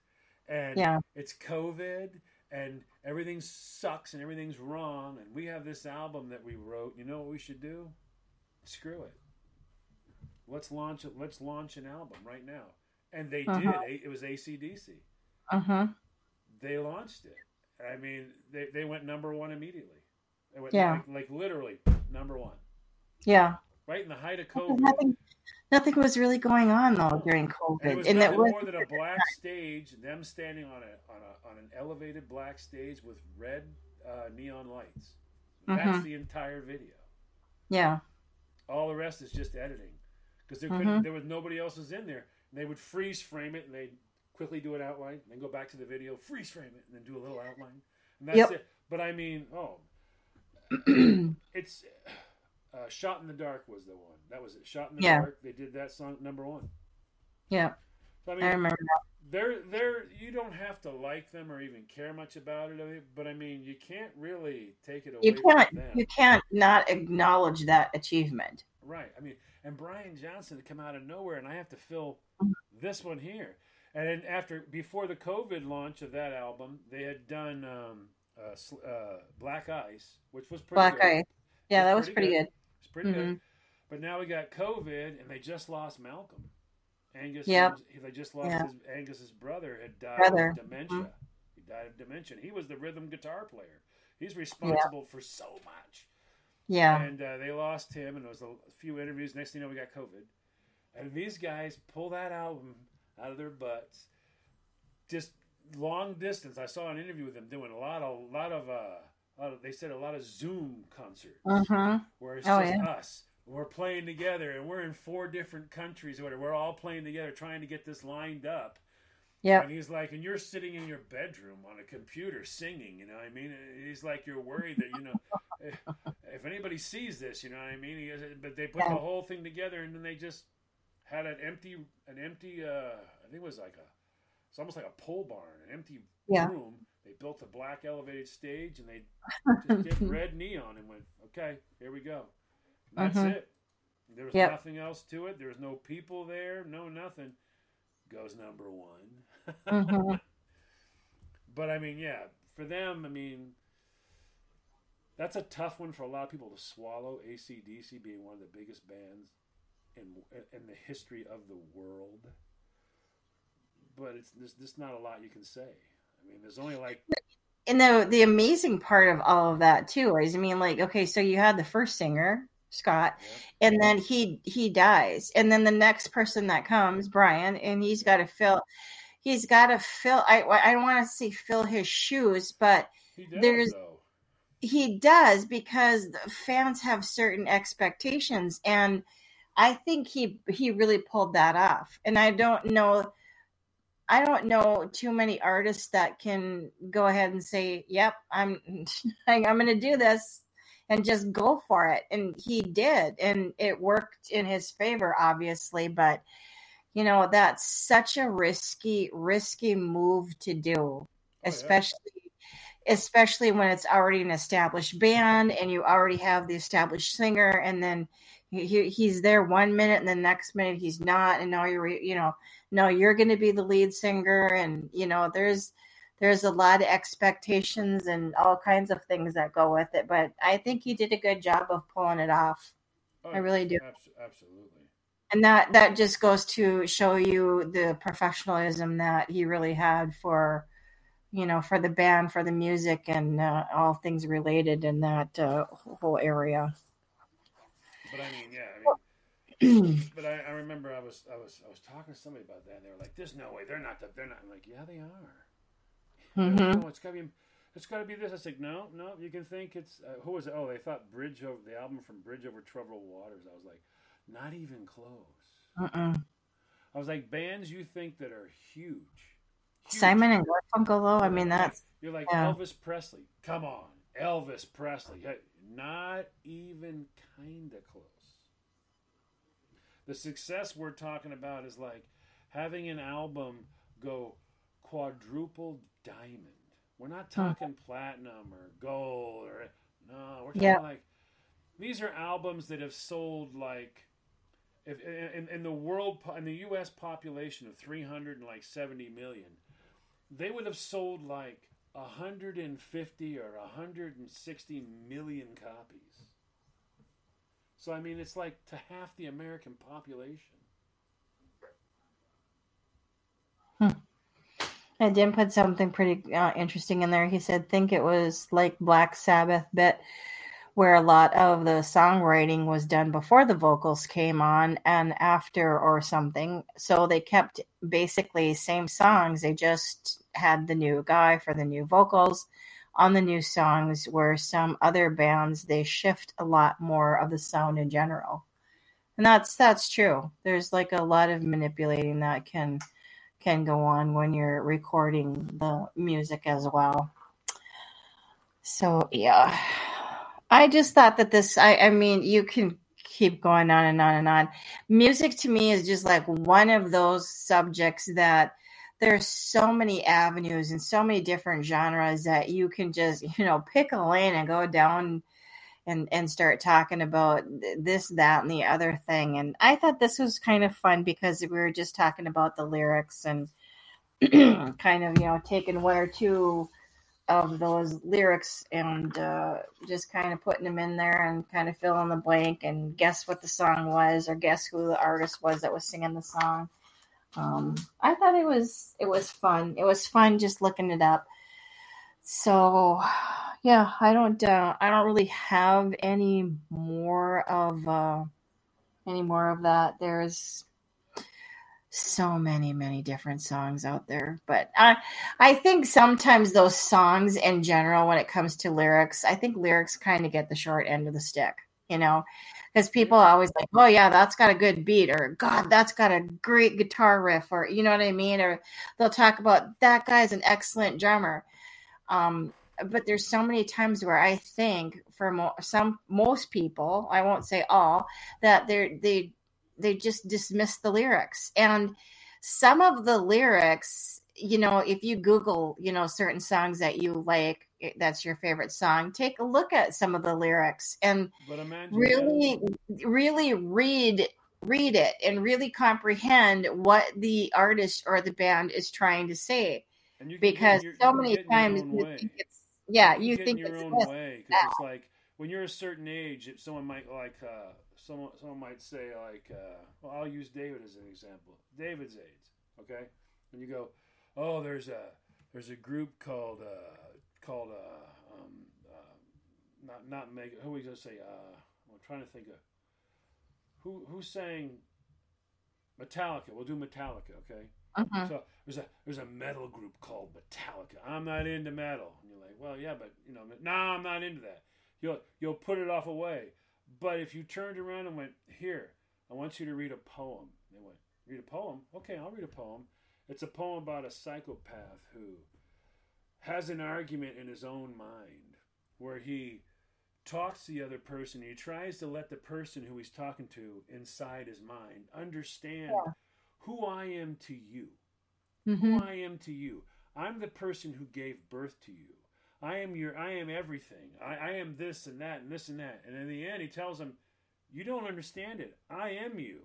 and Yeah. it's COVID, and everything sucks and everything's wrong, and we have this album that we wrote. You know what we should do? Screw it. Let's launch it. Let's launch an album right now. And they Uh-huh. did. It was ACDC hmm they launched it. I mean, they, they went number one immediately. Went Yeah. like, like literally number one, Yeah. right in the height of COVID. Nothing, nothing was really going on though during And it COVID, was and that was more than a black stage, them standing on a on a on an elevated black stage with red uh, neon lights. That's Mhm. the entire video. yeah, All the rest is just editing because there Mhm. there was nobody else was in there. And they would freeze frame it and they'd quickly do an outline, then go back to the video, freeze frame it, and then do a little outline, and that's Yep. it. But I mean, oh, it's uh, shot in the dark was the one that was it shot in the Yeah. dark they did that song number one yeah. so, i I mean remember that. they're they're you don't have to like them or even care much about it, but I mean you can't really take it away You can't from them. you can't not acknowledge that achievement. Right. I mean, and Brian Johnson to come out of nowhere, and I have to fill Mm-hmm. this one here. And then after, before the COVID launch of that album, they had done um, uh, uh, Black Ice, which was pretty Black good. Eye. Yeah, that was pretty good. good. It's pretty good. Mhm. But now we got COVID, and they just lost Malcolm. Angus, Yep. they just lost Yeah. his, Angus's brother had died Brother. of dementia. Mhm. He died of dementia. He was the rhythm guitar player. He's responsible for so much. Yeah. And uh, they lost him, and there was a few interviews. Next thing you know, we got COVID. And these guys pull that album out of their butts. Just long distance. I saw an interview with them doing a lot of, lot of, uh, lot of they said a lot of Zoom concerts hmm where it's Oh, just yeah. us. We're playing together, and we're in four different countries. Or whatever. We're all playing together, trying to get this lined up. Yeah. And he's like, and you're sitting in your bedroom on a computer singing, you know what I mean? He's like, you're worried that, you know, if, if anybody sees this, you know what I mean? He but they put Yeah. the whole thing together and then they just had an empty, an empty, uh, I think it was like a, it's almost like a pole barn, an empty Yeah. room. They built a black elevated stage and they just did red neon and went, okay, here we go. And that's Mhm. it. There was Yep. nothing else to it. There was no people there, no nothing. Goes number one. Mhm. But I mean, yeah, for them, I mean, that's a tough one for a lot of people to swallow. ACDC being one of the biggest bands in in the history of the world. But it's there's just not a lot you can say. I mean, there's only like and the the amazing part of all of that too is I mean like okay so you had the first singer Scott yeah, and then he he dies and then the next person that comes Brian and he's got to fill he's got to fill I I don't want to say fill his shoes but does there's- though. he does because fans have certain expectations and I think he he really pulled that off and I don't know I don't know too many artists that can go ahead and say, "Yep, I'm I'm going to do this." And just go for it. And he did. And it worked in his favor, obviously. But, you know, that's such a risky, risky move to do, oh, yeah. especially especially when it's already an established band and you already have the established singer and then he, he- he's there one minute and the next minute he's not and now you're you know no you're going to be the lead singer and you know there's there's a lot of expectations and all kinds of things that go with it but i think he did a good job of pulling it off Oh, I really do. absolutely. and that that just goes to show you the professionalism that he really had for you know for the band for the music and uh, all things related in that uh, whole area But I mean, yeah, I mean, but I, I remember I was I was I was talking to somebody about that, and they were like, "There's no way they're not the, they're not." I'm like, "Yeah, they are." Mhm. No, it's gotta be it's gotta be this. I said, "No, no, you can think it's uh, who was it? Oh, they thought Bridge over the album from Bridge Over Troubled Waters." I was like, "Not even close." Mm-mm. I was like, bands you think that are huge, huge. simon and garfunkel though i mean that's You're like yeah. Elvis Presley. Come on, Elvis Presley. Hey, Not even kinda close. The success we're talking about is like having an album go quadruple diamond. We're not hmm. talking platinum or gold or no. We're talking Yeah. like these are albums that have sold like if in, in the world in the U.S. population of 370 million, they would have sold like 150 or 160 million copies. So I mean, it's like to half the American population. I did put something pretty uh, interesting in there. He said, think it was like Black Sabbath bit where a lot of the songwriting was done before the vocals came on and after or something. So they kept basically same songs. They just had the new guy for the new vocals on the new songs where some other bands they shift a lot more of the sound in general. And that's that's true. There's like a lot of manipulating that can can go on when you're recording the music as well. So yeah, I just thought that this. I, I mean, you can keep going on and on and on. Music to me is just like one of those subjects that there's so many avenues and so many different genres that you can just you know pick a lane and go down and and start talking about this that and the other thing and i thought this was kind of fun because we were just talking about the lyrics and kind of you know taking one or two of those lyrics and uh, just kind of putting them in there and kind of fill in the blank and guess what the song was or guess who the artist was that was singing the song. Um, i thought it was it was fun. It was fun just looking it up. So yeah i don't uh, i don't really have any more of uh any more of that. There's so many many different songs out there but i i think sometimes those songs in general when it comes to lyrics i think lyrics kind of get the short end of the stick you know? Because people are always like oh yeah that's got a good beat or god that's got a great guitar riff or you know what i mean? Or they'll talk about that guy's an excellent drummer. Um but there's so many times where I think for mo- some most people, I won't say all, that they they they just dismiss the lyrics. And some of the lyrics you know if you google you know certain songs that you like eh, that's your favorite song take a look at some of the lyrics and But imagine really really read read it and really comprehend what the artist or the band is trying to say. And you because your- so many get in your times you think it's yeah you think your it's own way because it's like when you're a certain age, if someone might like uh, someone someone might say like, uh, well, I'll use David as an example. David's AIDS, okay, and you go, oh, there's a there's a group called uh, called uh, um, uh, not not Mega. Who are we gonna say? Uh, I'm trying to think of who who sang Metallica. We'll do Metallica, okay. Mhm. So there's a there's a metal group called Metallica. I'm not into metal. And you're like, well, yeah, but you know, no, I'm not into that. You'll you'll put it off away. But if you turned around and went, here, I want you to read a poem. They went, read a poem? Okay, I'll read a poem. It's a poem about a psychopath who has an argument in his own mind where he talks to the other person. He tries to let the person who he's talking to inside his mind understand who I am to you Mhm. who I am to you. I'm the person who gave birth to you. I am your I am everything. I, I am this and that and this and that. And in the end he tells him, You don't understand it. I am you.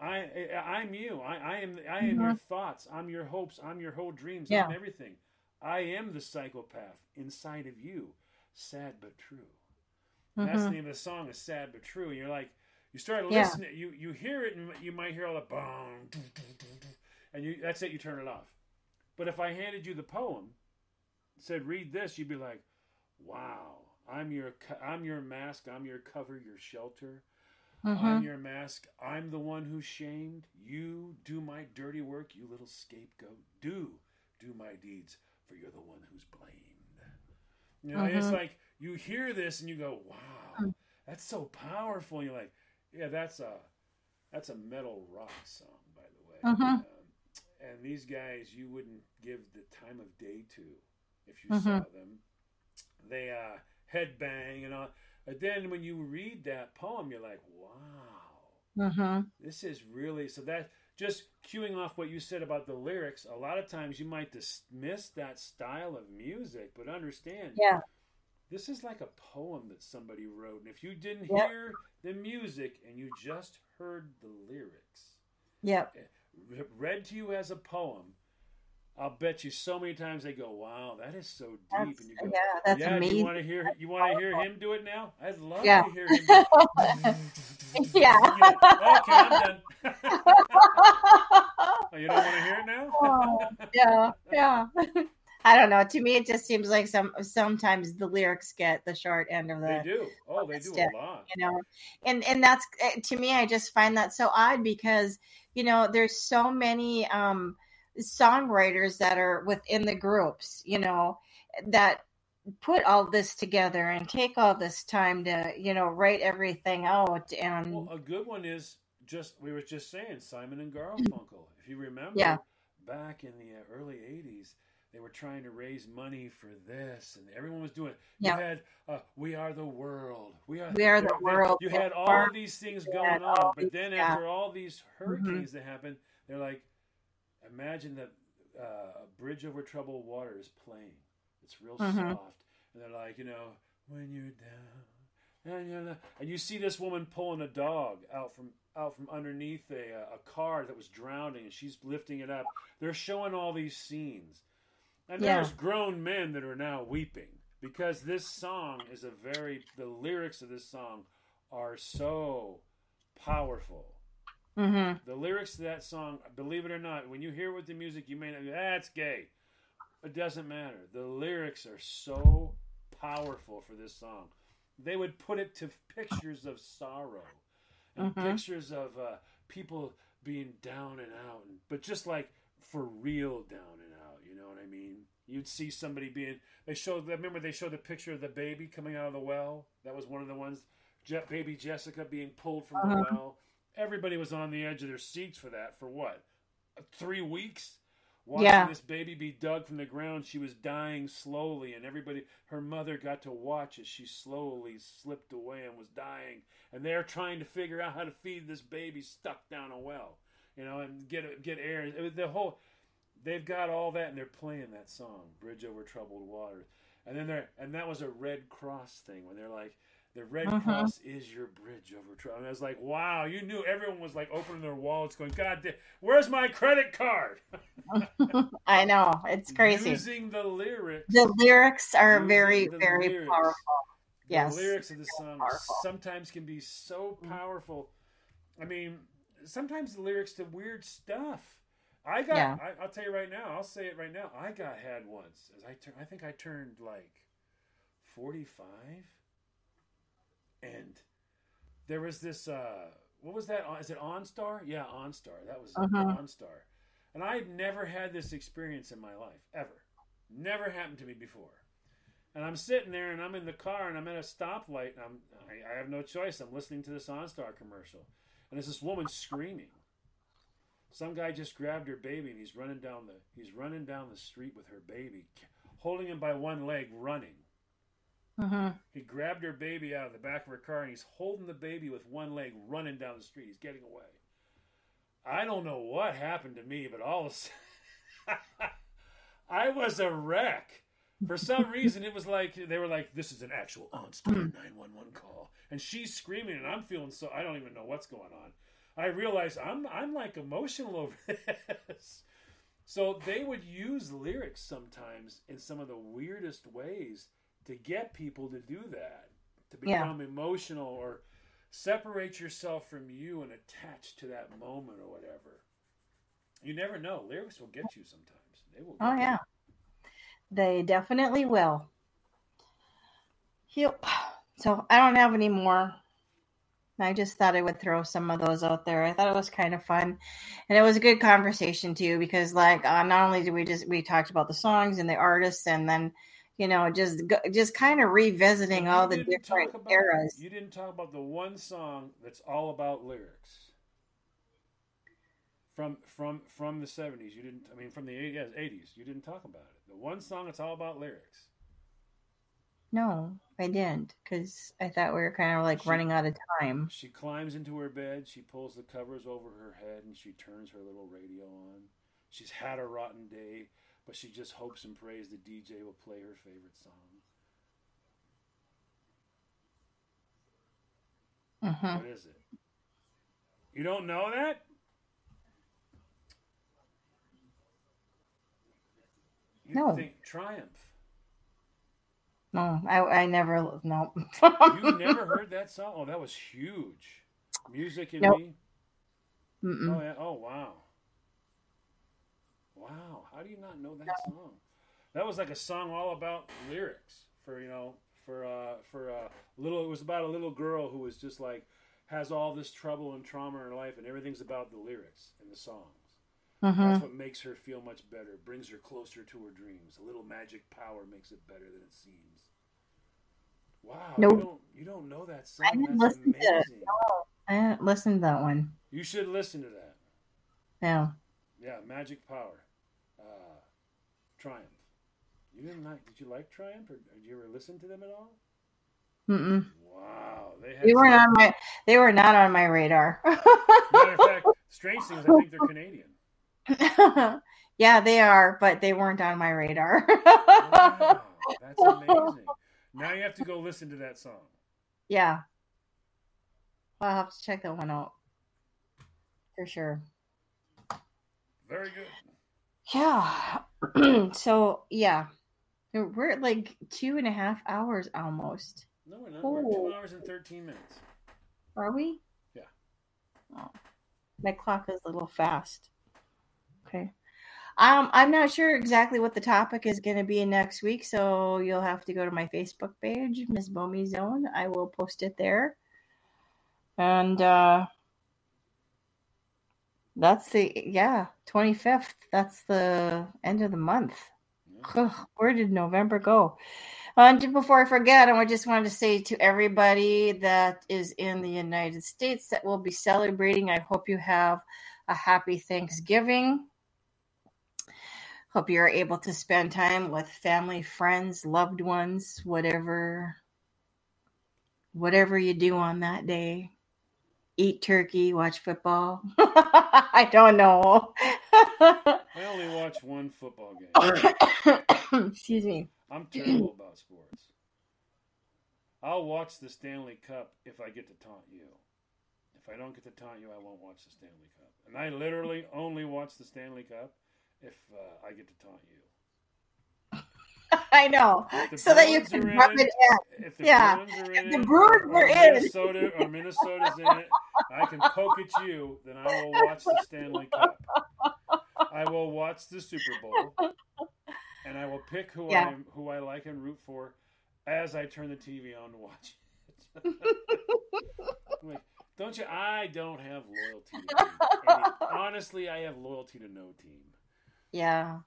I, I I'm you. I, I am I am your thoughts. I'm your hopes. I'm your whole dreams. I'm everything. I am the psychopath inside of you. Sad but true. And That's the Mhm. name of the song is sad but true. And you're like, you start Yeah. listening, you you hear it, and you might hear all the boom, and you that's it. You turn it off. But if I handed you the poem, said read this, you'd be like, wow, I'm your I'm your mask, I'm your cover, your shelter. I'm Mhm. your mask. I'm the one who's shamed. You do my dirty work, you little scapegoat. Do do my deeds, for you're the one who's blamed. You know, and it's like you hear this and you go, "Wow, that's so powerful." And you're like, "Yeah, that's a that's a metal rock song, by the way." Mhm. Um, and these guys, you wouldn't give the time of day to if you Mhm. saw them. They uh, headbang and all. But then when you read that poem, you're like, "Wow." Mhm. this is really so that just queuing off what you said about the lyrics a lot of times you might dismiss that style of music but understand Yeah. this is like a poem that somebody wrote and if you didn't Yep. hear the music and you just heard the lyrics Yep. read to you as a poem i'll bet you so many times they go wow that is so deep That's, and you go yeah, that's yeah, amazing. you want to hear you want to hear him do it now i'd love Yeah. to hear him do it. Yeah. okay i'm done Oh, you don't want to hear it now? Oh, yeah, yeah. I don't know. To me, it just seems like some sometimes the lyrics get the short end of the. they do. Oh, they do stick, a lot. you know, and and that's eh, to me. I just find that so odd because you know there's so many um songwriters that are within the groups, you know, that put all this together and take all this time to you know write everything out and Well, a good one is just we were just saying Simon and Garfunkel. If you remember, Yeah. back in the uh, early '80s, they were trying to raise money for this, and everyone was doing. Yeah. You had uh, "We Are the World," "We Are We Are the World, You had all these things going on, but then after all these hurricanes that happened, they're like, imagine that uh, "Bridge Over Troubled Water" is playing. It's real Mhm. soft, and they're like, you know, when you're down, and you're and you see this woman pulling a dog out from out from underneath a uh, a car that was drowning, and she's lifting it up. They're showing all these scenes, and Yeah. there's grown men that are now weeping because this song is a very the lyrics of this song are so powerful. Mm-hmm. The lyrics to that song, believe it or not, when you hear it with the music, you may not. That's gay. It doesn't matter. The lyrics are so powerful for this song. They would put it to pictures of sorrow and Mhm. pictures of uh, people being down and out, and, but just like for real down and out. You know what I mean? You'd see somebody being. They showed. Remember, they showed the picture of the baby coming out of the well. That was one of the ones. Je- baby Jessica being pulled from the Uh-huh. well. Everybody was on the edge of their seats for that. For what? Three weeks. Watching Yeah. this baby be dug from the ground, she was dying slowly, and everybody, her mother got to watch as she slowly slipped away and was dying. And they're trying to figure out how to feed this baby stuck down a well, you know, and get get air. It was the whole, they've got all that, and they're playing that song, "Bridge Over Troubled Water," and then they're and that was a Red Cross thing when they're like. The Red Mhm. Cross is your bridge over trouble. And I was like, wow, you knew everyone was like opening their wallets, going, God, da- where's my credit card? I know it's crazy. Using the lyrics. The lyrics are very, very lyrics. powerful. the Yes. lyrics of the song powerful. sometimes can be so powerful. I mean, sometimes the lyrics to weird stuff. I got. Yeah. I, I'll tell you right now. I'll say it right now. I got had once. As I turn, I think I turned like forty-five, and there was this. uh What was that? Is it OnStar? Yeah, OnStar. That was Mhm. OnStar. And I had never had this experience in my life ever. Never happened to me before. And I'm sitting there and I'm in the car and I'm at a stoplight and I'm I, I have no choice. I'm listening to this OnStar commercial. And there's this woman screaming. Some guy just grabbed her baby and he's running down the he's running down the street with her baby, holding him by one leg, running. Hmm He grabbed her baby out of the back of her car and he's holding the baby with one leg, running down the street. He's getting away. I don't know what happened to me, but all of a sudden, I was a wreck. For some reason, it was like they were like, "This is an actual OnStar 911 call," and she's screaming, and I'm feeling so. I don't even know what's going on. I realize I'm I'm like emotional over this. So they would use lyrics sometimes in some of the weirdest ways to get people to do that, to Yeah. become emotional or separate yourself from you and attach to that moment or whatever. You never know. Lyrics will get you sometimes. They will. Oh get you. yeah, they definitely will. Yep. So I don't have any more. I just thought I would throw some of those out there. I thought it was kind of fun, and it was a good conversation too. Because like, uh, not only did we just we talked about the songs and the artists, and then you know just just kind of revisiting all the different about- eras. You didn't talk about the one song that's all about lyrics. From from from the seventies, you didn't. I mean, from the eighties, you didn't talk about it. The one song that's all about lyrics. No, I didn't because I thought we were kind of like She- running out of time. She climbs into her bed. She pulls the covers over her head, and she turns her little radio on. She's had a rotten day, but she just hopes and prays the DJ will play her favorite song. hmm What is it? You don't know that? You No. think Triumph. No, I I never no. You never heard that song? Oh, that was huge. Music and Nope. me. Mm-mm. Oh yeah. Oh wow. Wow. How do you not know that song? That was like a song all about lyrics for you know for uh for uh little. It was about a little girl who was just like has all this trouble and trauma in her life, and everything's about the lyrics and the songs. Mhm. That's what makes her feel much better. Brings her closer to her dreams. A little magic power makes it better than it seems. Wow. Nope. You don't you don't know that song. I didn't That's listen to it. amazing. I didn't listen to that one. You should listen to that. Yeah. Yeah, Magic Power, Triumph. You didn't like? Did you like Triumph, or did you ever listen to them at all? Mm-mm. Wow, they. They weren't on my. They were not on my radar. Matter of fact, strange thing is, I think they're Canadian. Yeah, they are, but they weren't on my radar. Wow, that's amazing. Now you have to go listen to that song. yeah. I'll have to check that one out. For sure. Very good. Yeah. so yeah. We're at like two and a half hours almost. No, we're not. We're Oh. two hours and thirteen minutes. Are we? Yeah. Oh, my clock is a little fast. Okay. Um, I'm not sure exactly what the topic is going to be next week, so you'll have to go to my Facebook page, Miss Bomey Zone. I will post it there. And uh that's the yeah, 25th. That's the end of the month. Yeah. Where did November go? And before I forget, I just wanted to say to everybody that is in the United States that will be celebrating, I hope you have a happy Thanksgiving. Hope you're able to spend time with family, friends, loved ones, whatever whatever you do on that day. Eat turkey, watch football. I don't know. I only watch one football game. Excuse me. I'm terrible about sports. I'll watch the Stanley Cup if I get to taunt you. If I don't get to taunt you, I won't watch the Stanley Cup. And I literally only watch the Stanley Cup if uh, I get to taunt you. I know. The So that you can rub it, in. If the Yeah. Bruins If in the Bruins or are in. Minnesota or Minnesota's in it, I can poke at you. Then I will watch the Stanley Cup. I will watch the Super Bowl, and I will pick who Yeah. I who I like and root for as I turn the TV on to watch it. Don't you? I don't have loyalty. To honestly, I have loyalty to no team. Yeah.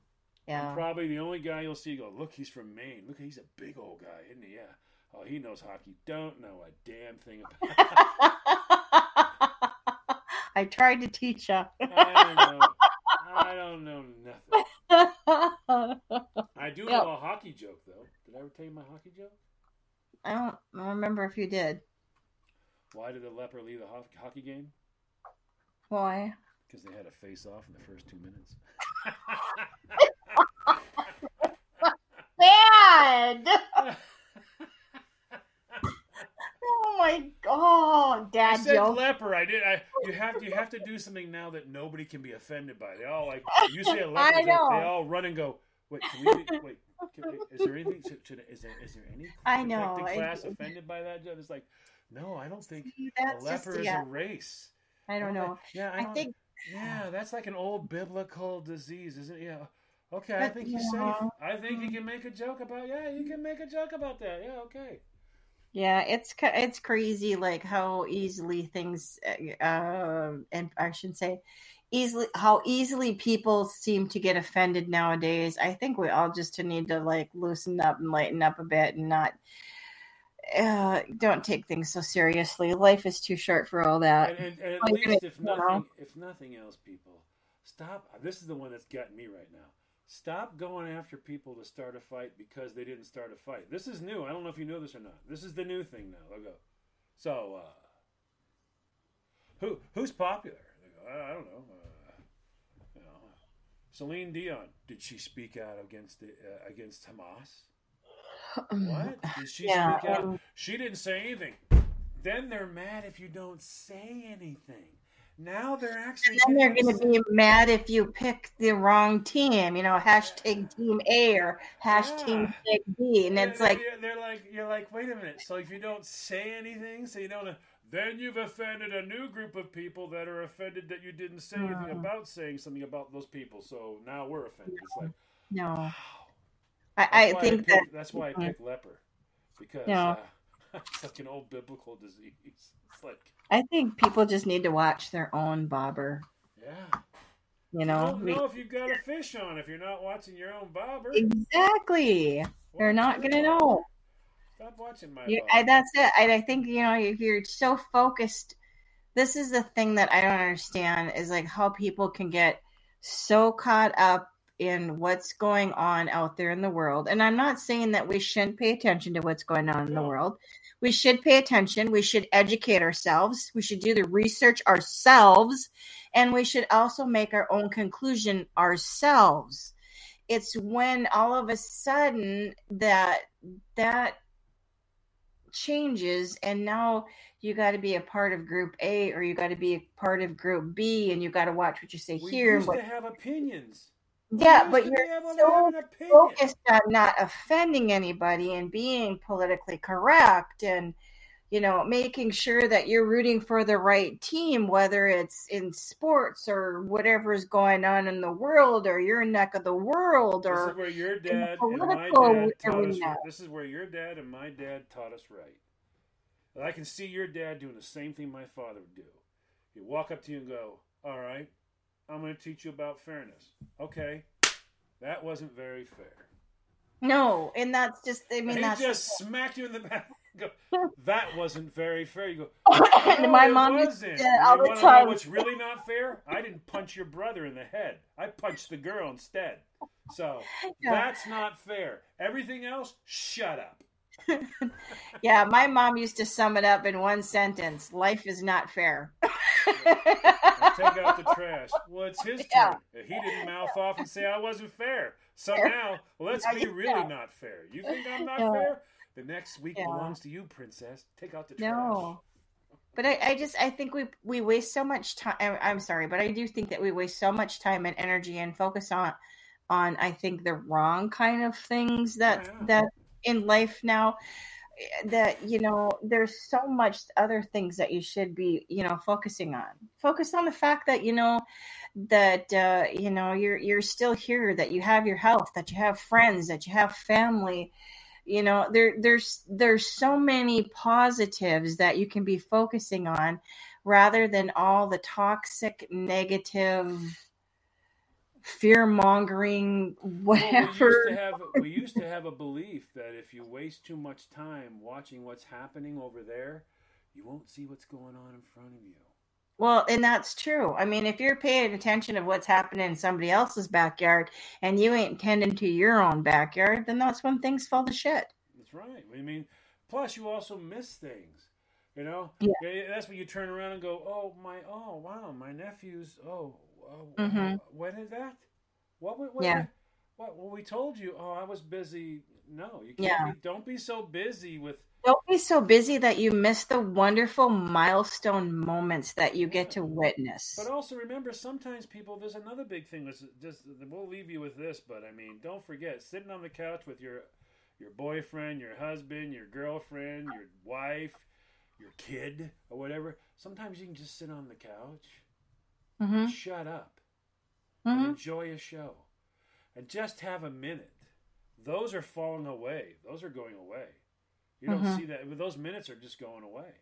I'm probably the only guy you'll see go, look, he's from Maine. Look, he's a big old guy, isn't he? Yeah. Oh, he knows hockey. Don't know a damn thing about hockey. I tried to teach you. I don't know. I don't know nothing. I do Yep. know a hockey joke, though. Did I ever tell you my hockey joke? I don't remember if you did. Why did the leper leave the hockey game? Why? Because they had a face off in the first two minutes. Dad! Oh my god, I dad said joke. leper. I did. I you have you have to do something now that nobody can be offended by. They all like you say a leper. I they, all run and go. Wait, can we, wait. Can we, is there anything? Should, should, is there is there any I know, I- class offended by that? It's like, no, I don't think a just leper is yeah. a race. I don't know. Yeah, I, I think Yeah, that's like an old biblical disease, isn't it? Yeah. Okay, I think he's yeah. safe. I think he can make a joke about. Yeah, you can make a joke about that. Yeah, okay. Yeah, it's it's crazy like how easily things uh and I shouldn't say easily how easily people seem to get offended nowadays. I think we all just need to like loosen up and lighten up a bit and not uh don't take things so seriously. Life is too short for all that. And, and, and at Like, least, if you know. nothing, if nothing else, people stop. This is the one that's gotten me right now. Stop going after people to start a fight because they didn't start a fight. This is new. I don't know if you know this or not. This is the new thing now. They'll go. So, uh, who who's popular? They go, I, I don't know. Uh, you know, Celine Dion. Did she speak out against the, uh, against Hamas? What? Did she Yeah, speak out? um, she didn't say anything. Then they're mad if you don't say anything. Now they're actually. then they're going to be mad if you pick the wrong team, you know, hashtag team A or hashtag B. And Yeah, it's they're- like, they're, they're like you're like wait a minute. So if you don't say anything, so you don't, then you've offended a new group of people that are offended that you didn't say anything Hmm. about saying something about those people. So now we're offended. It's like no. wow. I, I think pick- that that's why I Mhm. pick leper because Yeah. uh, it's like an old biblical disease. It's like I think people just need to watch their own bobber. yeah. You You know, We- know if you've got a fish on if you're not watching your own bobber. exactly. They're not going to know. Stop watching my You, bobber. I, that's it. I, I think you know if you're so focused. This is the thing that I don't understand is like how people can get so caught up in what's going on out there in the world. And I'm not saying that we shouldn't pay attention to what's going on in the world. We should pay attention. We should educate ourselves. We should do the research ourselves and we should also make our own conclusion ourselves it's when all of a sudden that that changes and now you got to be a part of group A or you got to be a part of group B and you got to watch what you say We here used what to have opinions. Yeah but you're be able to so have an opinion. focused on not offending anybody and being politically correct and you know making sure that you're rooting for the right team whether it's in sports or whatever is going on in the world or your neck of the world This or is where your dad and my political dad taught us. This is where your dad and my dad taught us right. And I can see your dad doing the same thing my father would do. He'd walk up to you and go, "All right, I'm going to teach you about fairness." Okay, that wasn't very fair. no and that's just i mean he that's just smacked you in the back. Go, that wasn't very fair. You go. and "No, my mom wasn't. that all the time what's really not fair? I didn't punch your brother in the head. I punched the girl instead. So Yeah. that's not fair. Everything else, shut up. yeah my mom used to sum it up in one sentence life is not fair take out the trash. Well, it's his turn. He didn't mouth off and say I wasn't fair. So now, let's be really yeah. not fair. You think I'm not Yeah. fair? The next week Yeah. belongs to you, princess. Take out the trash. No. But I, I just I think we we waste so much time. I'm- I'm sorry, but I do think that we waste so much time and energy and focus on on I think the wrong kind of things that Yeah. that in life now that you know there's so much other things that you should be you know focusing on. Focus on the fact that you know that uh, you know you're you're still here that you have your health that you have friends that you have family. You know there there's there's so many positives that you can be focusing on rather than all the toxic negative fear mongering Well, whatever we used to have we used to have a belief that if you waste too much time watching what's happening over there, you won't see what's going on in front of you. Well, and that's true. I mean, if you're paying attention of what's happening in somebody else's backyard and you ain't tending to your own backyard, then that's when things fall to shit. That's right. I mean, plus you also miss things. You know, Yeah. Eh, that's when you turn around and go, "Oh my, oh wow, my nephew's. Oh, oh Mhm. when is that? What? What? what Yeah. What? Well, we told you. Oh, I was busy. No, you can't. Yeah. Be, don't be so busy with. Don't be so busy that you miss the wonderful milestone moments that you get to witness. But also remember, sometimes people. There's another big thing. That's just we'll leave you with this, but I mean, don't forget sitting on the couch with your your boyfriend, your husband, your girlfriend, your wife, your kid, or whatever. Sometimes you can just sit on the couch, hmm shut up, and hmm enjoy a show, and just have a minute. Those are falling away. Those are going away. You don't Mhm. see that. Those minutes are just going away.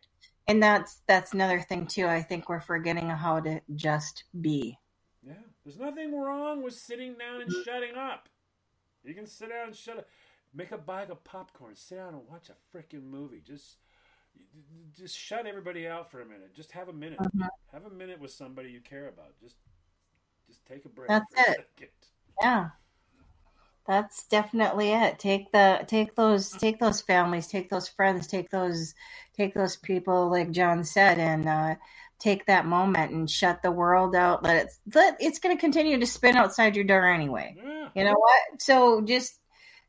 And that's that's another thing too. I think we're forgetting how to just be. Yeah, there's nothing wrong with sitting down and shutting up. You can sit down and shut up. Make a bag of popcorn. Sit down and watch a freaking movie. Just, just shut everybody out for a minute. Just have a minute. Mhm. Have a minute with somebody you care about. Just, just take a break. That's it. second. Yeah. That's definitely it. Take the take those take those families, take those friends, take those take those people like John said and uh take that moment and shut the world out. Let it let it's going to continue to spin outside your door anyway. Yeah. You know what? So just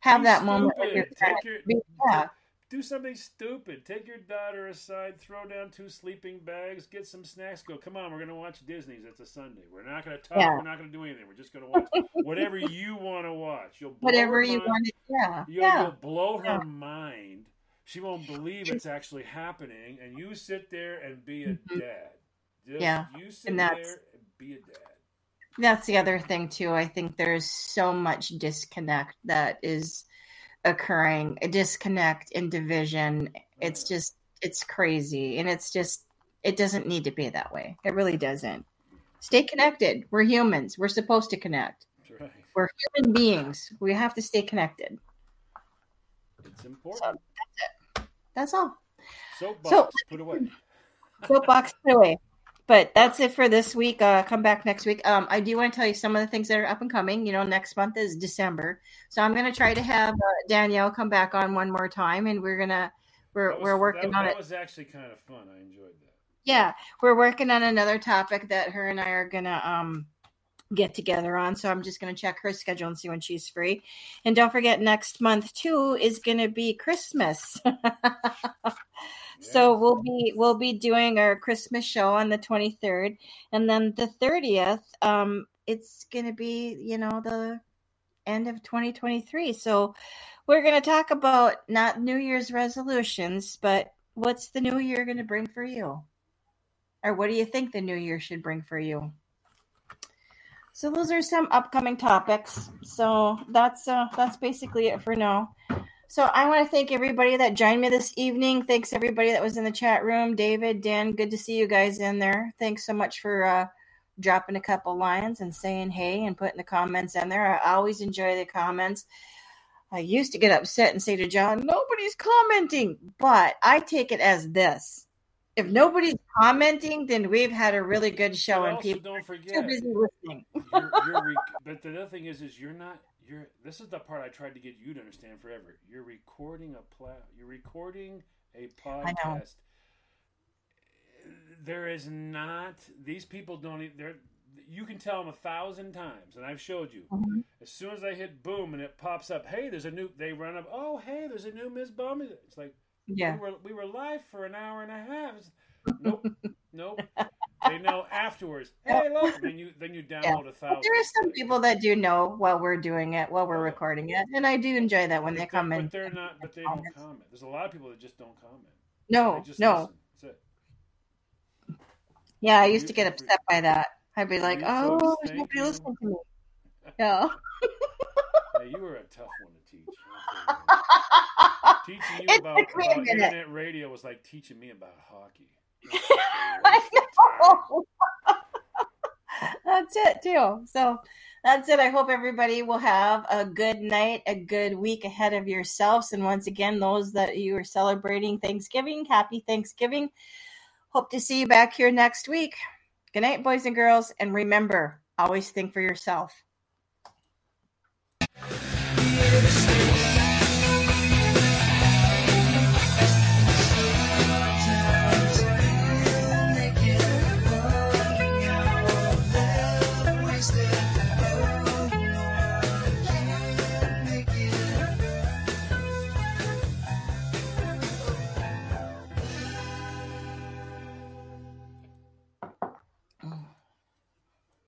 have Be that moment with your friend. Your, yeah. Do something stupid. Take your daughter aside, throw down two sleeping bags, get some snacks. Go, come on, we're gonna watch Disney's. It's a Sunday. We're not gonna talk. Yeah. We're not gonna do anything. We're just gonna watch whatever you want to watch. You'll blow Whatever you mind. want to yeah. You'll, yeah. you'll blow her Yeah. mind. She won't believe it's actually happening, and you sit there and be a Mhm. dad. Just, Yeah, You sit and that's- there and be a dad. That's the other thing too. I think there's so much disconnect that is occurring, a disconnect in division. It's just it's crazy and it's just it doesn't need to be that way. It really doesn't. Stay connected. We're humans. We're supposed to connect. Right. We're human beings. We have to stay connected. It's important. That's all. Soapbox, put away. soapbox put away. But that's it for this week. Uh, come back next week. Um, I do want to tell you some of the things that are up and coming. You know, next month is December, so I'm going to try to have uh, Danielle come back on one more time, and we're gonna we're was- we're working that, on that it. That was actually kind of fun. I enjoyed that. yeah, we're working on another topic that her and I are gonna um get together on. So I'm just gonna check her schedule and see when she's free. And don't forget, next month too is gonna be Christmas. So we'll be we'll be doing our Christmas show on the 23rd, and then the 30th. Um, it's gonna be you know the end of 2023. So we're gonna talk about not New Year's resolutions, but what's the new year gonna bring for you, or what do you think the new year should bring for you? So those are some upcoming topics. So that's uh, that's basically it for now. So I want to thank everybody that joined me this evening. Thanks everybody that was in the chat room. David, Dan, good to see you guys in there. Thanks so much for uh, dropping a couple lines and saying hey and putting the comments in there. I always enjoy the comments. I used to get upset and say to John, nobody's commenting, but I take it as this. If nobody's commenting, then we've had a really good show and people don't are too forget, busy listening. you're, you're rec- but the other thing is, is you're not. You're. This is the part I tried to get you to understand forever. You're recording a pla- You're recording a podcast. There is not. These people don't. e- They're. You can tell them a thousand times, and I've showed you. Mhm. As soon as I hit boom and it pops up, hey, there's a new. They run up. Oh, hey, there's a new Miss Bum. It's like Yeah. we were we were live for an hour and a half. It's- Nope, nope. They know afterwards. Hey, look. Then you then you download a thousand. But there are some people that do know while we're doing it, while we're recording it, and I do enjoy that when they they're- come. But they're not. But they don't comment. There's a lot of people that just don't comment. No, just no. That's it. Yeah, I used to get upset by that. I'd be like, "Oh, there's nobody listening to me." Yeah. Yeah, you were a tough one to teach. I'll tell you that. Teaching you It about, took me a about internet radio was like teaching me about hockey. I know. that's it too. So that's it. I hope everybody will have a good night, a good week ahead of yourselves. And once again, those that you are celebrating Thanksgiving, happy Thanksgiving. Hope to see you back here next week. Good night, boys and girls. And remember, always think for yourself.